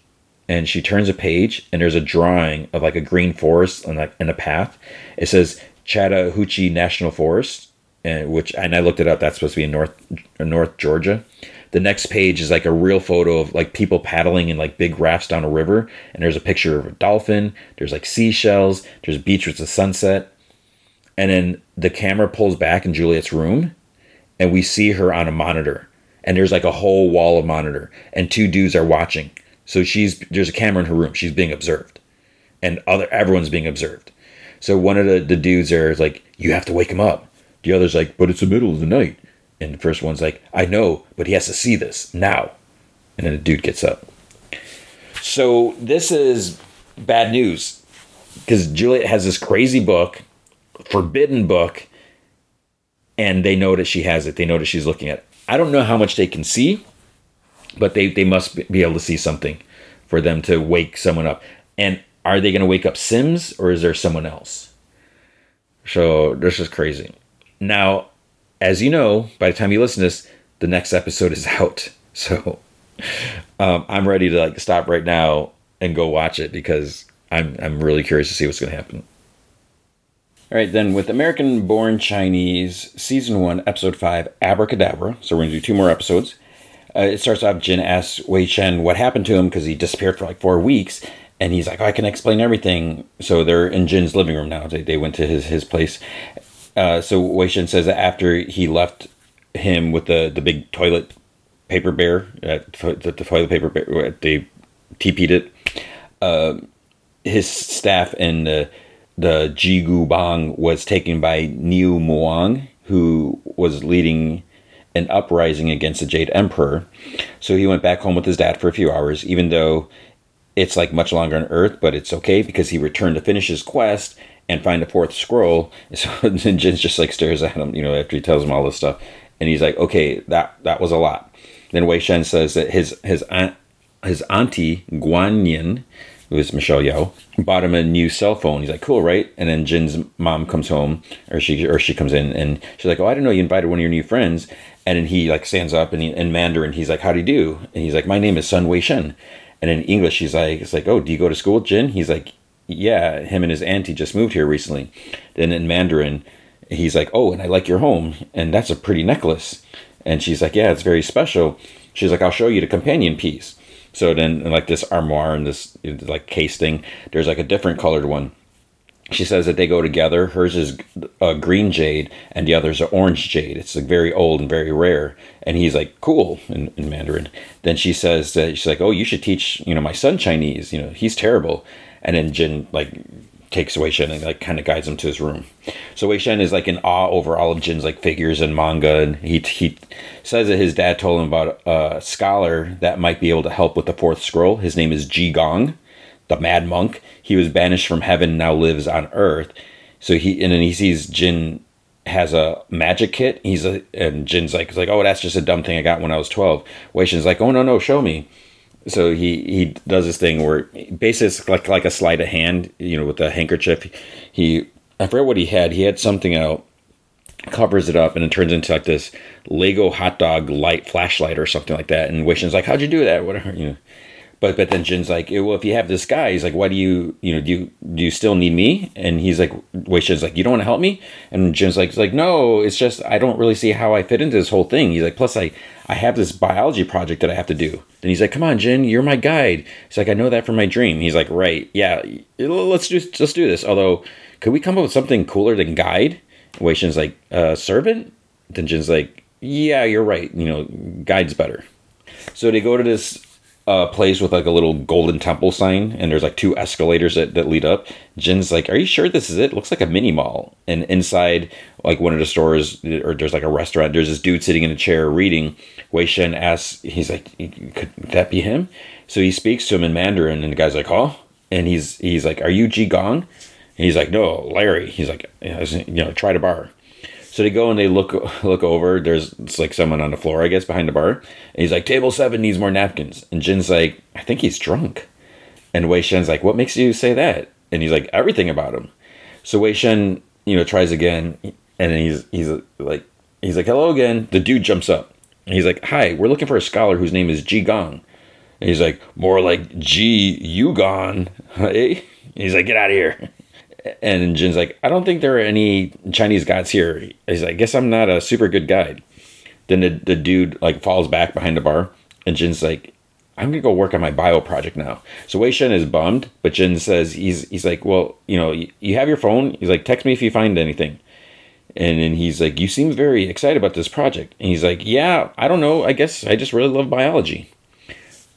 Speaker 1: and she turns a page and there's a drawing of like a green forest and like in a path. It says Chattahoochee National Forest, and which and I looked it up. That's supposed to be in North North Georgia. The next page is like a real photo of like people paddling in like big rafts down a river, and there's a picture of a dolphin. There's like seashells. There's a beach with a sunset, and then the camera pulls back in Juliet's room, and we see her on a monitor. And there's like a whole wall of monitor, and two dudes are watching so she's there's a camera in her room. She's being observed, and other everyone's being observed. So one of the, the dudes there is like, "You have to wake him up." The other's like, "But it's the middle of the night." And the first one's like, "I know, but he has to see this now." And then the dude gets up. So this is bad news because Juliet has this crazy book, forbidden book, and they know that she has it. They know that she's looking at it. I don't know how much they can see, but they, they must be able to see something for them to wake someone up. And are they going to wake up Sims or is there someone else? So this is crazy. Now, as you know, by the time you listen to this, the next episode is out. So um, I'm ready to like stop right now and go watch it because I'm I'm really curious to see what's going to happen. All right, then with American Born Chinese, season one, episode five, Abracadabra. So we're going to do two more episodes. Uh, it starts off, Jin asks Wei Shen what happened to him because he disappeared for like four weeks. And he's like, oh, I can explain everything. So they're in Jin's living room now. They, they went to his, his place. Uh, so Wei Shen says that after he left him with the, the big toilet paper bear, uh, the, toilet paper bear, uh, they TP'd it, uh, his staff and the, the Jingu Bang was taken by Niu Mowang, who was leading an uprising against the Jade Emperor. So he went back home with his dad for a few hours, even though it's like much longer on Earth, but it's okay because he returned to finish his quest and find a fourth scroll. So Jin's just like stares at him, you know, after he tells him all this stuff, and he's like, "Okay, that that was a lot." Then Wei Shen says that his his aunt, his auntie Guanyin, who is Michelle Yeoh, bought him a new cell phone. He's like, "Cool, right?" And then Jin's mom comes home, or she or she comes in, and she's like, "Oh, I didn't know you invited one of your new friends." And then he like stands up and in Mandarin, he's like, "How do you do?" And he's like, "My name is Sun Wei Shen." And in English, he's like, "It's like, oh, do you go to school, Jin?" He's like, "Yeah." Him and his auntie just moved here recently. Then in Mandarin, he's like, "Oh, and I like your home, and that's a pretty necklace." And she's like, "Yeah, it's very special." She's like, "I'll show you the companion piece." So then, like this armoire and this like case thing, there's like a different colored one she says that they go together. Hers is a green jade, and the other's an orange jade. It's like very old and very rare. And he's like, "Cool," in, in, Mandarin. Then she says that she's like, "Oh, you should teach you know my son Chinese. You know he's terrible." And then Jin like takes Wei Shen and like kind of guides him to his room. So Wei Shen is like in awe over all of Jin's like figures and manga, and he he says that his dad told him about a scholar that might be able to help with the fourth scroll. His name is Ji Gong the mad monk. He was banished from heaven, now lives on earth. So he and then he sees Jin has a magic kit. He's a and Jin's like, like, oh, that's just a dumb thing I got when I was twelve. Wei Shen's like, oh no no, show me. So he he does this thing where basically it's like like a sleight of hand, you know, with a handkerchief. He I forget what he had. He had something out, covers it up, and it turns into like this Lego hot dog light flashlight or something like that. And Wei Shen's like, how'd you do that? Whatever, you know. But but then Jin's like, well, if you have this guy, he's like, why do you you know do you do you still need me? And he's like, Wei Shen's like, you don't want to help me? And Jin's like, like no, it's just I don't really see how I fit into this whole thing. He's like, plus I I have this biology project that I have to do. And he's like, come on, Jin, you're my guide. He's like, I know that from my dream. He's like, right, yeah, let's do let's do this. Although, could we come up with something cooler than guide? Wei Shen's like, uh, servant. Then Jin's like, yeah, you're right. You know, guide's better. So they go to this uh, place with like a little golden temple sign, and there's like two escalators that, that lead up. Jin's like, "Are you sure this is it? looks like a mini mall." And inside, like one of the stores, or there's like a restaurant. There's this dude sitting in a chair reading. Wei Shen asks, he's like, "Could that be him?" So he speaks to him in Mandarin, and the guy's like, "Huh?" And he's he's like, "Are you Ji Gong?" And he's like, "No, Larry." He's like, "You know, try to bar." So they go and they look look over. There's it's like someone on the floor, I guess, behind the bar. And he's like, "Table seven needs more napkins." And Jin's like, "I think he's drunk." And Wei Shen's like, "What makes you say that?" And he's like, "Everything about him." So Wei Shen, you know, tries again, and he's he's like he's like, "Hello again." The dude jumps up. And he's like, "Hi, we're looking for a scholar whose name is Ji Gong." And he's like, "More like Ji Yugon." Hey, he's like, "Get out of here." And Jin's like, I don't think there are any Chinese gods here. He's like, I guess I'm not a super good guide. Then the, the dude like falls back behind the bar, and Jin's like, I'm gonna go work on my bio project now. So Wei Shen is bummed, but Jin says he's he's like, well, you know, you, you have your phone. He's like, text me if you find anything. And then he's like, you seem very excited about this project. And he's like, yeah, I don't know. I guess I just really love biology.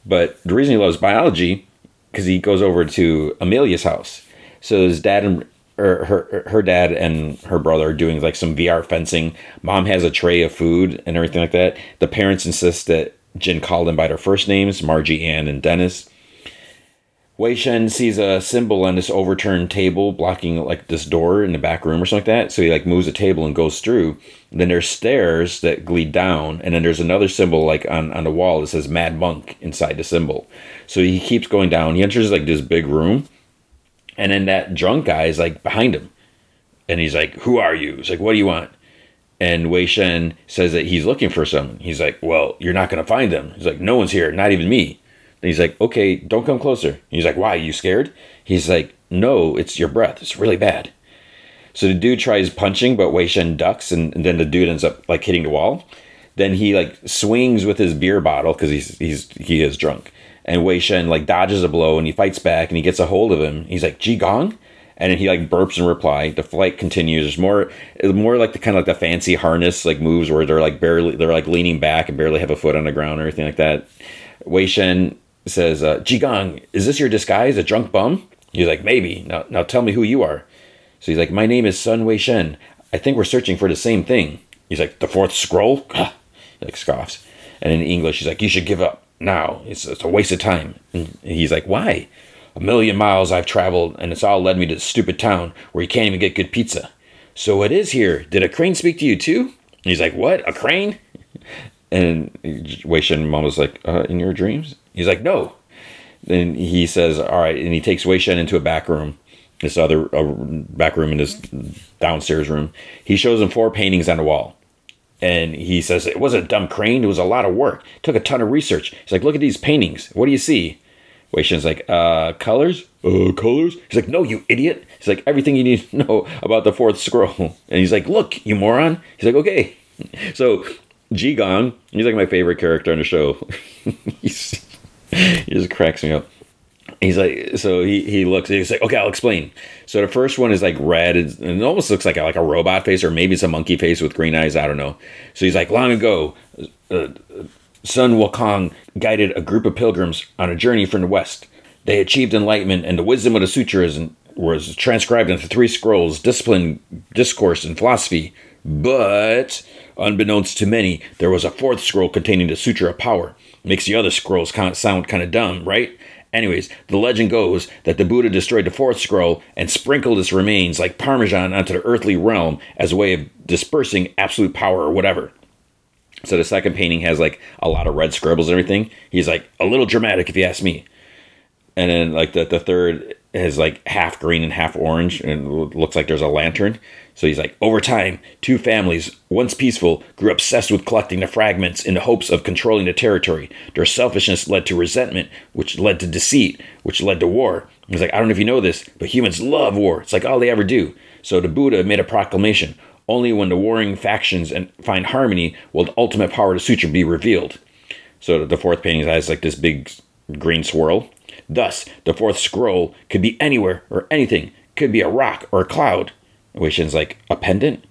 Speaker 1: But the reason he loves biology, because he goes over to Amelia's house so his dad and or her her dad and her brother are doing like some VR fencing. Mom has a tray of food and everything like that. The parents insist that Jin call them by their first names, Margie, Ann, and Dennis. Wei Shen sees a symbol on this overturned table blocking like this door in the back room or something like that. So he like moves the table and goes through. And then there's stairs that lead down, and then there's another symbol like on, on the wall that says Mad Monk inside the symbol. So he keeps going down. He enters like this big room, and then that drunk guy is like behind him. And he's like, Who are you? He's like, What do you want? And Wei Shen says that he's looking for someone. He's like, Well, you're not going to find them. He's like, No one's here, not even me. And he's like, Okay, don't come closer. He's like, Why? Are you scared? He's like, No, it's your breath. It's really bad. So the dude tries punching, but Wei Shen ducks, and, and then the dude ends up like hitting the wall. Then he like swings with his beer bottle because he's he's he is drunk. And Wei Shen like dodges a blow and he fights back and he gets a hold of him. He's like, Ji Gong? and then he like burps in reply. The flight continues. There's more, more like the kind of like the fancy harness like moves where they're like barely, they're like leaning back and barely have a foot on the ground or anything like that. Wei Shen says, uh, Gong, is this your disguise, a drunk bum? He's like, maybe. Now, now tell me who you are. So he's like, my name is Sun Wei Shen. I think we're searching for the same thing. He's like, the fourth scroll? he like scoffs. And in English, he's like, you should give up now. It's, it's a waste of time. And he's like, why? A million miles I've traveled, and it's all led me to this stupid town where you can't even get good pizza. So it is here. Did a crane speak to you too? And he's like, what? A crane? And Wei Shen mom was like, uh, in your dreams? He's like, no. Then he says, all right, and he takes Wei Shen into a back room, this other uh, back room in this downstairs room. He shows him four paintings on the wall. And he says, it wasn't a dumb crane. It was a lot of work. It took a ton of research. He's like, look at these paintings. What do you see? Wei Shen's like, uh, colors? Uh, colors? He's like, no, you idiot. He's like, everything you need to know about the fourth scroll. And he's like, look, you moron. He's like, okay. So, Ji Gong, he's like my favorite character on the show. he just cracks me up. He's like, so he, he looks, he's like, okay, I'll explain. So the first one is like red, and it almost looks like a, like a robot face, or maybe it's a monkey face with green eyes. I don't know. So he's like, long ago, uh, Sun Wukong guided a group of pilgrims on a journey from the west. They achieved enlightenment, and the wisdom of the sutras was transcribed into three scrolls discipline, discourse, and philosophy. But, unbeknownst to many, there was a fourth scroll containing the Sutra of Power. Makes the other scrolls sound kind of dumb, right? Anyways, the legend goes that the Buddha destroyed the fourth scroll and sprinkled its remains like parmesan onto the earthly realm as a way of dispersing absolute power or whatever. So the second painting has like a lot of red scribbles and everything. He's like a little dramatic if you ask me. And then like the, the third is like half green and half orange and looks like there's a lantern. So he's like, over time, two families, once peaceful, grew obsessed with collecting the fragments in the hopes of controlling the territory. Their selfishness led to resentment, which led to deceit, which led to war. He's like, I don't know if you know this, but humans love war. It's like all they ever do. So the Buddha made a proclamation only when the warring factions and find harmony will the ultimate power of the sutra be revealed. So the fourth painting has like this big green swirl. Thus, the fourth scroll could be anywhere or anything. Could be a rock or a cloud. Wei Shen's like, a pendant?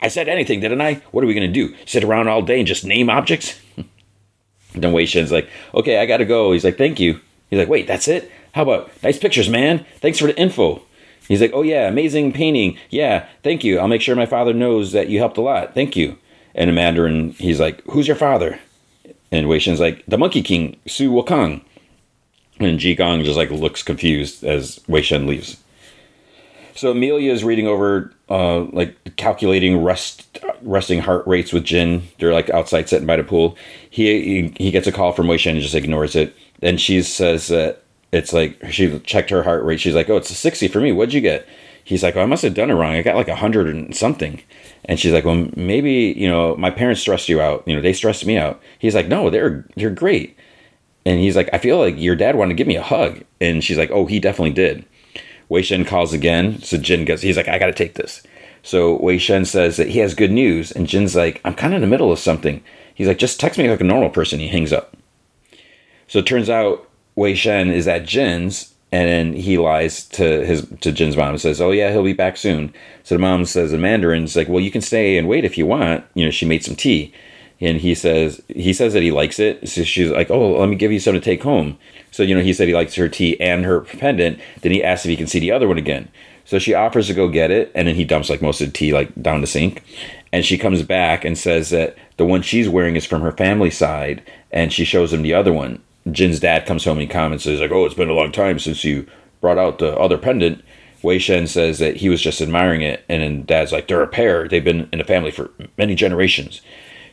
Speaker 1: I said anything, didn't I? What are we to do? Sit around all day and just name objects? then Wei Shen's like, okay, I got to go. He's like, thank you. He's like, wait, that's it? How about nice pictures, man? Thanks for the info. He's like, oh yeah, amazing painting. Yeah, thank you. I'll make sure my father knows that you helped a lot. Thank you. And in Mandarin, he's like, who's your father? And Wei Shen's like, the Monkey King, Sun Wukong. And Ji Gong just like looks confused as Wei Shen leaves. So Amelia is reading over, uh, like calculating rest, resting heart rates with Jin. They're like outside sitting by the pool. He he, he gets a call from Wei Shen and just ignores it. Then she says that it's like she checked her heart rate. She's like, "Oh, it's a 60 for me. What'd you get?" He's like, "Oh, I must have done it wrong. I got like a hundred and something." And she's like, "Well, maybe you know my parents stressed you out. You know they stressed me out." He's like, "No, they're they're great." And he's like, "I feel like your dad wanted to give me a hug." And she's like, "Oh, he definitely did." Wei Shen calls again, so Jin gets. He's like, "I got to take this." So Wei Shen says that he has good news, and Jin's like, "I'm kind of in the middle of something." He's like, "Just text me like a normal person." He hangs up. So it turns out Wei Shen is at Jin's and he lies to his to Jin's mom and says, "Oh yeah, he'll be back soon." So the mom says in Mandarin, "It's like, well, you can stay and wait if you want." You know, she made some tea, and he says he says that he likes it. So she's like, "Oh, let me give you some to take home." So you know, he said he likes her tea and her pendant. Then he asks if he can see the other one again. So she offers to go get it, and then he dumps like most of the tea like down the sink. And she comes back and says that the one she's wearing is from her family side, and she shows him the other one Jin's dad comes home and comments, he's like, "Oh, it's been a long time since you brought out the other pendant." Wei Shen says that he was just admiring it, and then Dad's like, "They're a pair. They've been in the family for many generations."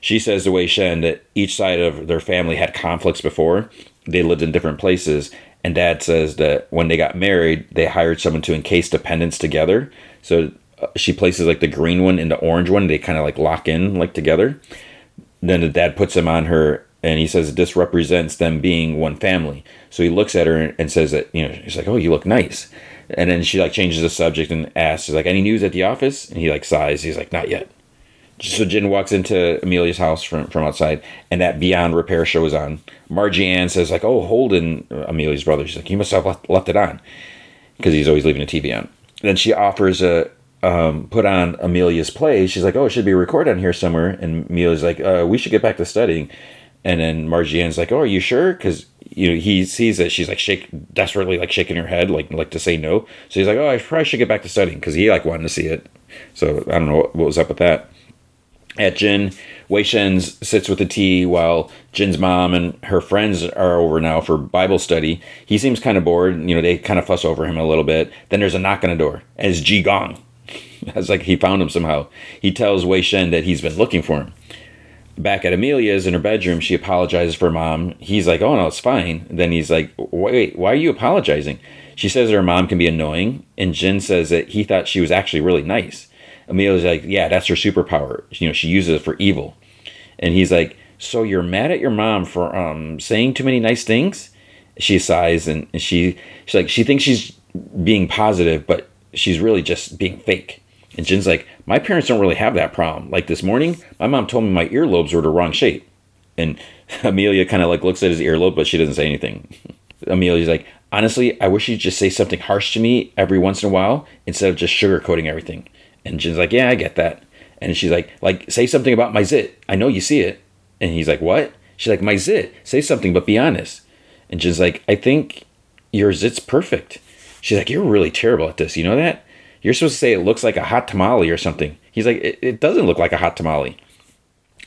Speaker 1: She says to Wei Shen that each side of their family had conflicts before. They lived in different places, and Dad says that when they got married, they hired someone to encase the pendants together. So uh, she places like the green one and the orange one. They kind of like lock in like together. Then the dad puts them on her and he says this represents them being one family. So he looks at her and says that you know he's like, "Oh, you look nice," and then she like changes the subject and asks, "Like any news at the office?" And he like sighs. He's like, "Not yet." So Jin walks into Amelia's house from, from outside, and that Beyond Repair show is on. Margie Ann says like, "Oh, Holden, Amelia's brother." She's like, "You must have left, left it on," because he's always leaving the TV on. Then she offers a um, put on Amelia's play. She's like, "Oh, it should be recorded on here somewhere." And Amelia's like, uh, "We should get back to studying." And then Margie Ann's like, "Oh, are you sure?" Because you know he sees that she's like shake desperately like shaking her head like like to say no. So he's like, "Oh, I probably should get back to studying," because he like wanted to see it. So I don't know what, what was up with that. At Jin, Wei Shen sits with the tea while Jin's mom and her friends are over now for Bible study. He seems kind of bored. You know, they kind of fuss over him a little bit. Then there's a knock on the door. It's Ji Gong. It's like he found him somehow. He tells Wei Shen that he's been looking for him. Back at Amelia's in her bedroom, she apologizes for mom. He's like, "Oh no, it's fine." Then he's like, "Wait, why are you apologizing?" She says her mom can be annoying, and Jin says that he thought she was actually really nice. Amelia's like, "Yeah, that's her superpower. You know, she uses it for evil." And he's like, "So you're mad at your mom for um, saying too many nice things?" She sighs and, and she she's like, she thinks she's being positive, but she's really just being fake. And Jin's like, my parents don't really have that problem. Like this morning, my mom told me my earlobes were the wrong shape. And Amelia kind of like looks at his earlobe, but she doesn't say anything. Amelia's like, honestly, I wish you'd just say something harsh to me every once in a while instead of just sugarcoating everything. And Jin's like, yeah, I get that. And she's like, like, say something about my zit. I know you see it. And he's like, what? She's like, my zit. Say something, but be honest. And Jin's like, I think your zit's perfect. She's like, you're really terrible at this. You know that? You're supposed to say it looks like a hot tamale or something. He's like, it, it doesn't look like a hot tamale.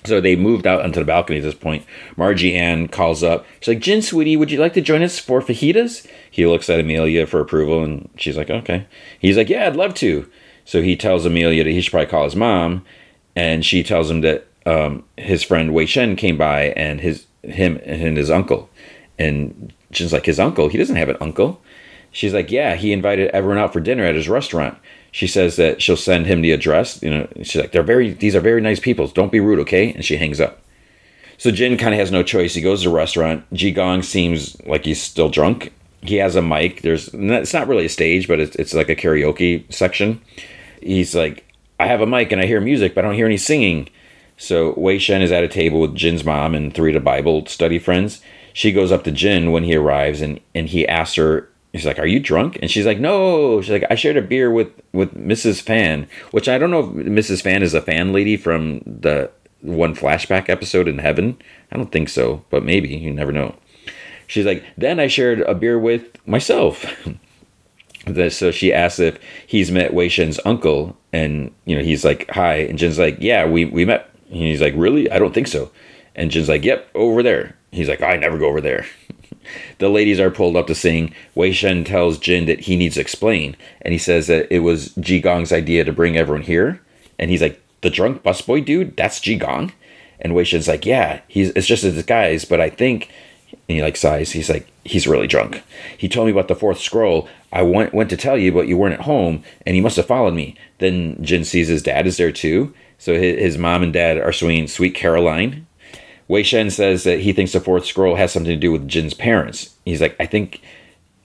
Speaker 1: So they moved out onto the balcony at this point. Margie Ann calls up. She's like, Jin, sweetie, would you like to join us for fajitas? He looks at Amelia for approval, and she's like, okay. He's like, yeah, I'd love to. So he tells Amelia that he should probably call his mom, and she tells him that um, his friend Wei Shen came by and his him and his uncle. And Jin's like, his uncle? He doesn't have an uncle. She's like, yeah, he invited everyone out for dinner at his restaurant. She says that she'll send him the address. You know, she's like, they're very, these are very nice people. Don't be rude, okay? And she hangs up. So Jin kind of has no choice. He goes to the restaurant. Ji Gong seems like he's still drunk. He has a mic. There's, it's not really a stage, but it's, it's like a karaoke section. He's like, I have a mic and I hear music, but I don't hear any singing. So Wei Shen is at a table with Jin's mom and three of the Bible study friends. She goes up to Jin when he arrives and, and he asks her He's like, "Are you drunk?" And she's like, "No." She's like, "I shared a beer with with Mrs. Fan, which I don't know if Mrs. Fan is a fan lady from the one flashback episode in heaven. I don't think so, but maybe you never know." She's like, "Then I shared a beer with myself." so she asks if he's met Wei Shen's uncle, and you know he's like, "Hi," and Jin's like, "Yeah, we we met." And he's like, "Really? I don't think so." And Jin's like, "Yep, over there." He's like, "I never go over there." The ladies are pulled up to sing. Wei Shen tells Jin that he needs to explain, and he says that it was Ji Gong's idea to bring everyone here. And he's like, "The drunk busboy dude, that's Ji Gong." And Wei Shen's like, "Yeah, he's it's just a disguise, but I think." And he like sighs. He's like, "He's really drunk." He told me about the fourth scroll. I went went to tell you, but you weren't at home, and he must have followed me. Then Jin sees his dad is there too. So his, his mom and dad are swinging Sweet Caroline, Wei Shen says that he thinks the fourth scroll has something to do with Jin's parents. He's like, I think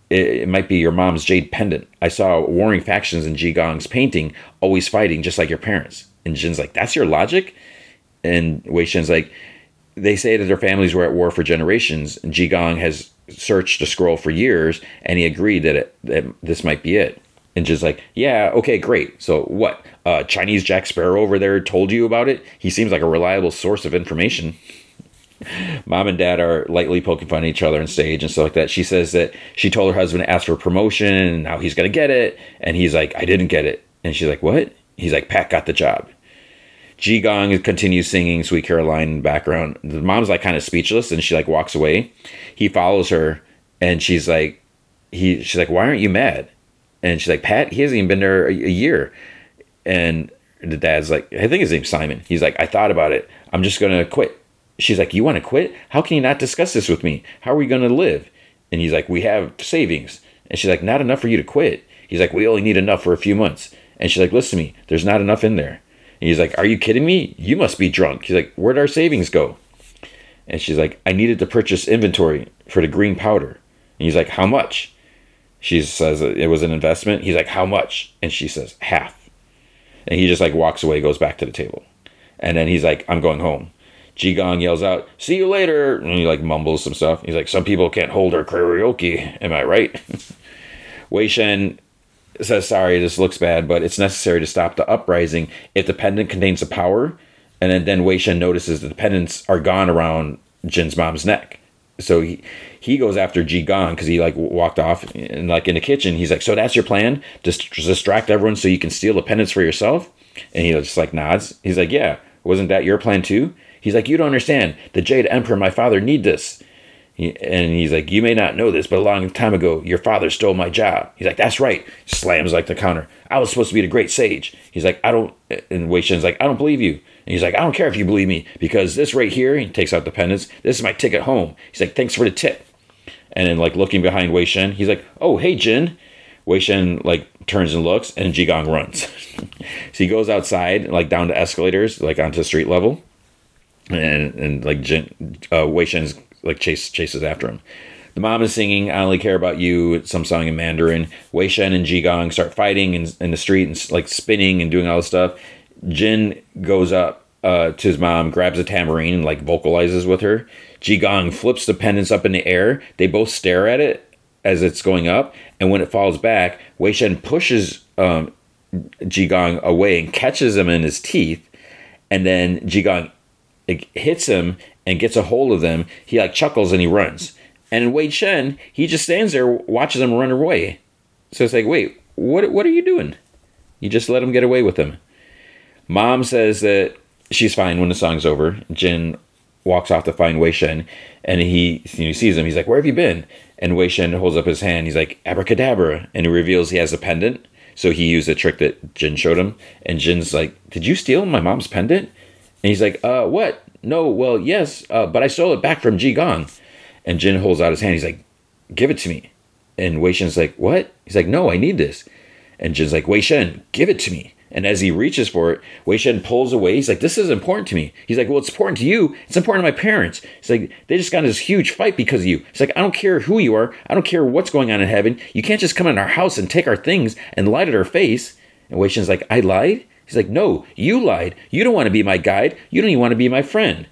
Speaker 1: it, might be your mom's jade pendant. I saw warring factions in Ji Gong's painting, always fighting just like your parents. And Jin's like, that's your logic? And Wei Shen's like, they say that their families were at war for generations, and Ji Gong has searched the scroll for years, and he agreed that, it, that this might be it. And just like, yeah, okay, great. So what? Uh, Chinese Jack Sparrow over there told you about it? He seems like a reliable source of information mom and dad are lightly poking fun at each other on stage and stuff like that. She says that she told her husband to ask for a promotion and now he's going to get it. And he's like, I didn't get it. And she's like, What? He's like, Pat got the job. Ji Gong continues singing Sweet Caroline in the background. The mom's like kind of speechless and she like walks away. He follows her and she's like, he, she's like, why aren't you mad? And she's like, Pat, he hasn't even been there a, a year. And the dad's like, I think his name's Simon. He's like, I thought about it. I'm just to quit. She's like, You want to quit? How can you not discuss this with me? How are we to live? And he's like, We have savings. And she's like, Not enough for you to quit. He's like, We only need enough for a few months. And she's like, Listen to me. There's not enough in there. And he's like, Are you kidding me? You must be drunk. He's like, Where'd our savings go? And she's like, I needed to purchase inventory for the green powder. And he's like, How much? She says it was an investment. He's like, How much? And she says, Half. And he just like walks away, goes back to the table. And then he's like, I'm going home. Ji Gong yells out, See you later. And he like mumbles some stuff. He's like, Some people can't hold their karaoke. Am I right? Wei Shen says, Sorry, this looks bad, but it's necessary to stop the uprising if the pendant contains the power. And then, then Wei Shen notices the pendants are gone around Jin's mom's neck. So he, he goes after Ji Gong because he like walked off and like in the kitchen. He's like, "So that's your plan? Just distract everyone so you can steal the pendants for yourself?" And he just like nods. He's like, "Yeah, wasn't that your plan too?" He's like, "You don't understand. The Jade Emperor, my father, need this." And he's like, "You may not know this, but a long time ago, your father stole my job." He's like, "That's right." Slams like the counter. I was supposed to be the great sage. He's like, "I don't." And Wei Shen's like, "I don't believe you." And he's like, "I don't care if you believe me because this right here." He takes out the pendants. This is my ticket home. He's like, "Thanks for the tip." And then like looking behind Wei Shen, he's like, "Oh, hey Jin." Wei Shen like turns and looks, and Ji Gong runs. so he goes outside, like down to escalators, like onto street level, and and like Jin, uh, Wei Shen's like chase chases after him. The mom is singing "I Only Care About You," some song in Mandarin. Wei Shen and Ji Gong start fighting in, in the street and like spinning and doing all this stuff. Jin goes up uh, to his mom, grabs a tambourine, and like vocalizes with her. Ji Gong flips the pendants up in the air. They both stare at it as it's going up, and when it falls back, Wei Shen pushes um, Ji Gong away and catches him in his teeth, and then Ji Gong hits him and gets a hold of them. He like chuckles and he runs. And Wei Shen, he just stands there, watches him run away. So it's like, wait, what what are you doing? You just let him get away with them. Mom says that she's fine when the song's over. Jin walks off to find Wei Shen, and he know, sees him. He's like, "Where have you been?" And Wei Shen holds up his hand. He's like, "Abracadabra!" And he reveals he has a pendant. So he used a trick that Jin showed him. And Jin's like, "Did you steal my mom's pendant?" And he's like, "Uh, what? No, well, yes, uh, but I stole it back from Ji Gong." And Jin holds out his hand. He's like, "Give it to me." And Wei Shen's like, "What?" He's like, "No, I need this." And Jin's like, Wei Shen, give it to me. And as he reaches for it, Wei Shen pulls away. He's like, This is important to me. He's like, Well, it's important to you. It's important to my parents. He's like, They just got in this huge fight because of you. He's like, I don't care who you are. I don't care what's going on in heaven. You can't just come in our house and take our things and lie to our face. And Wei Shen's like, I lied? He's like, No, you lied. You don't want to be my guide. You don't even want to be my friend.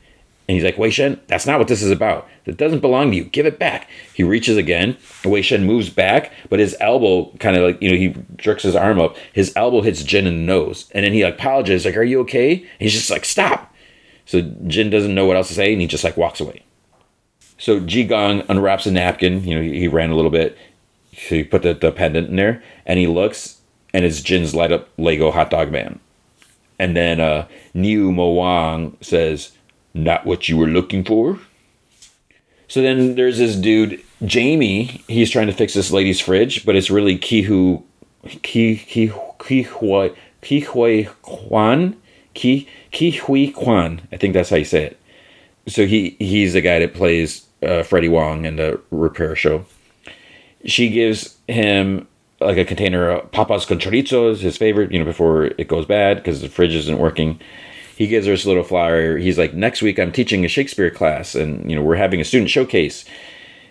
Speaker 1: And he's like, Wei Shen, that's not what this is about. That doesn't belong to you. Give it back. He reaches again. Wei Shen moves back, but his elbow kind of like, you know, he jerks his arm up. His elbow hits Jin in the nose. And then he like apologizes, like, Are you okay? And he's just like, Stop. So Jin doesn't know what else to say and he just like walks away. So Ji Gong unwraps a napkin. You know, he, he ran a little bit. So he put the, the pendant in there and he looks and it's Jin's light up Lego hot dog man. And then uh, Niu Mowang says, not what you were looking for. So then there's this dude, Jamie. He's trying to fix this lady's fridge, but it's really Kihu, Ki Ki Ki Hui Ke Huy Quan, Ki Ke Huy Quan. I think that's how you say it. So he he's the guy that plays uh, Freddie Wong in the Repair Show. She gives him like a container of papas con chorizo, his favorite, you know, before it goes bad because the fridge isn't working he gives her this little flyer. He's like, next week I'm teaching a Shakespeare class, and you know we're having a student showcase.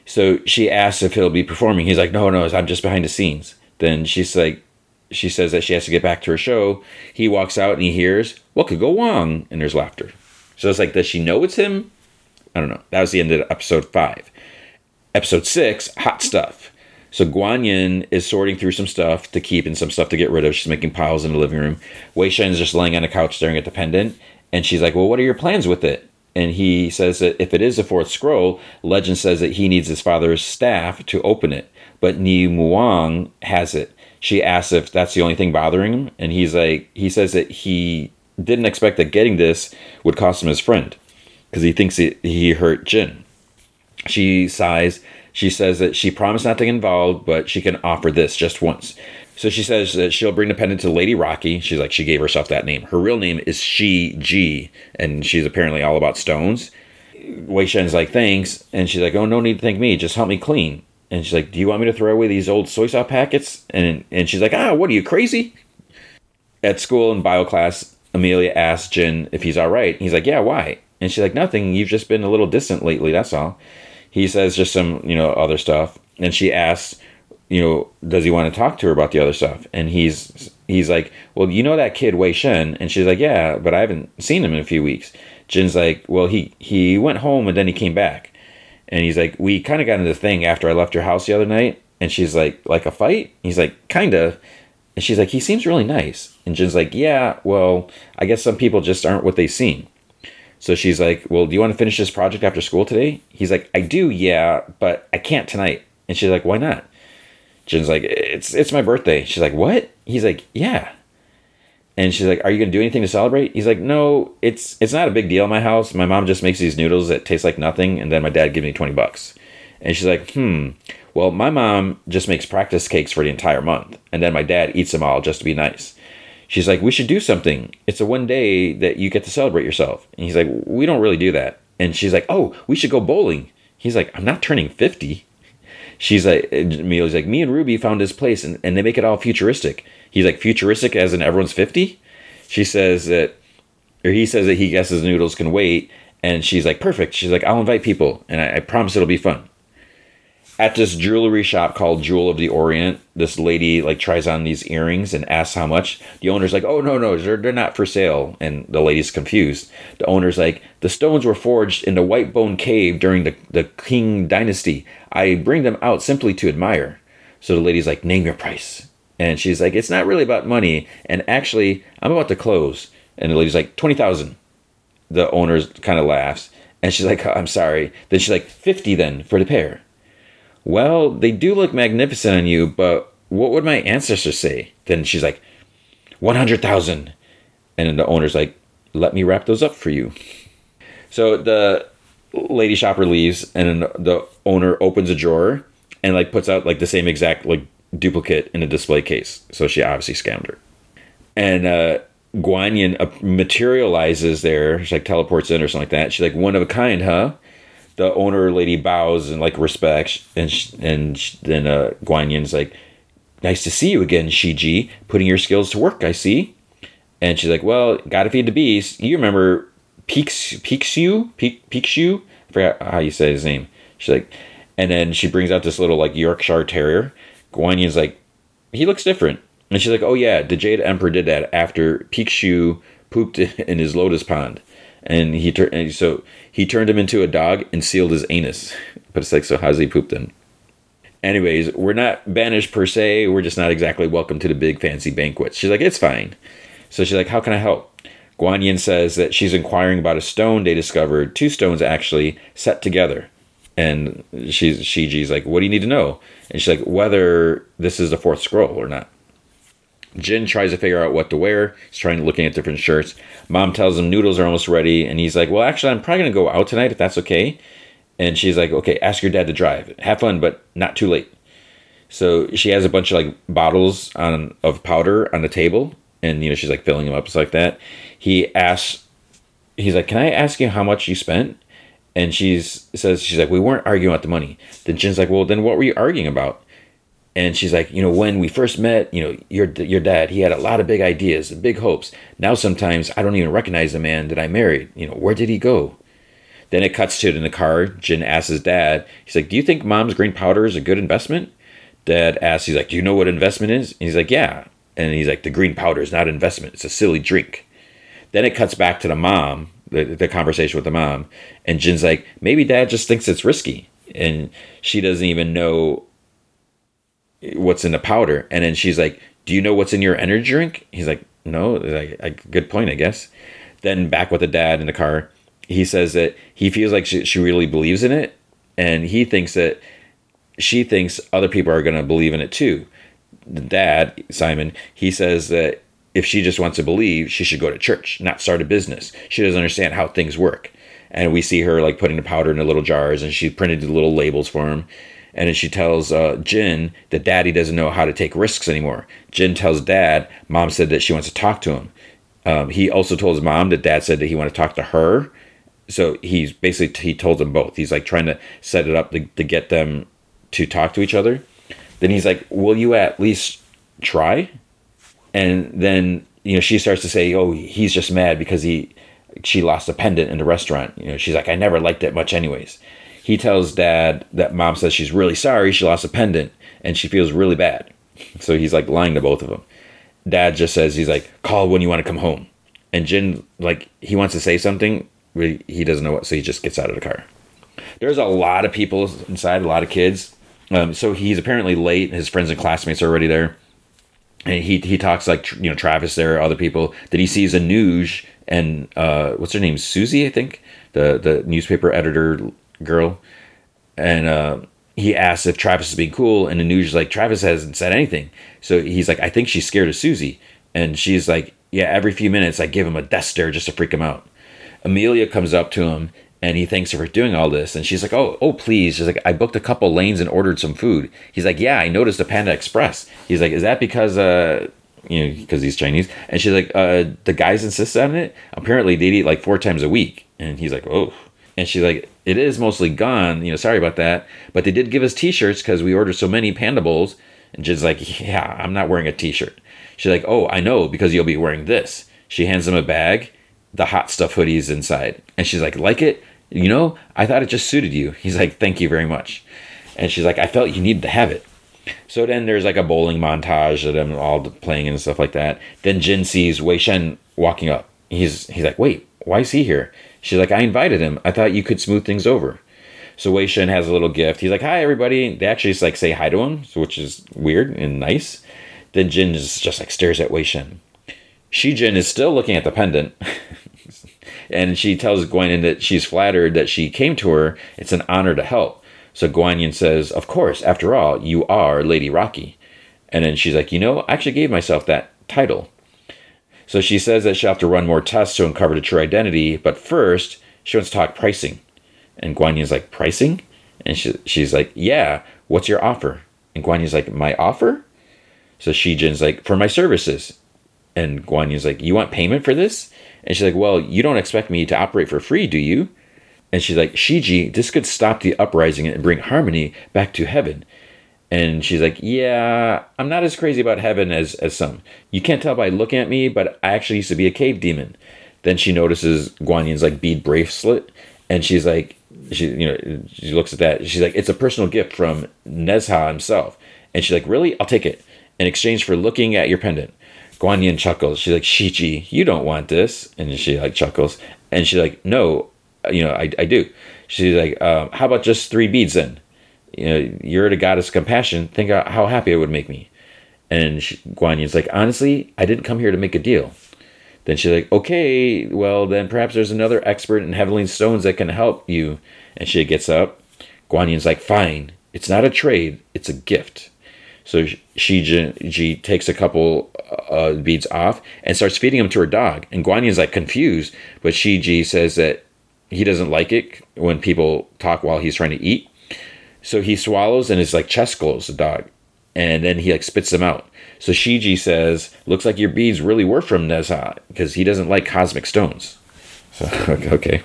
Speaker 1: So she asks if he'll be performing. He's like, no, no, I'm just behind the scenes. Then she's like, she says that she has to get back to her show. He walks out and he hears, what could go wrong? And there's laughter. So it's like, does she know it's him? I don't know. That was the end of episode five. Episode six, hot stuff. So Guanyin is sorting through some stuff to keep and some stuff to get rid of. She's making piles in the living room. Wei Shen's just laying on the couch staring at the pendant. And she's like, Well, what are your plans with it? And he says that if it is a fourth scroll, legend says that he needs his father's staff to open it. But Ni Muang has it. She asks if that's the only thing bothering him. And he's like, he says that he didn't expect that getting this would cost him his friend because he thinks he, he hurt Jin. She sighs. She says that she promised not to get involved, but she can offer this just once. So she says that she'll bring the pendant to Lady Rocky. She's like, she gave herself that name. Her real name is Shiji, and she's apparently all about stones. Wei Shen's like, thanks. And she's like, oh, no need to thank me. Just help me clean. And she's like, do you want me to throw away these old soy sauce packets? And, and she's like, ah, what are you, crazy? At school in bio class, Amelia asks Jin if he's all right. He's like, yeah, why? And she's like, nothing. You've just been a little distant lately. That's all. He says just some, you know, other stuff. And she asks, you know, does he want to talk to her about the other stuff? And he's he's like, well, you know that kid Wei Shen? And she's like, yeah, but I haven't seen him in a few weeks. Jin's like, well, he he went home and then he came back. And he's like, we kind of got into the thing after I left your house the other night. And she's like, like a fight? He's like, kind of. And she's like, he seems really nice. And Jin's like, yeah, well, I guess some people just aren't what they seem. So she's like, Well, do you want to finish this project after school today? He's like, I do, yeah, but I can't tonight. And she's like, Why not? Jin's like, It's it's my birthday. She's like, What? He's like, Yeah. And she's like, Are you gonna do anything to celebrate? He's like, No, it's it's not a big deal in my house. My mom just makes these noodles that taste like nothing, and then my dad gives me twenty bucks. And she's like, Hmm. Well, my mom just makes practice cakes for the entire month, and then my dad eats them all just to be nice she's like, we should do something. It's a one day that you get to celebrate yourself. And he's like, we don't really do that. And she's like, oh, we should go bowling. He's like, I'm not turning 50. She's like, Amelia's like, me and Ruby found this place and, and they make it all futuristic. He's like, futuristic as in everyone's 50? She says that, or he says that he guesses noodles can wait. And she's like, perfect. She's like, I'll invite people and I, I promise it'll be fun at this jewelry shop called Jewel of the Orient, this lady like tries on these earrings and asks how much. The owner's like, "Oh no, no, they're they're not for sale." And the lady's confused. The owner's like, "The stones were forged in the White Bone Cave during the the Qing Dynasty. I bring them out simply to admire." So the lady's like, "Name your price." And she's like, "It's not really about money. And actually, I'm about to close." And the lady's like, 20,000. The owner kind of laughs. And she's like, I'm sorry. Then she's like, 50 then for the pair. Well, they do look magnificent on you, but what would my ancestors say? Then she's like, 100,000. And then the owner's like, let me wrap those up for you. So the lady shopper leaves, and then the owner opens a drawer and like puts out like the same exact like duplicate in a display case. So she obviously scammed her. And uh, Guan Yin uh, materializes there. She like teleports in or something like that. She's like, one of a kind, huh? The owner lady bows and like respects, and sh- and sh- then uh, like, "Nice to see you again, Shiji. Putting your skills to work, I see." And she's like, "Well, gotta feed the beast. You remember Peaks Peekshu Peek Peekshu? I forgot how you say his name." She's like, and then she brings out this little like Yorkshire Terrier. Guan Yin's like, he looks different. And she's like, oh yeah, the Jade Emperor did that after Peekshu pooped in his lotus pond and he turned so he turned him into a dog and sealed his anus. But it's like, so how's he poop then? Anyways, we're not banished per se. We're just not exactly welcome to the big fancy banquets. She's like, it's fine. So she's like, how can I help? Guan Yin says that she's inquiring about a stone they discovered, two stones actually, set together. And she's Shiji's like, what do you need to know? And she's like, whether this is the fourth scroll or not. Jin tries to figure out what to wear. He's trying looking at different shirts. Mom tells him noodles are almost ready, and he's like, "Well, actually, I'm probably gonna go out tonight if that's okay." And she's like, "Okay, ask your dad to drive. Have fun, but not too late." So she has a bunch of like bottles on of powder on the table, and you know she's like filling them up just like that. He asks, he's like, "Can I ask you how much you spent?" And she's says she's like, "We weren't arguing about the money." Then Jin's like, "Well, then what were you arguing about?" And she's like, you know, when we first met, you know, your your dad, he had a lot of big ideas and big hopes. Now sometimes I don't even recognize the man that I married. You know, where did he go? Then it cuts to it in the car. Jin asks his dad, he's like, do you think mom's green powder is a good investment? Dad asks, he's like, do you know what investment is? And he's like, yeah. And he's like, the green powder is not investment. It's a silly drink. Then it cuts back to the mom, the, the conversation with the mom. And Jin's like, maybe dad just thinks it's risky. And she doesn't even know what's in the powder. And then she's like, Do you know what's in your energy drink? He's like, No. Like, good point, I guess. Then back with the dad in the car, he says that he feels like she, she really believes in it. And he thinks that she thinks other people are going to believe in it too. The dad, Simon, he says that if she just wants to believe, she should go to church, not start a business. She doesn't understand how things work. And we see her like putting the powder into little jars, and she printed the little labels for him. And then she tells uh, Jin that Daddy doesn't know how to take risks anymore. Jin tells Dad, Mom said that she wants to talk to him. Um, he also told his mom that Dad said that he wanted to talk to her. So he's basically he told them both. He's like trying to set it up to, to get them to talk to each other. Then he's like, "Will you at least try?" And then you know she starts to say, "Oh, he's just mad because he she lost a pendant in the restaurant." You know, she's like, "I never liked it much, anyways." He tells dad that mom says she's really sorry she lost a pendant and she feels really bad. So he's like lying to both of them. Dad just says he's like, "Call when you want to come home." And Jin like he wants to say something, but he doesn't know what, so he just gets out of the car. There's a lot of people inside, a lot of kids. Um, so he's apparently late. His friends and classmates are already there and he he talks like you know Travis there, other people. Then he sees Anuj and uh, what's her name, Susie, I think, the the newspaper editor girl, and uh, he asks if Travis is being cool, and Anuj is like Travis hasn't said anything, so he's like I think she's scared of Susie, and she's like yeah, every few minutes I give him a death stare just to freak him out. Amelia comes up to him and he thanks her for doing all this. And she's like, "Oh, oh, please." She's like, "I booked a couple lanes and ordered some food." He's like, "Yeah, I noticed a Panda Express." He's like, "Is that because uh, you know, because he's Chinese?" And she's like, "Uh, the guys insist on it. Apparently, they eat like four times a week." And he's like, "Oh." And she's like, "It is mostly gone. You know, sorry about that, but they did give us T-shirts because we ordered so many Panda bowls." And Jin's like, "Yeah, I'm not wearing a T-shirt." She's like, "Oh, I know because you'll be wearing this." She hands him a bag. The hot stuff hoodies inside, and she's like, "Like it?" you know, I thought it just suited you. He's like, thank you very much. And she's like, I felt you needed to have it. So then there's like a bowling montage of them all playing and stuff like that. Then Jin sees Wei Shen walking up. He's he's like, wait, why is he here? She's like, I invited him. I thought you could smooth things over. So Wei Shen has a little gift. He's like, hi everybody. They actually just like say hi to him, which is weird and nice. Then Jin just, just like stares at Wei Shen. Shiji is still looking at the pendant. and she tells Guanyin that she's flattered that she came to her. It's an honor to help. So Guanyin says, Of course, after all, you are Lady Rocky. And then she's like, You know, I actually gave myself that title. So she says that she'll have to run more tests to uncover the true identity, but first, she wants to talk pricing. And Guanyin's like, Pricing? And she, she's like, Yeah, what's your offer? And Guanyin's like, My offer? So Shiji's like, For my services. And Guanyin's like, You want payment for this? And she's like, Well, you don't expect me to operate for free, do you? And she's like, Shiji, this could stop the uprising and bring harmony back to heaven. And she's like, Yeah, I'm not as crazy about heaven as, as some. You can't tell by looking at me, but I actually used to be a cave demon. Then she notices Guanyin's like bead bracelet, and she's like, she you know she looks at that. She's like, it's a personal gift from Nezha himself, and she's like, really, I'll take it in exchange for looking at your pendant. Guanyin chuckles. She's like, Shichi, you don't want this. And she like chuckles. And she's like, no, you know, I, I do. She's like, um, how about just three beads then? You know, you're the goddess of compassion. Think how happy it would make me. And Guanyin's like, honestly, I didn't come here to make a deal. Then she's like, okay, well, then perhaps there's another expert in heavenly stones that can help you. And she gets up. Guanyin's like, fine, it's not a trade, it's a gift. So she, she takes a couple uh, beads off and starts feeding them to her dog. And Guanyin is like confused, but Shiji says that he doesn't like it when people talk while he's trying to eat. So he swallows and his like chest glows the dog, and then he like spits them out. So Shiji says, "Looks like your beads really were from Nezha because he doesn't like cosmic stones." So okay.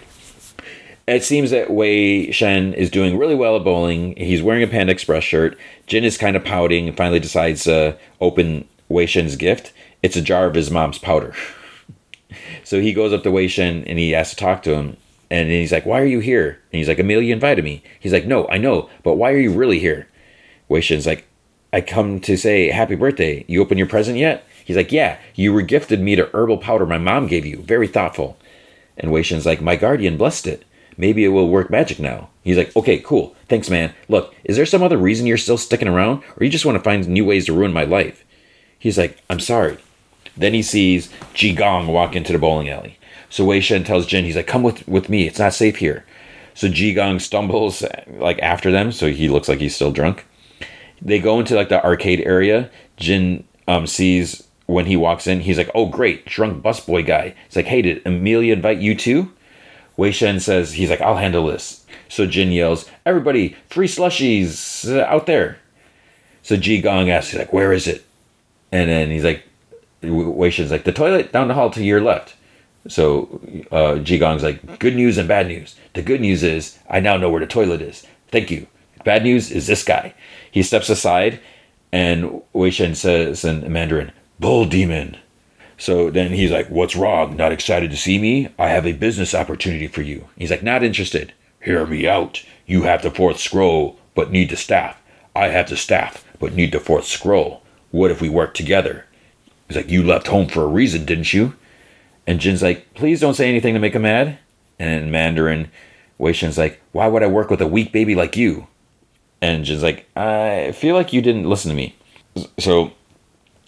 Speaker 1: It seems that Wei Shen is doing really well at bowling. He's wearing a Panda Express shirt. Jin is kind of pouting and finally decides to open Wei Shen's gift. It's a jar of his mom's powder. so he goes up to Wei Shen and he asks to talk to him. And he's like, Why are you here? And he's like, Amelia invited me. He's like, No, I know, but why are you really here? Wei Shen's like, I come to say happy birthday. You open your present yet? He's like, Yeah, you were gifted me to herbal powder my mom gave you. Very thoughtful. And Wei Shen's like, My guardian blessed it. Maybe it will work magic now. He's like, okay, cool. Thanks, man. Look, is there some other reason you're still sticking around? Or you just want to find new ways to ruin my life? He's like, I'm sorry. Then he sees Ji Gong walk into the bowling alley. So Wei Shen tells Jin, he's like, come with, with me. It's not safe here. So Ji Gong stumbles like after them, so he looks like he's still drunk. They go into like the arcade area. Jin um, sees when he walks in, he's like, "Oh, great, drunk busboy guy." He's like, "Hey, did Amelia invite you too?" Wei Shen says, "He's like, I'll handle this." So Jin yells, "Everybody, free slushies uh, out there!" So Ji Gong asks, he's like, "Where is it?" And then he's like, Wei Shen's like, "The toilet down the hall to your left." So uh, Gong's like, "Good news and bad news. The good news is I now know where the toilet is. Thank you. Bad news is this guy." He steps aside, and Wei Shen says in Mandarin, "Bull demon." So then he's like, What's wrong? Not excited to see me? I have a business opportunity for you. He's like, Not interested. Hear me out. You have the fourth scroll, but need the staff. I have the staff, but need the fourth scroll. What if we work together? He's like, You left home for a reason, didn't you? And Jin's like, Please don't say anything to make him mad. And in Mandarin, Wei Shen's like, Why would I work with a weak baby like you? And Jin's like, I feel like you didn't listen to me. So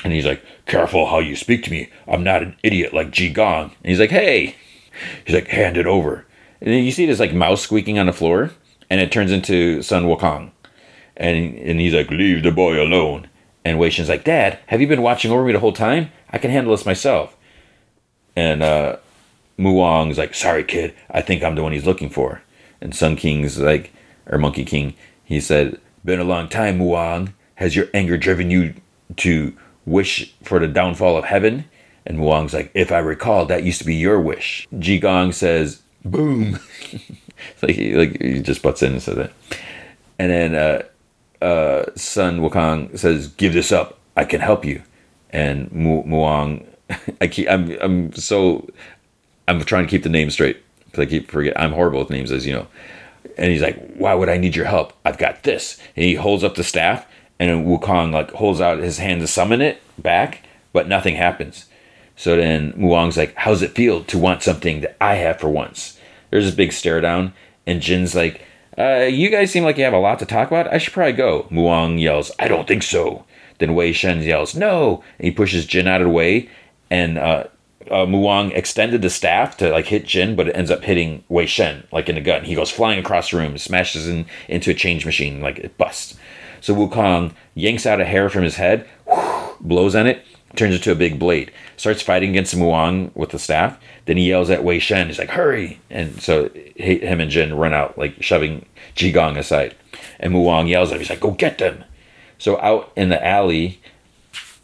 Speaker 1: and he's like, Careful how you speak to me. I'm not an idiot like Ji Gong. And he's like, Hey. He's like, Hand it over. And you see this like mouse squeaking on the floor, and it turns into Sun Wukong. And, and he's like, Leave the boy alone. And Wei Shen's like, Dad, have you been watching over me the whole time? I can handle this myself. And uh, Mu Wong's like, Sorry, kid. I think I'm the one he's looking for. And Sun King's like, or Monkey King, he said, Been a long time, Mu Wong. Has your anger driven you to wish for the downfall of heaven? And Wong's like, if I recall, that used to be your wish. Ji Gong says, boom. like, he, like he just butts in and says that. And then uh, uh, Sun Wukong says, give this up. I can help you. And Mu Muang, I keep, I'm, I'm so, I'm trying to keep the name straight because I keep forget. I'm horrible with names, as you know. And he's like, why would I need your help? I've got this. And he holds up the staff and then Wukong like holds out his hand to summon it back, but nothing happens. So then Muang's like, "How's it feel to want something that I have for once?" There's this big stare down, and Jin's like, uh, "You guys seem like you have a lot to talk about. I should probably go." Muang yells, "I don't think so." Then Wei Shen yells, "No!" And he pushes Jin out of the way, and uh, uh, Muang extended the staff to like hit Jin, but it ends up hitting Wei Shen like in the gut. He goes flying across the room, smashes in, into a change machine, like it busts. So Wukong yanks out a hair from his head, blows on it, turns it to a big blade, starts fighting against Muang with the staff. Then he yells at Wei Shen. He's like, "Hurry!" And so him and Jin run out, like shoving Ji Gong aside. And Muang yells at him. He's like, "Go get them!" So out in the alley,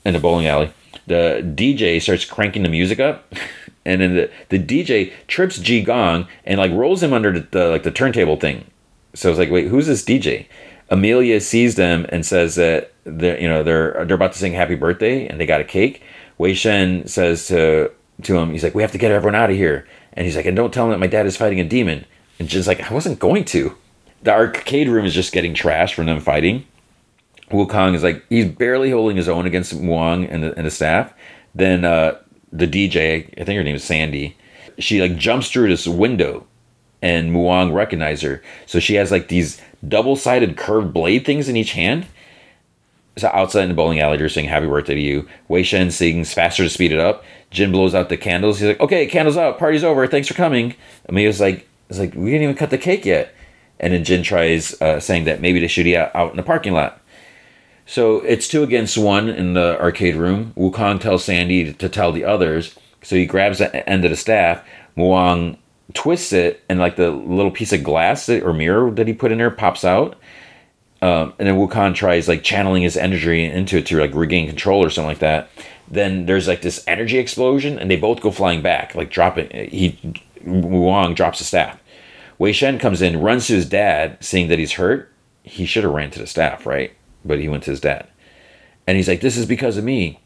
Speaker 1: in the bowling alley, the DJ starts cranking the music up. And then the, the DJ trips Ji Gong and like rolls him under the, the like the turntable thing. So it's like, wait, who's this DJ? Amelia sees them and says that they're you know they're they're about to sing happy birthday and they got a cake. Wei Shen says to to him, he's like, we have to get everyone out of here. And he's like, and don't tell him that my dad is fighting a demon. And Jin's like, I wasn't going to. The arcade room is just getting trashed from them fighting. Wukong is like, he's barely holding his own against Wong and the, and the staff. Then uh, the DJ, I think her name is Sandy, she like jumps through this window and Muang recognize her. So she has like these double sided curved blade things in each hand. So outside in the bowling alley, they're saying happy birthday to you. Wei Shen sings faster to speed it up. Jin blows out the candles. He's like, okay, candles out, party's over, thanks for coming. Amelia's like, it's like, we didn't even cut the cake yet. And then Jin tries uh, saying that maybe they should eat out in the parking lot. So it's two against one in the arcade room. Wukong tells Sandy to, tell the others. So he grabs the end of the staff. Muang twists it, and like the little piece of glass that, or mirror that he put in there pops out. Um, and then Wukong tries like channeling his energy into it to like regain control or something like that. Then there's like this energy explosion, and they both go flying back, like dropping. He Wong drops the staff. Wei Shen comes in, runs to his dad, seeing that he's hurt. He should have ran to the staff, right? But he went to his dad, and he's like, "This is because of me."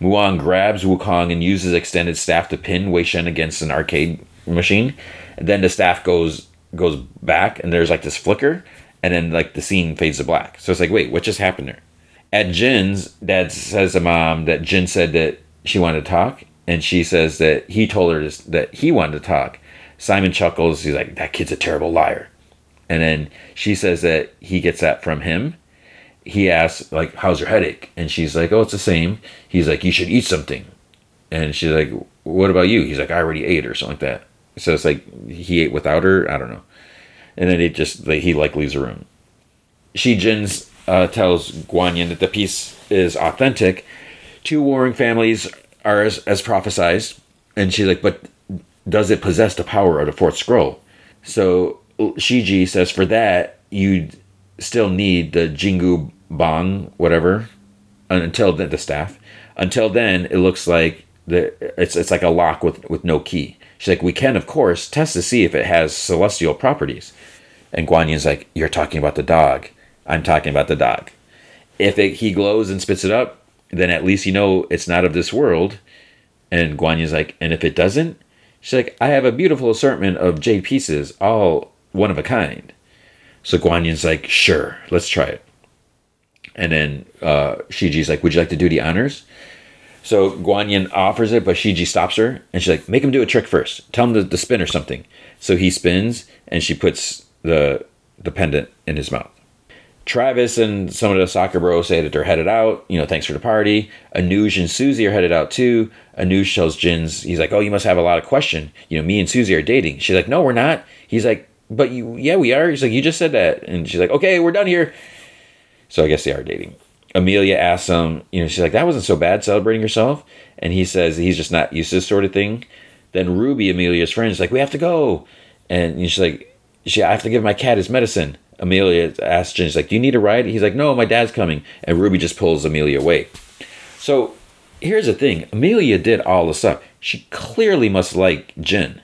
Speaker 1: Muang grabs Wukong and uses extended staff to pin Wei Shen against an arcade machine. And then the staff goes goes back, and there's like this flicker, and then like the scene fades to black. So it's like, wait, what just happened there? At Jin's, Dad says to Mom that Jin said that she wanted to talk, and she says that he told her that he wanted to talk. Simon chuckles. He's like, that kid's a terrible liar. And then she says that he gets that from him. He asks, like, how's your headache? And she's like, oh, it's the same. He's like, you should eat something. And she's like, what about you? He's like, I already ate or something like that. So it's like he ate without her. I don't know. And then it just like, he like leaves the room. Shiji's uh, tells Guanyin that the piece is authentic. two warring families are as, as prophesized. And she's like, but does it possess the power of the fourth scroll? So Shiji says, for that, you still need the Jingu Bang, whatever, until the, the staff. Until then, it looks like the it's it's like a lock with with no key. She's like, we can of course test to see if it has celestial properties. And Guan Yin's like, you're talking about the dog. I'm talking about the dog. If it, he glows and spits it up, then at least you know it's not of this world. And Guan Yin's like, and if it doesn't, she's like, I have a beautiful assortment of jade pieces, all one of a kind. So Guan Yin's like, sure, let's try it. And then uh, Shiji's like, would you like to do the honors? So Guanyin offers it, but Shiji stops her, and she's like, "Make him do a trick first. Tell him to, to spin or something." So he spins, and she puts the the pendant in his mouth. Travis and some of the soccer bros say that they're headed out. You know, thanks for the party. Anuj and Susie are headed out too. Anuj tells Jins, he's like, "Oh, you must have a lot of question. You know, me and Susie are dating." She's like, "No, we're not." He's like, "But you, yeah, we are." He's like, "You just said that," and she's like, "Okay, we're done here." So I guess they are dating. Amelia asks him, you know, she's like, that wasn't so bad celebrating yourself. And he says he's just not used to this sort of thing. Then Ruby, Amelia's friend, is like, we have to go. And she's like, she, I have to give my cat his medicine. Amelia asks Jen, she's like, do you need a ride? He's like, no, my dad's coming. And Ruby just pulls Amelia away. So here's the thing Amelia did all this stuff. She clearly must like Jin.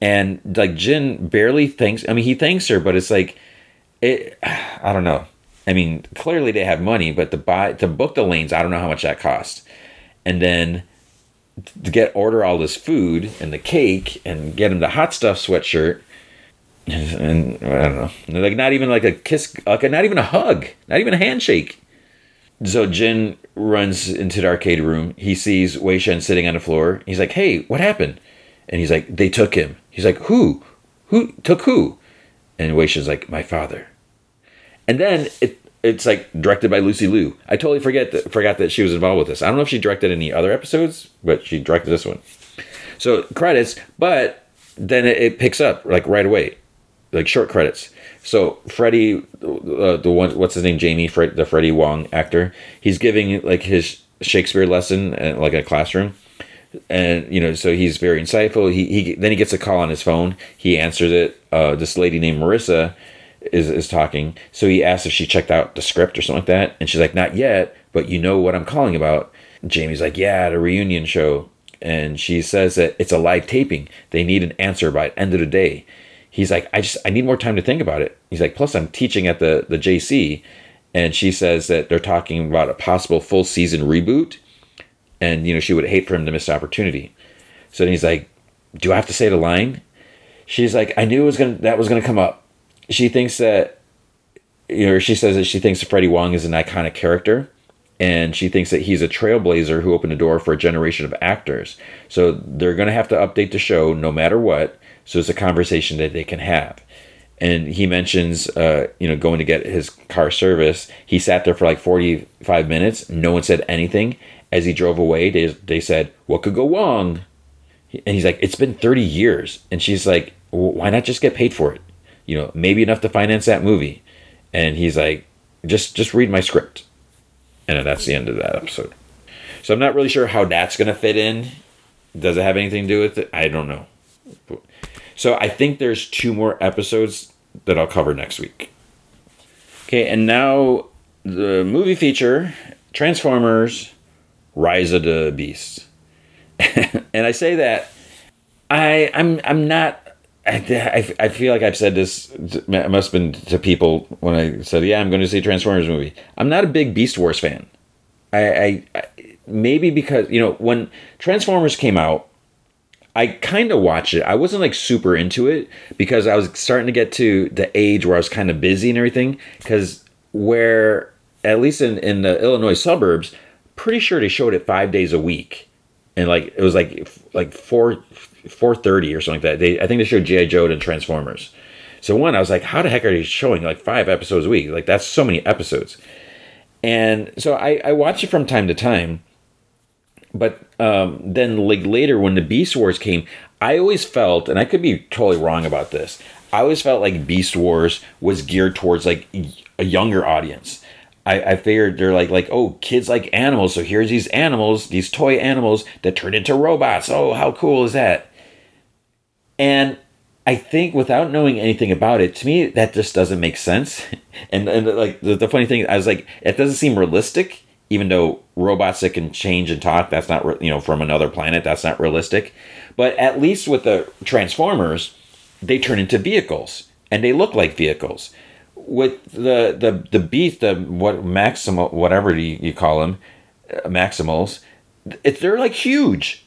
Speaker 1: And like Jin barely thanks, I mean, he thanks her, but it's like, it, I don't know. I mean, clearly they have money, but to buy to book the lanes, I don't know how much that cost. And then to get order all this food and the cake and get him the hot stuff sweatshirt and I don't know, like not even like a kiss, like not even a hug, not even a handshake. So Jin runs into the arcade room. He sees Wei Shen sitting on the floor. He's like, "Hey, what happened?" And he's like, "They took him." He's like, "Who? Who took who?" And Wei Shen's like, "My father." And then it it's like directed by Lucy Liu. I totally forget that forgot that she was involved with this. I don't know if she directed any other episodes, but she directed this one. So credits, but then it, it picks up like right away, like short credits. So Freddie, uh, the one, what's his name, Jamie, Fred, the Freddie Wong actor, he's giving like his Shakespeare lesson in like a classroom, and you know, so he's very insightful. He, he then he gets a call on his phone. He answers it. Uh, this lady named Marissa is is talking. So he asks if she checked out the script or something like that, and she's like, "Not yet, but you know what I'm calling about." Jamie's like, "Yeah, the reunion show," and she says that it's a live taping. They need an answer by end of the day. He's like, "I just I need more time to think about it." He's like, "Plus, I'm teaching at the the JC," and she says that they're talking about a possible full season reboot, and you know she would hate for him to miss the opportunity. So then he's like, "Do I have to say the line?" She's like, "I knew it was gonna that was gonna come up." She thinks that you know she says that she thinks Freddie Wong is an iconic character and she thinks that he's a trailblazer who opened the door for a generation of actors. So they're going to have to update the show no matter what. So it's a conversation that they can have. And he mentions, uh, you know, going to get his car service. He sat there for like 45 minutes. No one said anything. As he drove away, they, they said, What could go wrong? And he's like, It's been 30 years. And she's like, Why not just get paid for it? You know, maybe enough to finance that movie. And he's like, just just read my script. And that's the end of that episode. So I'm not really sure how that's to fit in. Does it have anything to do with it? I don't know. So I think there's two more episodes that I'll cover next week. Okay, and now the movie feature Transformers Rise of the Beast. and I say that I I'm I'm not I, I feel like I've said this. It must have been to people when I said, "Yeah, I'm going to see Transformers movie." I'm not a big Beast Wars fan. I, I, I maybe because you know when Transformers came out, I kind of watched it. I wasn't like super into it because I was starting to get to the age where I was kind of busy and everything. Because where at least in in the Illinois suburbs, pretty sure they showed it five days a week, and like it was like like four 4:30 or something like that. They I think they showed GI Joe and Transformers. So one, I was like, how the heck are they showing like five episodes a week? Like that's so many episodes. And so I, I it from time to time. But um, then like later when the Beast Wars came, I always felt, and I could be totally wrong about this, I always felt like Beast Wars was geared towards like a younger audience. I, I figured they're like like oh kids like animals so here's these animals these toy animals that turn into robots oh how cool is that and I think without knowing anything about it to me that just doesn't make sense. And and like the, the funny thing I was like it doesn't seem realistic even though robots that can change and talk that's not you know from another planet that's not realistic. But at least with the transformers they turn into vehicles and they look like vehicles. With the the the beast, the what maximal whatever you, you call them, uh, maximals, it's they're like huge.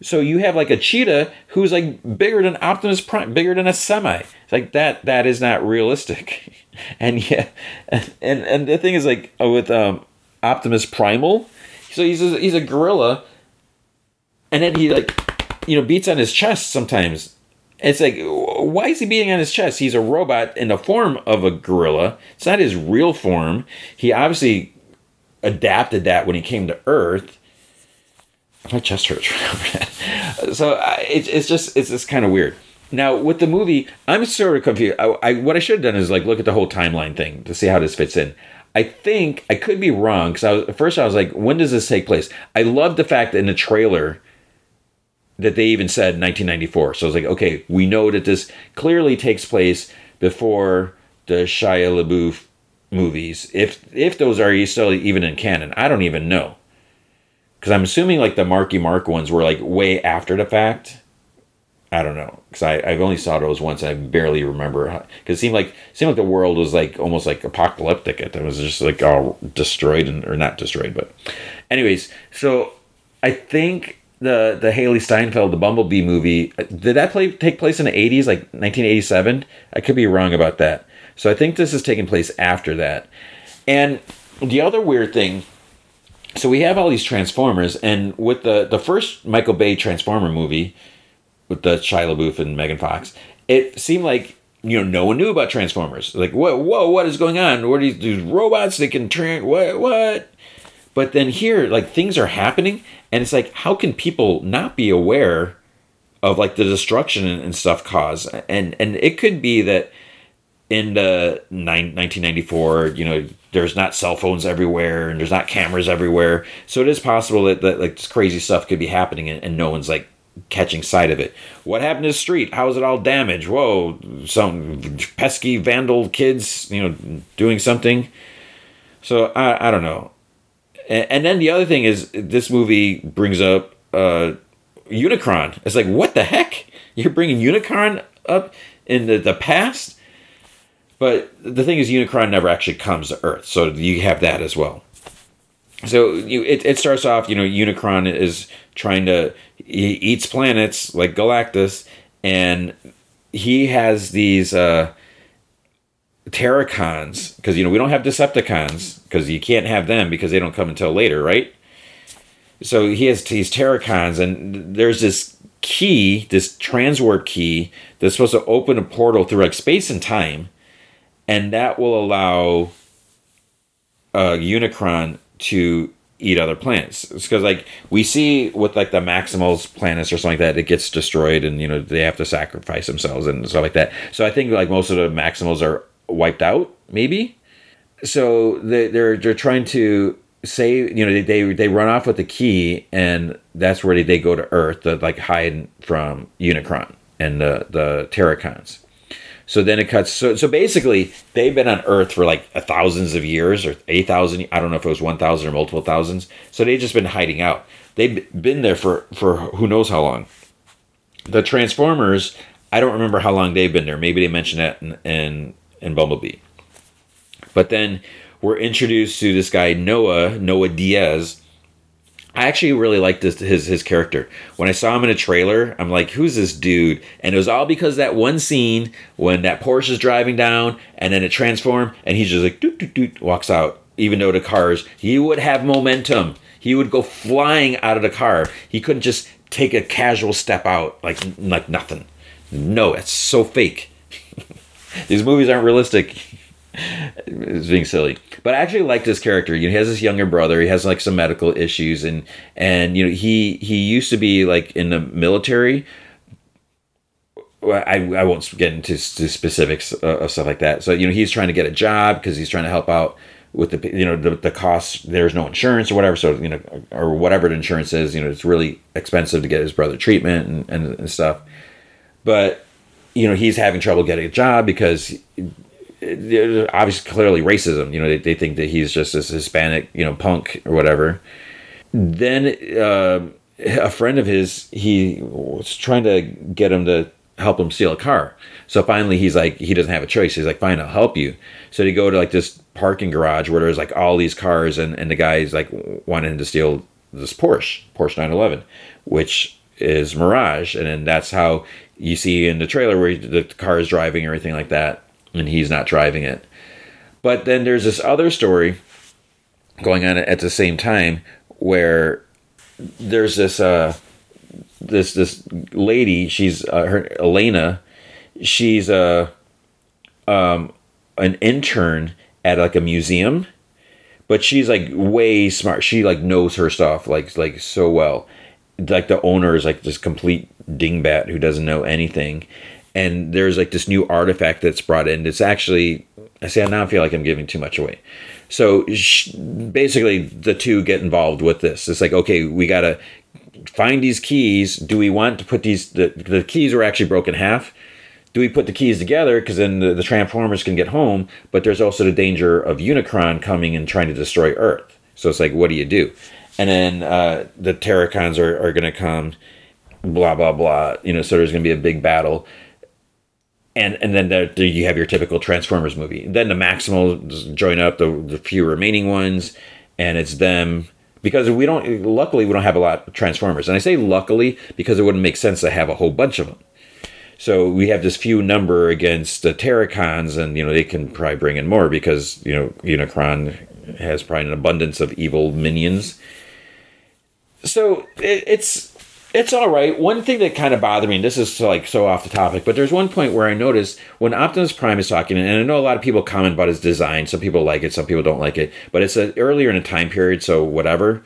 Speaker 1: So you have like a cheetah who's like bigger than Optimus Prime, bigger than a semi. It's like that. That is not realistic. And yeah, and and the thing is like uh, with um, Optimus Primal, so he's a, he's a gorilla, and then he like you know beats on his chest sometimes it's like, why is he beating on his chest? He's a robot in the form of a gorilla. It's not his real form. He obviously adapted that when he came to Earth. My chest hurts. so I, it, it's just it's just kind of weird. Now with the movie, I'm sort of confused. I, I, what I should have done is like look at the whole timeline thing to see how this fits in. I think I could be wrong because at first I was like, when does this take place? I love the fact that in the trailer that they even said 1994. So I was like, okay, we know that this clearly takes place before the Shia LaBeouf movies. If if those are still even in canon, I don't even know. Because I'm assuming like the Marky Mark ones were like way after the fact. I don't know because I I've only saw those once. I barely remember because it seemed like seemed like the world was like almost like apocalyptic. It was just like all destroyed and or not destroyed, but anyways. So I think the the Hailee Steinfeld the Bumblebee movie uh, did that play take place in the 80s like 1987 I could be wrong about that so I think this is taking place after that and the other weird thing so we have all these Transformers and with the the first Michael Bay Transformer movie with the Shia LaBeouf and Megan Fox it seemed like you know no one knew about Transformers. Like whoa whoa what is going on? What are these, these robots that can turn what what? But then here, like things are happening, and it's like, how can people not be aware of like the destruction and stuff cause? And and it could be that in the 1994, you know, there's not cell phones everywhere and there's not cameras everywhere. So it is possible that, that like this crazy stuff could be happening and, and no one's like catching sight of it. What happened to the street? How is it all damaged? Whoa, some pesky vandal kids, you know, doing something. So I, I don't know. And, and then the other thing is, this movie brings up uh, Unicron. It's like, what the heck? You're bringing Unicron up in the, the past? But the thing is, Unicron never actually comes to Earth, so you have that as well. So you, it, it starts off, you know, Unicron is trying to, he eats planets like Galactus, and he has these uh, Terrorcons, because, you know, we don't have Decepticons, because you can't have them because they don't come until later, right? So he has these Terrorcons, and there's this key, this transwarp key, that's supposed to open a portal through like space and time, and that will allow uh, Unicron to eat other planets. because like we see with like the Maximals planets or something like that, it gets destroyed, and you know they have to sacrifice themselves and stuff like that. So I think like most of the Maximals are wiped out, maybe so they, they're they're trying to say you know they, they they run off with the key and that's where they, they go to earth to like hide from unicron and the the terrorcons so then it cuts so so basically they've been on earth for like thousands of years or a thousand i don't know if it was 1000 or multiple thousands. So they've just been hiding out. They've been there for for who knows how long. The transformers i don't remember how long they've been there. Maybe they mentioned that in in, in bumblebee. But then we're introduced to this guy Noah Noah Diaz. I actually really liked this, his his character. When I saw him in a trailer, I'm like, "Who's this dude?" And it was all because that one scene when that Porsche is driving down, and then it transforms, and he's just like, doot, doot, doot, walks out. Even though the cars, he would have momentum. He would go flying out of the car. He couldn't just take a casual step out like like nothing. No, it's so fake. These movies aren't realistic it's being silly. But i actually like this character. You know he has this younger brother. He has like some medical issues. And and you know he he used to be like in the military. I, I won't get into specifics uh, of stuff like that. So, you know, he's trying to get a job because he's trying to help out with the you know the, the cost. There's no insurance or whatever. So you know or whatever the insurance is you know it's really expensive to get his brother treatment and, and, and stuff. But you know he's having trouble getting a job because obviously clearly racism you know they, they think that he's just this hispanic you know punk or whatever. Then uh, a friend of his he was trying to get him to help him steal a car. So finally he's like he doesn't have a choice. He's like fine i'll help you. So they go to like this parking garage where there's like all these cars and, and the guy's like wanting to steal this porsche porsche 911 which is mirage. And then that's how you see in the trailer where the car is driving or anything like that and he's not driving it. But then there's this other story going on at the same time where there's this uh this this lady she's uh, her elena she's a um an intern at like a museum but she's like way smart. She like knows her stuff like like so well. Like the owner is like this complete dingbat who doesn't know anything and there's like this new artifact that's brought in. It's actually i say I now feel like i'm giving too much away. So sh- basically the two get involved with this. It's like okay we gotta find these keys. Do we want to put these the, the keys were actually broken half? Do we put the keys together? Because then the, the transformers can get home but there's also the danger of unicron coming and trying to destroy earth. So it's like what do you do? And then uh, the Terrorcons are, are going to come, blah blah blah. You know, so there's going to be a big battle, and and then there, there you have your typical Transformers movie. Then the Maximals join up the, the few remaining ones, and it's them because we don't. Luckily, we don't have a lot of Transformers, and I say luckily because it wouldn't make sense to have a whole bunch of them. So we have this few number against the Terrorcons, and you know they can probably bring in more because you know Unicron has probably an abundance of evil minions so it, it's it's all right. One thing that kind of bothered me, this is like so off the topic, but there's one point where I noticed when Optimus Prime is talking, and I know a lot of people comment about his design. Some people like it, some people don't like it, but it's a, earlier in a time period, so whatever.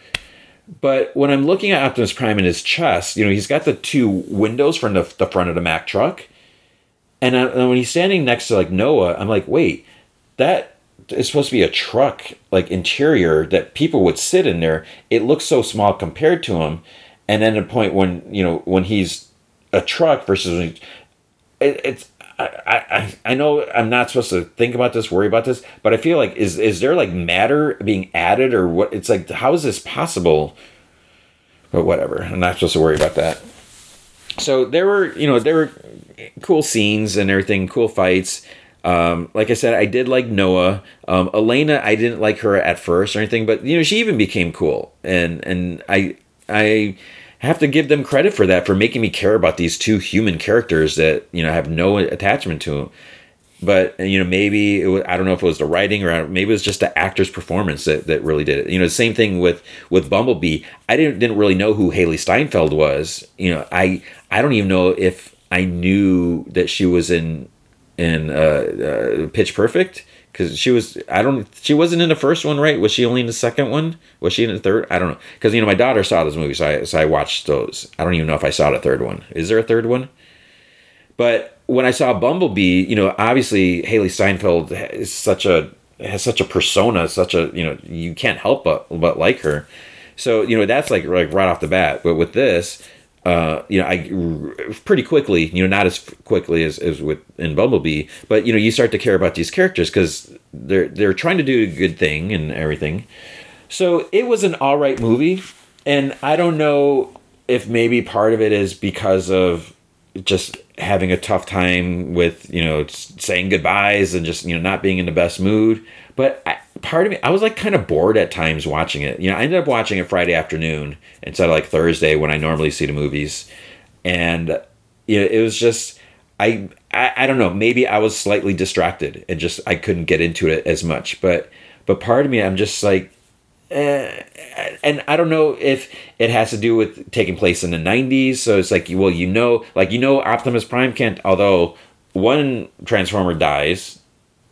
Speaker 1: But when I'm looking at Optimus Prime in his chest, you know, he's got the two windows from the, the front of the Mack truck. And, I, and when he's standing next to like Noah, I'm like, wait, that it's supposed to be a truck like interior that people would sit in there it looks so small compared to him and then the point when you know when he's a truck versus it, it's I, I I know I'm not supposed to think about this, worry about this, but I feel like is is there like matter being added or what? It's like how is this possible? But whatever, I'm not supposed to worry about that. So there were you know there were cool scenes and everything, cool fights. Um, like I said, I did like Noah. Um, Elena, I didn't like her at first or anything, but you know she even became cool, and and I I have to give them credit for that for making me care about these two human characters that you know have no attachment to them. But you know maybe was, I don't know if it was the writing or maybe it was just the actor's performance that, that really did it. You know, the same thing with with Bumblebee. I didn't didn't really know who Hailee Steinfeld was. You know, I I don't even know if I knew that she was in in uh, uh, Pitch Perfect because she was I don't she wasn't in the first one right? Was she only in the second one? Was she in the third? I don't know. Because you know my daughter saw those movies so I so I watched those. I don't even know if I saw the third one. Is there a third one? But when I saw Bumblebee you know obviously Hailee Steinfeld is such a has such a persona such a you know you can't help but but like her. So you know that's like like right off the bat. But with this uh, you know, I pretty quickly, you know, not as quickly as, as with in Bumblebee, but you know, you start to care about these characters because they're they're trying to do a good thing and everything. So it was an all right movie, and I don't know if maybe part of it is because of just having a tough time with you know saying goodbyes and just you know not being in the best mood. But I, part of me, I was like kind of bored at times watching it. You know, I ended up watching it Friday afternoon instead of like Thursday when I normally see the movies, and you know, it was just I, I I don't know. Maybe I was slightly distracted and just I couldn't get into it as much. But but part of me, I'm just like. Eh, and I don't know if it has to do with taking place in the 90s. So it's like, well, you know, like, you know, Optimus Prime can't, although one Transformer dies,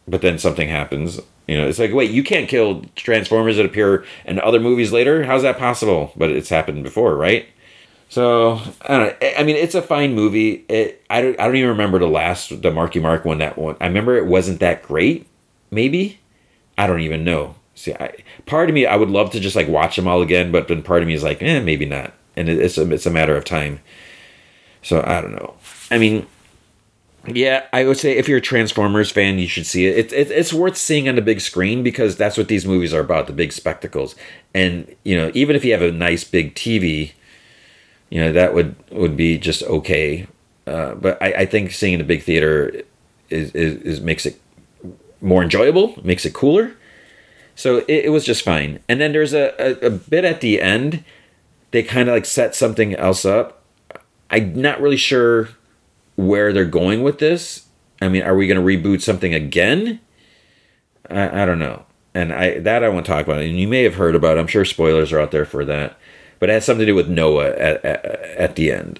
Speaker 1: but then something happens you know, it's like, wait, you can't kill Transformers that appear in other movies later. How's that possible? But it's happened before, right? So I don't know. I mean, it's a fine movie. It I don't I don't even remember the last the Marky Mark one that one. I remember it wasn't that great. Maybe I don't even know. See, I, part of me I would love to just like watch them all again, but then part of me is like, eh, maybe not. And it, it's a, it's a matter of time. So I don't know. I mean, yeah, I would say if you're a Transformers fan, you should see it. It, it. It's worth seeing on the big screen because that's what these movies are about—the big spectacles. And you know, even if you have a nice big TV, you know that would would be just okay. Uh, but I, I think seeing in a big theater is, is, is makes it more enjoyable, makes it cooler. So it, it was just fine. And then there's a, a, a bit at the end. They kind of like set something else up. I'm not really sure where they're going with this. I mean, are we going to reboot something again? I, I don't know. And I that I want to talk about. And you may have heard about. It. I'm sure spoilers are out there for that. But it has something to do with Noah at, at, at the end.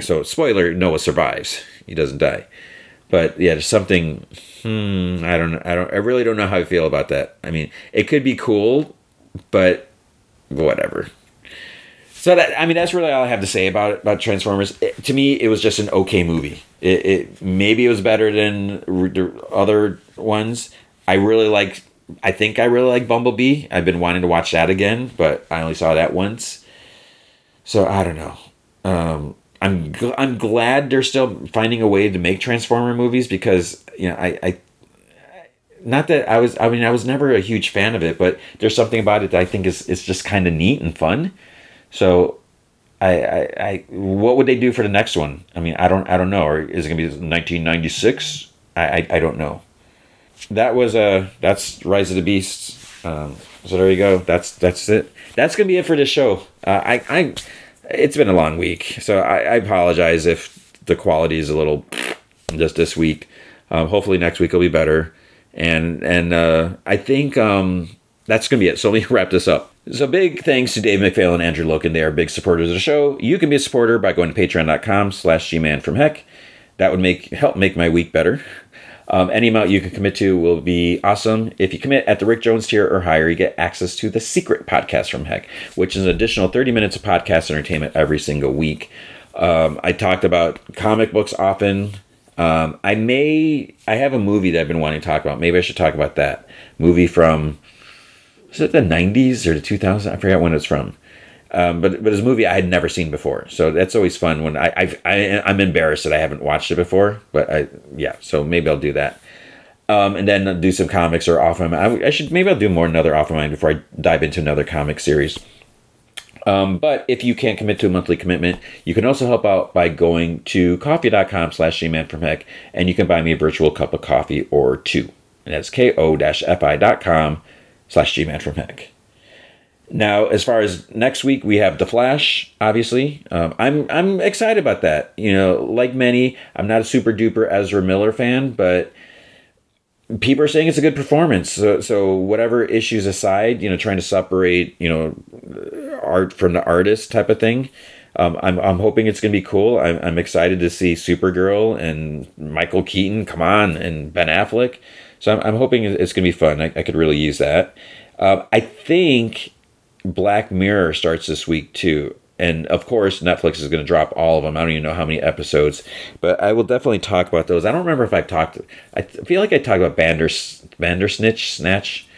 Speaker 1: So spoiler: Noah survives. He doesn't die. But yeah, there's something. Hmm, I don't. I don't. I really don't know how I feel about that. I mean, it could be cool, but whatever. So that I mean, that's really all I have to say about it, about Transformers. It, to me, it was just an okay movie. It, it maybe it was better than the other ones. I really like. I think I really like Bumblebee. I've been wanting to watch that again, but I only saw that once. So I don't know. Um, I'm gl- I'm glad they're still finding a way to make Transformer movies because you know I, I not that I was I mean I was never a huge fan of it, but there's something about it that I think is is just kind of neat and fun. So, I, I, I, what would they do for the next one? I mean, I don't, I don't know. Or is it gonna be 1996? I, I, I don't know. That was a, uh, that's Rise of the Beasts. Um, so there you go. That's that's it. That's gonna be it for this show. Uh, I, I, it's been a long week, so I, I apologize if the quality is a little just this week. Um, hopefully next week will be better. And and uh, I think um, that's gonna be it. So let me wrap this up. So big thanks to Dave McPhail and Andrew Loken. They are big supporters of the show. You can be a supporter by going to patreon.com slash gman from heck. That would make help make my week better. Um, any amount you can commit to will be awesome. If you commit at the Rick Jones tier or higher, you get access to the secret podcast from Heck, which is an additional 30 minutes of podcast entertainment every single week. Um, I talked about comic books often. Um, I may, I have a movie that I've been wanting to talk about. Maybe I should talk about that movie from was it the 90s or the 2000s? I forgot when it's from. Um, but but it's a movie I had never seen before, so that's always fun when I, I, I am embarrassed that I haven't watched it before, but I yeah, so maybe I'll do that, um, and then do some comics or off my mind. I, I, should maybe I'll do more another off my mind before I dive into another comic series. Um, but if you can't commit to a monthly commitment, you can also help out by going to ko-fi.com slash gman from heck, and you can buy me a virtual cup of coffee or two. And that's ko-fi.com slash gman from heck. Now, as far as next week, we have The Flash. Obviously, um, I'm I'm excited about that. You know, like many, I'm not a super duper Ezra Miller fan, but people are saying it's a good performance. So, so whatever issues aside, you know, trying to separate, you know, art from the artist type of thing. Um, I'm I'm hoping it's gonna be cool. I'm I'm excited to see Supergirl and Michael Keaton. Come on, and Ben Affleck. So I'm, I'm hoping it's going to be fun. I, I, could really use that. Um, I think Black Mirror starts this week too. And of course, Netflix is going to drop all of them. I don't even know how many episodes, but I will definitely talk about those. I don't remember if I've talked. I feel like I talked about Banders, Bandersnitch, Snatch.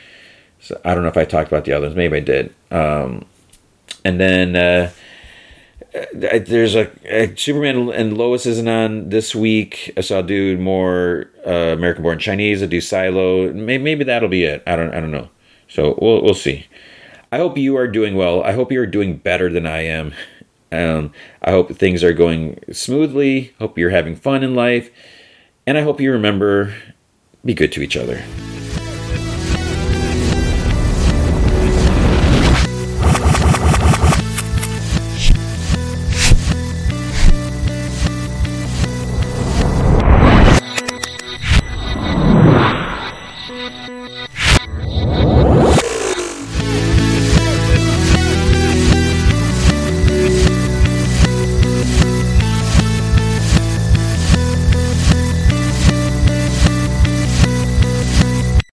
Speaker 1: So I don't know if I talked about the others. Maybe I did. Um, and then uh, there's a, a, Superman and Lois isn't on this week, so I'll do more uh, American Born Chinese. I'll do Silo. Maybe, maybe that'll be it. I don't I don't know. So we'll we'll see. I hope you are doing well. I hope you are doing better than I am. Um, I hope things are going smoothly. Hope you're having fun in life, and I hope you remember be good to each other.